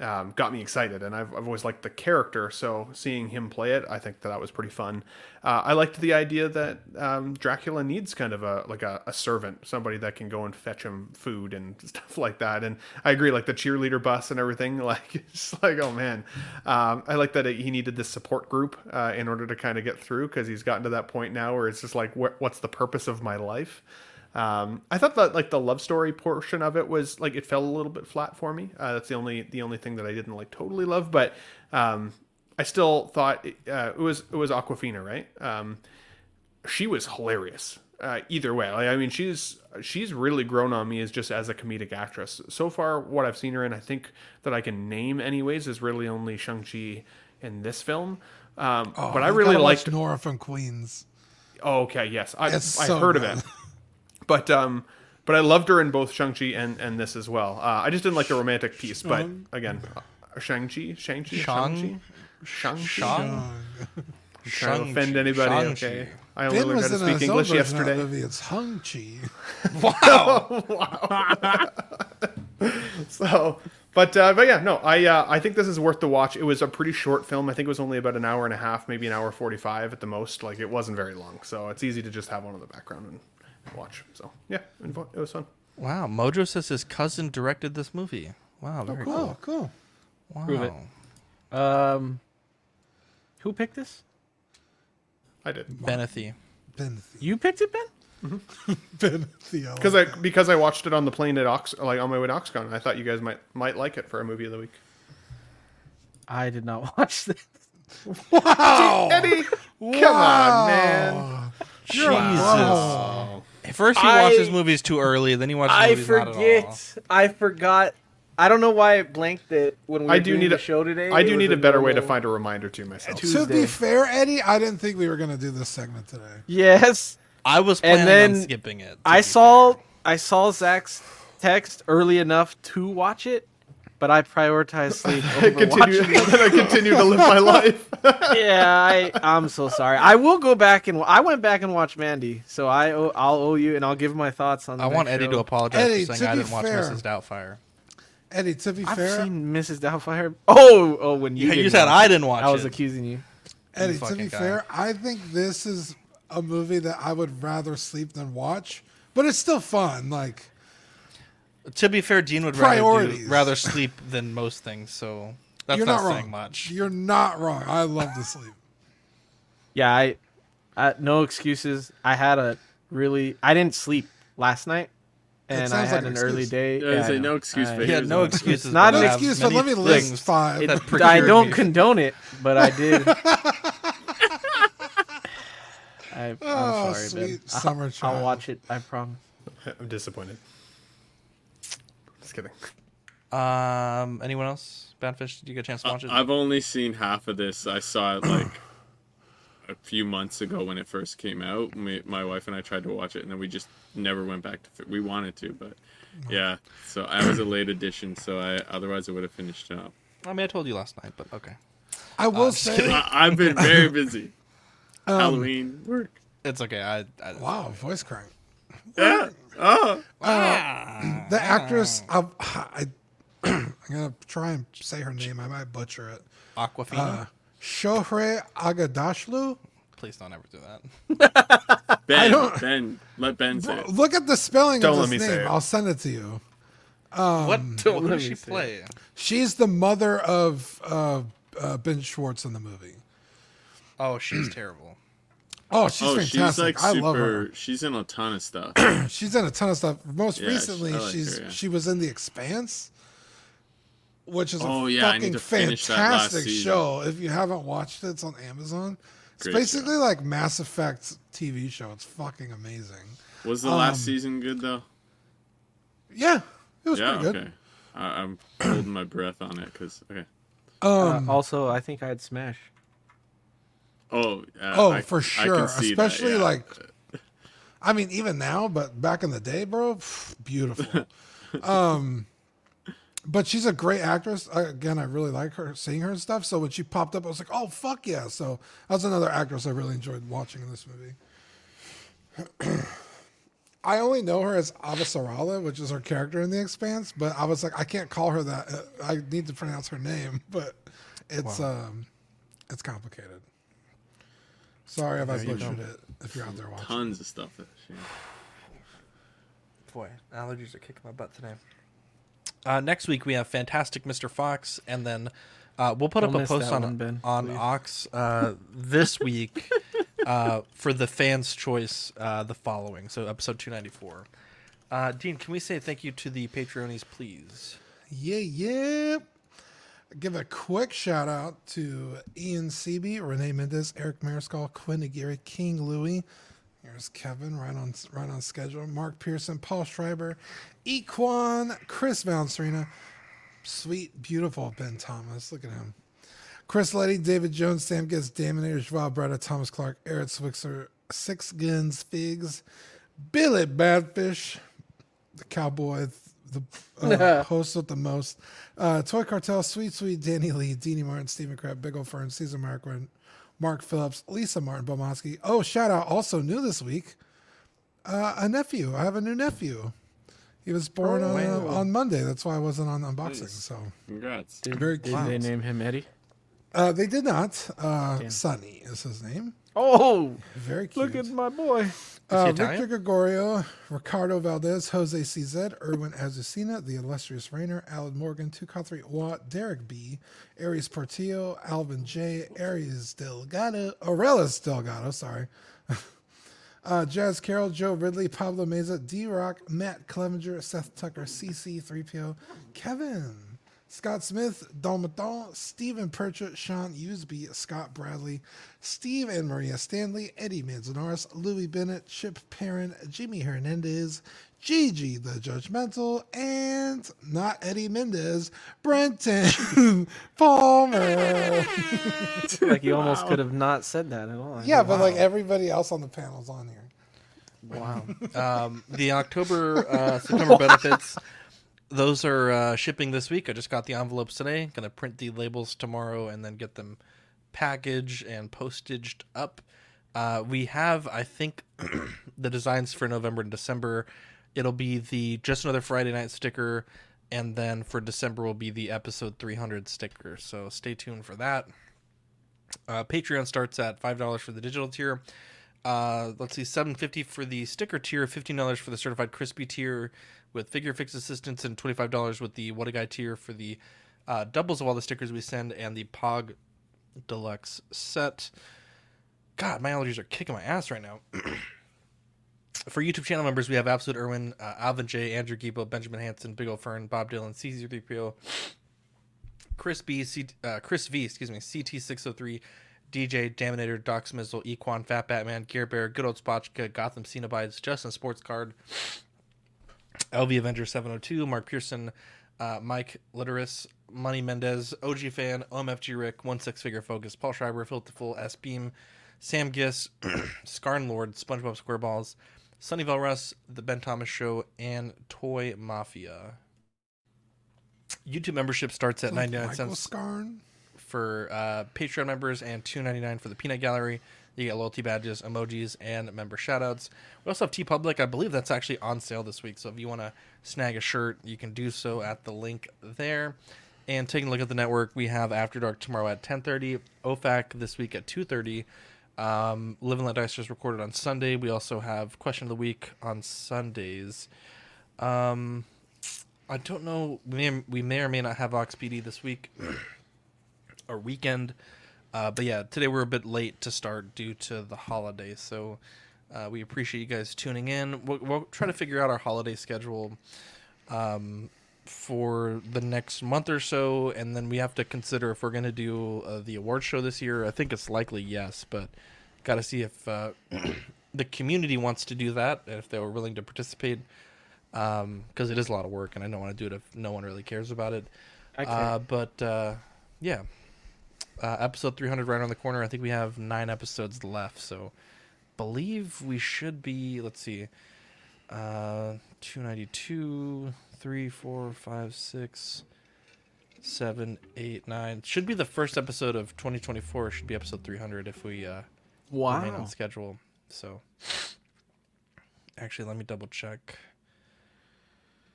um, got me excited, and I've, I've always liked the character. So seeing him play it, I think that that was pretty fun. Uh, I liked the idea that um, Dracula needs kind of a like a, a servant, somebody that can go and fetch him food and [LAUGHS] stuff like that. And I agree, like the cheerleader bus and everything. [LAUGHS] Like it's like, oh man, um, I like that he needed this support group uh, in order to kind of get through because he's gotten to that point now where it's just like, wh- what's the purpose of my life? Um, I thought that like the love story portion of it was like it fell a little bit flat for me. Uh, that's the only the only thing that I didn't like totally love, but um, I still thought it, uh, it was it was Awkwafina, right? Um, she was hilarious. Uh, either way, like, I mean, she's she's really grown on me as just as a comedic actress. So far, what I've seen her in, I think that I can name anyways is really only Shang Chi in this film. Um, Oh, but I really liked Nora from Queens. Oh, okay, yes, I, I've so heard of it, [LAUGHS] but um, but I loved her in both Shang Chi and and this as well. Uh, I just didn't like the romantic piece, but again, Shang Chi, Shang Chi, Shang- Shang Chi, Shang- I'm trying to Shang-Chi. offend anybody. Shang-Chi. Okay, I only Ben learned how to speak English version yesterday. movie. It's Hung Chi. [LAUGHS] [LAUGHS] Wow! [LAUGHS] so but uh, but yeah no i uh, i think this is worth the watch it was a pretty short film i think it was only about an hour and a half maybe an hour 45 at the most like it wasn't very long so it's easy to just have one in the background and, and watch so yeah it was fun Wow, Mojo says his cousin directed this movie. Wow, very cool. cool. Oh, cool. Wow. Prove it. Um, who picked this? i did Benethy. Ben, You picked it, Ben. [LAUGHS] ben Theo. because i because i watched it on the plane at ox like on my way to oxcon i thought you guys might might like it for a movie of the week I did not [LAUGHS] watch this. Wow. eddie come on man Jesus. Wow. First he I- watches movies too early, then he watches I movies not at all. forget. I forgot. I don't know why it blanked it when we were i do doing need the a show today. i do need a better way to find a reminder to myself to be fair, Eddie, I didn't think we were going to do this segment today. Yes. I was And then on skipping it. I be saw I saw Zach's text early enough to watch it, but I prioritize sleep [LAUGHS] over continue watching i [LAUGHS] continue to live my [LAUGHS] life yeah, I I'm so sorry. I will go back and I went back and watched Mandy, so I owe, I'll owe you and I'll give my thoughts on. The I want Eddie show. to apologize Eddie, for to saying I be didn't watch fair- Mrs. Doubtfire. Eddie, to be fair. I've seen Mrs. Doubtfire. Oh, oh, when you Yeah, you said I didn't watch I was it. accusing you. Eddie, to be guy. fair, I think this is a movie that I would rather sleep than watch, but it's still fun. Like, To be fair, Dean would rather, do, Priorities. rather sleep than most things, so that's you're not, not, saying wrong. much. You're not wrong. I love to sleep. Yeah, I, I no excuses. I had a really I didn't sleep last night, and I sounds had like an an early excuse. day. Yeah, I I say know. no excuse I- for Yeah, his no own. excuses. not but an I have excuse, but many let me list things five. that I procured don't me. condone it, but I did. [LAUGHS] I, I'm Oh, sorry, sweet Ben. summer I'll, child. I'll watch it. I promise. [LAUGHS] i'm disappointed just kidding Um, anyone else? Badfish, did you get a chance to watch it? I've only seen half of this. I saw it like [CLEARS THROAT] a few months ago when it first came out. Me, my wife and I tried to watch it, and then we just never went back to. fi- We wanted to, but yeah. So I was a late addition, so I otherwise I would have finished it up. I mean, I told you last night, but okay. I will just say. I, I've been very busy. [LAUGHS] Um, Halloween work. It's okay. I, I wow, voice crank. Yeah. Oh. Uh, the actress, I, I, [CLEARS THROAT] I'm gonna try and say her name. I might butcher it. Awkwafina. Uh, Shohreh Agadashlu. Please don't ever do that. [LAUGHS] Ben, Ben, let Ben say it. Look at the spelling Don't of let this me say name. it. I'll send it to you. Um, what don't what does she say play? She's the mother of uh, uh, Ben Schwartz in the movie. Oh, she's [CLEARS THROAT] terrible. Oh, she's oh, fantastic. she's like I super. love her. She's in a ton of stuff. [CLEARS THROAT] She's in a ton of stuff. Most Yeah, recently, I like she's her, yeah. she was in The Expanse, which is a Oh, yeah, fucking to finish fantastic season. show. If you haven't watched it, it's on Amazon. It's Great basically like Mass Effect TV show. It's fucking amazing. Was the Um, last season good though? Yeah, it was yeah. pretty good. Okay. I, I'm holding my breath on it because okay. Um, uh, also, I think I had smash. Oh. Uh, oh, I- for I sure. can see that, Especially yeah. like, I mean, even now, but back in the day, bro, pff, beautiful. [LAUGHS] um, but she's a great actress. I, again, I really like her, seeing her and stuff. So when she popped up, I was like, oh fuck yeah! So that's another actress I really enjoyed watching in this movie. [CLEARS THROAT] I only know her as Avasarala, which is her character in The Expanse, but I was like, I can't call her that. Uh, I need to pronounce her name, [LAUGHS] but it's um, it's complicated. Sorry if I There you butchered it. If you're out there watching, Tons of stuff. That she, Boy, allergies are kicking my butt today. Uh, next week we have Fantastic Mr. Fox, and then uh, we'll put Don't up a post on one, Ben, on please. Ox uh, this [LAUGHS] week uh, for the fans' choice. Uh, the following, so episode two ninety four. Uh, Dean, can we say thank you to the Patreonies, please? Yeah, yeah. Give a quick shout out to Ian Seeby, Renee Mendez, Eric Mariscal, Quinn Aguirre, King Louie. Here's Kevin, right on right on schedule. Mark Pearson, Paul Schreiber, Equan, Chris Valencerina, sweet, beautiful Ben Thomas. Look at him. Chris Letty, David Jones, Sam Gets, Daminator, Joao Bretta, Thomas Clark, Eric Swixer, Six Guns, Figs, Billy Badfish, the cowboy, the uh, [LAUGHS] host with the most. Uh, Toy Cartel, Sweet Sweet, Danny Lee, Deanie Martin, Stephen Crab, Big Ol' Fern, Caesar Marquand, Mark Phillips, Lisa Martin Bomaski. Oh, shout out also new this week. Uh, a nephew. I have a new nephew. He was born Oh, on, uh, wow. on Monday. That's why I wasn't on unboxing. Nice. So Congrats. Did, Very did clowns. they name him Eddie? uh, they did not. Uh, Sonny is his name. Oh, Very cute. look at my boy. Uh, Victor Gregorio, Ricardo Valdez, Jose CZ, Erwin Azucena, The Illustrious Rainer, Alan Morgan, Tukathri Watt, Derek B, Aries Portillo, Alvin J, Aries Delgado, Aurelis Delgado, sorry. [LAUGHS] uh, Jazz Carroll, Joe Ridley, Pablo Meza, D Rock, Matt Clevenger, Seth Tucker, CC, 3PO, Kevin, Scott Smith, Don Maton, Stephen Purchett, Sean Usby, Scott Bradley, Steve and Maria Stanley, Eddie Manzanares, Louis Bennett, Chip Perrin, Jimmy Hernandez, Gigi the Judgmental, and not Eddie Mendez, Brenton [LAUGHS] Palmer. [LAUGHS] like you almost could have not said that at all. yeah, but like everybody else on the panel's on here. wow. [LAUGHS] Um, the October uh, September benefits, those are uh, shipping this week. I just got the envelopes today. Gonna print the labels tomorrow and then get them packaged and postaged up. Uh, we have, I think, [CLEARS THROAT] the designs for November and December. It'll be the just another Friday night sticker, and then for December will be the episode 300 sticker. So stay tuned for that. Uh, Patreon starts at five dollars for the digital tier. Uh, let's see, seven fifty for the sticker tier, fifteen dollars for the certified crispy tier with figure fix assistance, and twenty five dollars with the what a guy tier for the uh, doubles of all the stickers we send and the Pog Deluxe set. God, my allergies are kicking my ass right now. [CLEARS THROAT] For YouTube channel members, we have Absolute Irwin, uh, Alvin J, Andrew Gibo, Benjamin Hanson, Big Ol' Fern, Bob Dylan, CZ3PO, Chris B, C, uh, Chris V, excuse me, CT603, DJ, Daminator, Doc Smizzle, Equan, Fat Batman, Gear Bear, Good Old Spotchka, Gotham Cenobites, Justin Sports Card, LV Avenger 702, Mark Pearson, uh, Mike Literis, Money Mendez, OG Fan, OMFG Rick, One Six Figure Focus, Paul Schreiber, Filterful, S Beam, Sam Giss, [CLEARS THROAT] Scarn Lord, SpongeBob SquareBalls, Sunnyvale Russ, The Ben Thomas Show, and Toy Mafia. YouTube membership starts at Like 99 Michael cents Scarn. for uh, Patreon members and 2.99 for the Peanut Gallery. You get loyalty badges, emojis, and member shoutouts. We also have TeePublic. I believe that's actually on sale this week. So if you want to snag a shirt, you can do so at the link there. And taking a look at the network, we have After Dark tomorrow at 10:30, OFAC this week at 2:30. Um, Live and Let Dice just recorded on Sunday. We also have Question of the Week on Sundays. Um, I don't know. We may, we may or may not have Ox PD this week or weekend. Uh, but yeah, today we're a bit late to start due to the holiday. So uh, we appreciate you guys tuning in. We'll, we'll try to figure out our holiday schedule um, for the next month or so, and then we have to consider if we're going to do uh, the award show this year. I think it's likely yes, but got to see if uh, [COUGHS] the community wants to do that and if they were willing to participate. Because it is a lot of work, and I don't want to do it if no one really cares about it. Uh, but uh, yeah, uh, episode 300 right around the corner. I think we have nine episodes left, so believe we should be. Let's see, uh, 292, 3, 4, 5, 6, 7, 8, 9. Should be the first episode of 2024. Should be episode 300 if we uh, remain Wow. on schedule. So, actually, let me double check.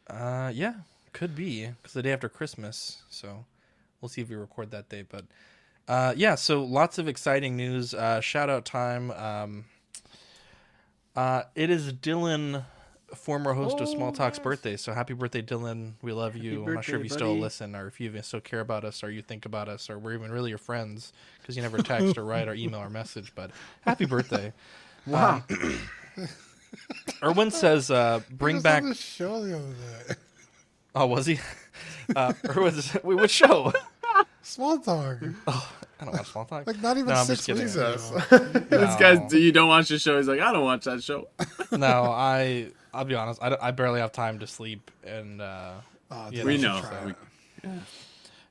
Uh, yeah, could be because the day after Christmas. So, we'll see if we record that day. But, uh, yeah, so lots of exciting news. Uh, shout out time. Um, uh, it is Dylan, former host of Small Talk's birthday. So happy birthday, Dylan. We love you. I'm not sure if you birthday, still listen or if you even still care about us or you think about us or we're even really your friends because you never text or write or [LAUGHS] email or message. But happy birthday. [LAUGHS] Wow. Um, [COUGHS] Erwin says, uh, bring back. show the other day. Oh, was he? [LAUGHS] Uh, Erwin's, wait, what show? Small talk. Oh, I don't watch Small Talk. Like not even No, I'm six weeks Jesus. ago. this guy's. Do you don't watch the show? He's like, I don't watch that show. [LAUGHS] no, I I'll be honest. I, I barely have time to sleep, and uh, Oh, you We know. try We- it.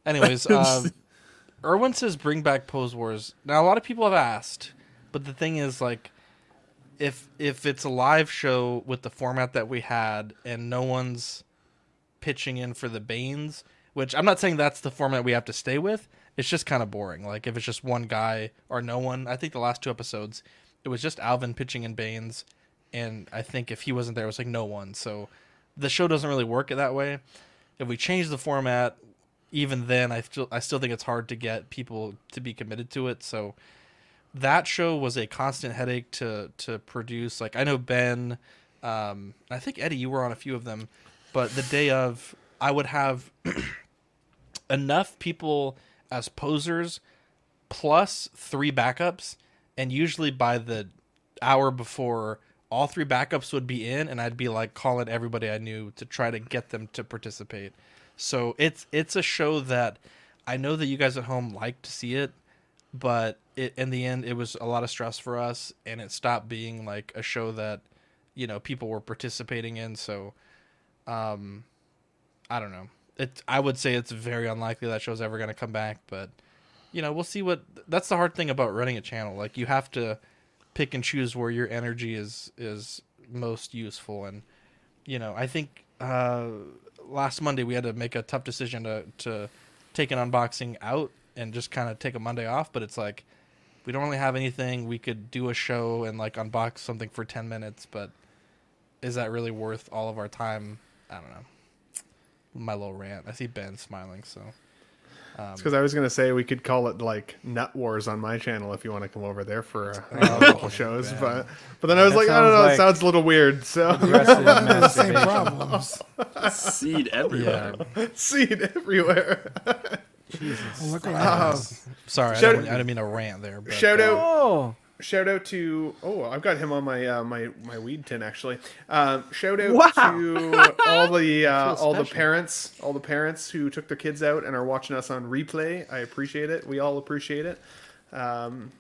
Anyways, [LAUGHS] uh, Erwin says bring back Pose Wars. Now a lot of people have asked, but the thing is like if if it's a live show with the format that we had and no one's pitching in for the Banes, which I'm not saying that's the format we have to stay with. It's just kind of boring. Like if it's just one guy or no one. I think the last two episodes it was just Alvin pitching in Banes and I think if he wasn't there it was like no one. So the show doesn't really work that way. If we change the format, even then I still I still think it's hard to get people to be committed to it. So that show was a constant headache to to produce. Like I know Ben, um, I think Eddie, you were on a few of them, but the day of, I would have [CLEARS THROAT] enough people as posers, plus three backups, and usually by the hour before, all three backups would be in, and I'd be like calling everybody I knew to try to get them to participate. So it's it's a show that I know that you guys at home like to see it, but it, in the end, it was a lot of stress for us, and it stopped being like a show that you know people were participating in. So, um, I don't know. It I would say it's very unlikely that show's ever going to come back, but you know we'll see what. That's the hard thing about running a channel. Like you have to pick and choose where your energy is is most useful, and you know I think uh, last Monday we had to make a tough decision to to take an unboxing out and just kind of take a Monday off. But it's like we don't really have anything. We could do a show and like unbox something for ten minutes, but is that really worth all of our time? I don't know. My little rant. I see Ben smiling, so um, Because I was gonna say we could call it like Nut Wars on my channel if you want to come over there for a, a Oh, couple shows, man. but but then I was That like, I don't sounds know, it sounds a little weird. So Aggressive The [LAUGHS] same problems. Seed everywhere. yeah. seed everywhere. Well, look what I Uh, have. Sorry, I Shout- didn't, I didn't mean to rant there. But, Shout uh, out Oh, Shout out to oh I've got him on my uh, my my weed tin actually. Um, shout out Wow. to all the [LAUGHS] uh, all the parents all the parents who took their kids out and are watching us on replay. I appreciate it. We all appreciate it. Um,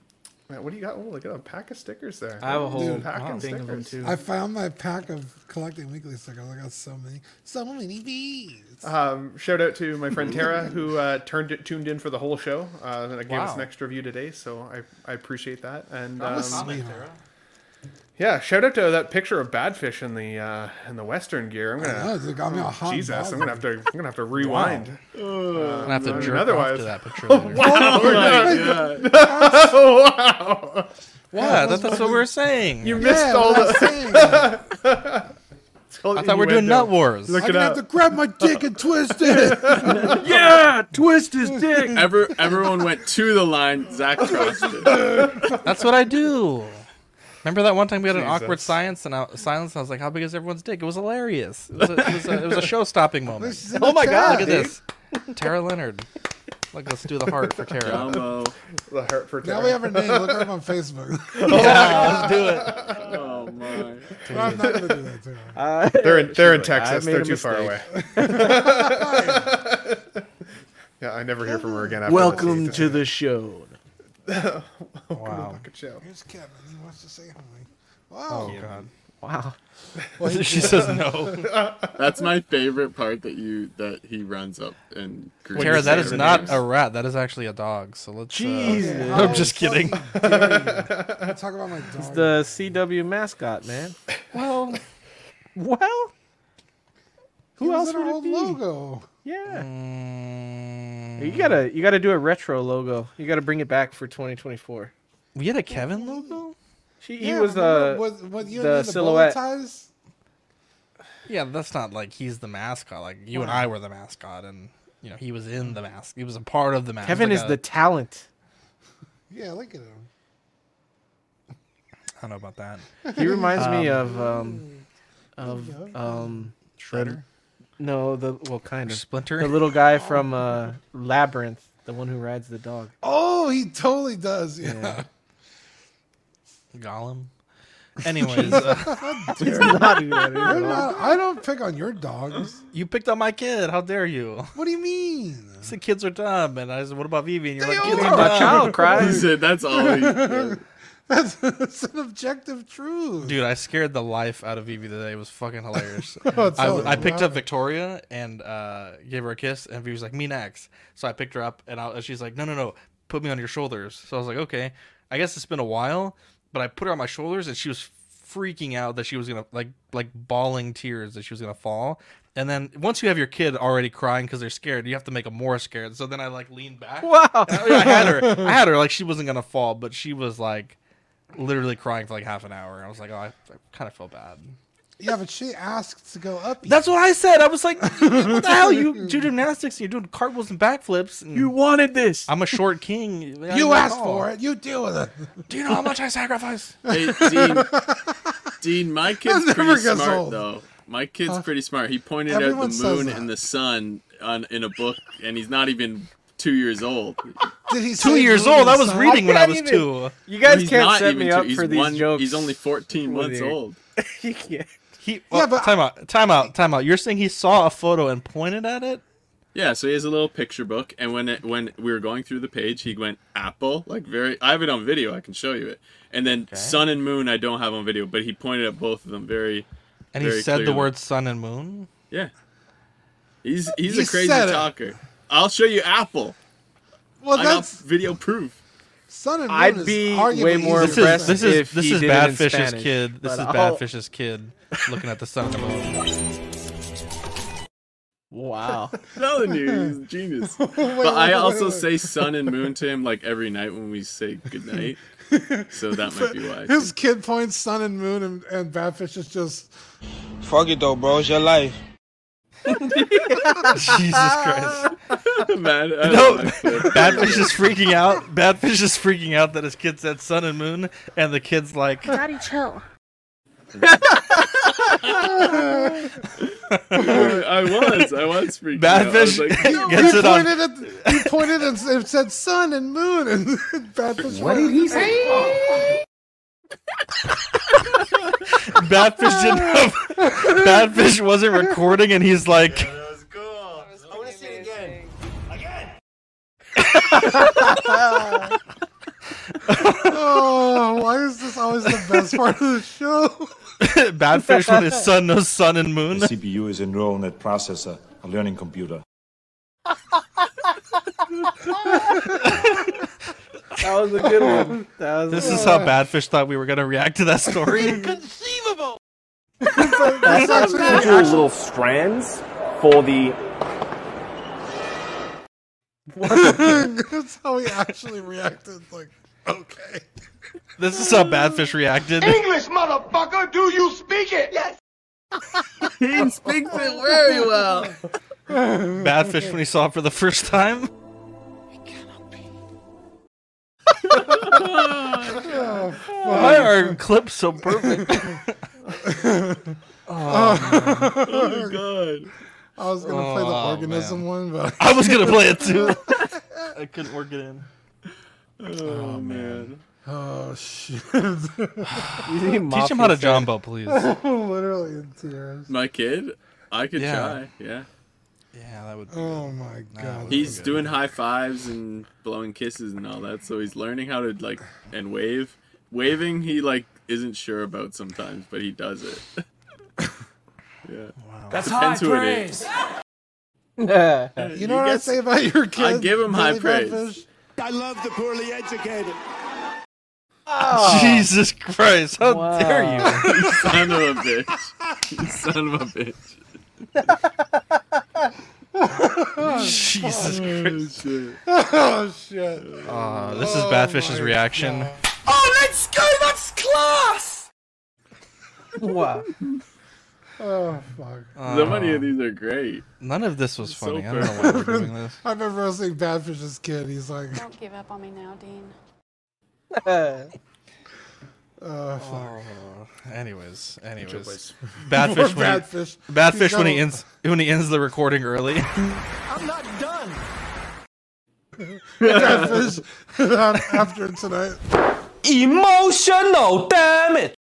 man, what do you got? Oh, look at a pack of stickers there. I have a Ooh, whole pack of thing of them stickers. too. I found my pack of collecting weekly stickers. I got so many, so many bees. Um, shout out to my friend Tara who uh, turned it, tuned in for the whole show uh, and gave us an extra view today. So I, I appreciate that. And I'm a um, sweetheart. Yeah, shout out to that picture of Badfish in the uh, in the Western gear. I'm gonna. I know, got me all hot and Jesus, I'm gonna have to. I'm gonna have to rewind. I'm gonna have to Uh, jerk off otherwise- to that picture [LAUGHS] later. wow! Oh my [LAUGHS] wow! What? That, that's what we're saying. You missed Yeah, all the. saying. I [LAUGHS] thought we were doing Nut Wars. Look I'm it gonna up. have to grab my dick and twist it. yeah, twist his dick. Ever, everyone went to the line. Zach crossed it. That's what I do. Remember that one time we had an awkward science and I, silence? And I was like, "How big is everyone's dick?" It was hilarious. It was a, it was a, it was a show-stopping [LAUGHS] moment. This is in Oh the my God, chat. Look at this, Tara Leonard. Like, let's do the heart for Tara. Combo. The heart for Now we have her name. Look her up on Facebook. [LAUGHS] yeah, let's do it. Oh my. But I'm not gonna do that to her. Uh, They're in, they're in Texas. They're a too far away. [LAUGHS] yeah, I never hear from her again. After Welcome this to the show. [LAUGHS] Wow. fucking show. Here's Kevin. He wants to say something. Oh God. Wow. [LAUGHS] [LAUGHS] she says no. That's my favorite part that you that he runs up and greets Tara, that is everyone. not a rat. That is actually a dog. So let's. Jesus. Uh, How I'm just kidding. fucking dare Talk about my dog. It's the CW mascot, man. well, Well, He who was else in our would it old be? logo. Yeah. mm, You gotta you gotta do a retro logo. You gotta bring it back for 2024. we had a Kevin logo. She, he was uh with, with you the and me, the silhouette. Ties? Yeah, that's not like he's the mascot. Like you and I were the mascot, and you know he was in the mask. He was a part of the mask. Kevin Like is a- the talent. Yeah, look at him. I don't know about that. He reminds me of um of um Shredder, no the well kind of Splinter. the little guy from uh Labyrinth, the one who rides the dog. Oh, he totally does. Yeah. Gollum. Anyways, uh, [LAUGHS] [LAUGHS] It's not even that You're at all. not, I don't pick on your dogs. you picked on my kid. How dare you? What do you mean? I said kids are dumb, and I said, "What about Vivi?" And you're They like, "Kids are. are My dumb." child [LAUGHS] He cries. said that's all. He, yeah. That's, [LAUGHS] that's an objective truth. Dude, I scared the life out of Vivi today. It was fucking hilarious. [LAUGHS] It's I, all I picked up Victoria and uh, gave her a kiss, and Vivi was like, "Me next." So I picked her up, and, I, and she's like, "No, no, no, put me on your shoulders." So I was like, "Okay." I guess it's been a while, but I put her on my shoulders, and she was freaking out that she was gonna like like bawling tears that she was gonna fall. And then once you have your kid already crying because they're scared, you have to make them more scared. So then I like leaned back. Wow. I, I had her. [LAUGHS] I had her like she wasn't gonna fall, but she was like literally crying for like half an hour. I was like, oh, I, I kind of felt bad. Yeah, but she asked to go up. That's what I said. I was like, what the [LAUGHS] hell? You do gymnastics and you're doing cartwheels and backflips. And You wanted this. I'm a short king. [LAUGHS] You asked for it. You deal with it. Do you know how much I sacrifice? [LAUGHS] Hey, Dean. Dean, my kid's never pretty gets smart old. though. My kid's pretty smart. He pointed out Everyone the says moon that. and the sun on in a book, and he's not even two years old. Did he Two years old. I was sun? reading when I was even- two. You guys He's can't set even me two. up He's for these one, jokes. He's only 14 months old. [LAUGHS] you can't. He, Yeah, well, but- time out, time out, time out. You're saying he saw a photo and pointed at it? Yeah, so he has a little picture book, and when it, when we were going through the page, he went apple, like very. I have it on video. I can show you it. And then sun and moon, I don't have on video, but he pointed at both of them very. And he very said the clearly. word sun and moon. Yeah. He's he's He a crazy said it. Talker. I'll show you apple. Well, I that's video proof. sun and moon I'd is be way more This to is impressed this is if this he is did it Badfish's Spanish, kid. This is I'll- Badfish's kid looking at the sun and moon. Wow. telling you, he's a genius. [LAUGHS] but wait, I wait, also wait. say sun and moon to him like every night when we say goodnight. so that might be why. [LAUGHS] His kid points sun and moon, and, and Badfish is just. Fuck it though, bro. It's your life. [LAUGHS] Jesus Christ! [LAUGHS] Man, I No, like. Badfish is freaking out. Badfish is freaking out that his kid said sun and moon, and the kid's like, Daddy, chill. [LAUGHS] I was, I was freaking Badfish out. I was like, [LAUGHS] gets he it on. pointed at he pointed and s- said sun and moon, and Badfish. What did he say? Badfish didn't have. Badfish wasn't recording, and he's like, Oh, why is this always the best part of the show? [LAUGHS] Badfish with his son knows sun and moon. The CPU is a neural net processor, a learning computer. That was a good one. That was This is how Badfish thought we were gonna react to that story. [LAUGHS] That's actually Two little strands for the. [LAUGHS] That's how he actually reacted. Like, okay. this is how Badfish reacted. English, motherfucker, do you speak it? Yes. [LAUGHS] he speaks [LAUGHS] it very well. Badfish when he saw it for the first time. Oh, Why are clips so perfect? oh, my God. I was gonna play the Oh, organism one, but [LAUGHS] I was gonna play it too. I couldn't work it in. Oh, oh man. Oh shit! [SIGHS] Teach him how to jumbo, please. [LAUGHS] Literally in tears. My kid? I could Yeah. try, yeah. Yeah, that would. Oh my god. He's doing high fives and blowing kisses and all that, so he's learning how to like and wave. Waving he like isn't sure about sometimes, but he does it. [LAUGHS] yeah. That's Depends high who praise. You know what I say about your kid? I give him high praise. Badfish? I love the poorly educated. Jesus Christ! How Wow. dare you? [LAUGHS] You son of a bitch. You son of a bitch. Jesus Christ! shit. Oh shit! Uh, this is Badfish's reaction. Oh, let's go. That's class. Wow. [LAUGHS] Oh fuck! so many of these are great. None of this was So funny. I don't know why we're doing this. [LAUGHS] I remember listening to Badfish's kid. He's like, Don't give up on me now, Dean. [LAUGHS] oh fuck. Oh, anyways, anyways. [LAUGHS] Badfish when he, Badfish. Badfish when he ends when he ends the recording early. I'm not done. Badfish after tonight. Emotional damage.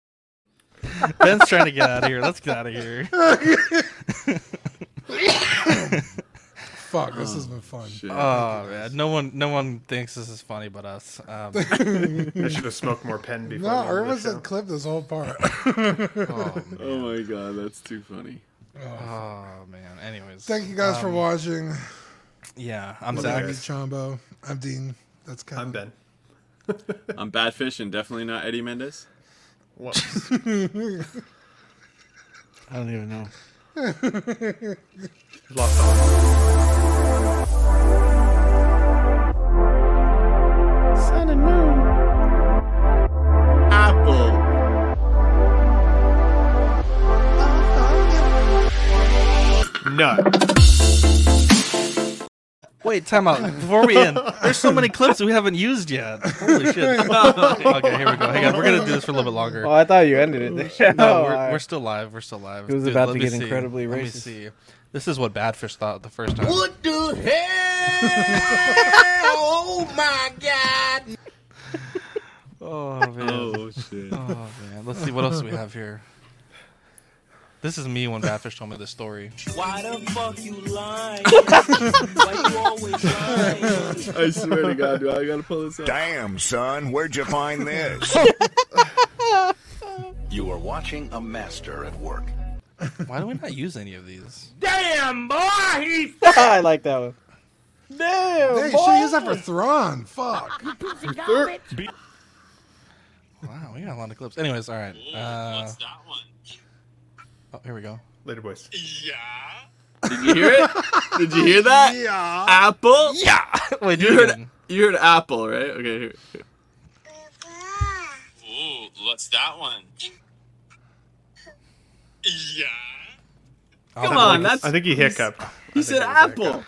[LAUGHS] Ben's trying to get out of here. Let's get out of here. [LAUGHS] Fuck, this has been fun. Shit. Oh man, no one, no one thinks this is funny but us. Um, I should have smoked more pen before. No, the end of the show. said clip this whole part. [LAUGHS] oh, Oh my god, that's too funny. oh man. Anyways, Thank you guys for um, watching. Yeah, I'm My Zach. name is Chombo. I'm Dean. That's Kevin. I'm Ben. I'm Badfish and definitely not Eddie Mendez. What? [LAUGHS] I don't even know. [LAUGHS] Lost all. Sun and moon. Apple. Uh-huh. Nut. Wait, time out. Before we end, there's so many clips we haven't used yet. Holy shit. [LAUGHS] okay, here we go. Hang on, we're gonna do this for a little bit longer. Oh, I thought you ended it. there. [LAUGHS] No, we're, we're still live. We're still live. It was Dude, about to get see. incredibly Let me see. This is what Badfish thought the first time. What the hell? [LAUGHS] oh my god. Oh man. Oh shit. Oh man. Let's see what else we have here. This is me when Badfish told me this story. Why the fuck you lying? [LAUGHS] Why you always lying? I swear to God, dude, I gotta pull this up? Damn, son, where'd you find this? [LAUGHS] You are watching a master at work. Why do we not use any of these? Damn, boy, he [LAUGHS] I like that one. Damn, Hey, boy. should use that for Thrawn. Fuck. Wow, we got a lot of clips. Anyways, all right. Uh, What's that one? Oh, here we go. Later, boys. Yeah. Did you hear it? [LAUGHS] Did you hear that? Yeah. Apple? Yeah. [LAUGHS] Wait, You heard, again. you heard apple, right? Okay, here. here. Ooh, what's that one? Yeah. Come that- on, that's I think he hiccuped. he said apple.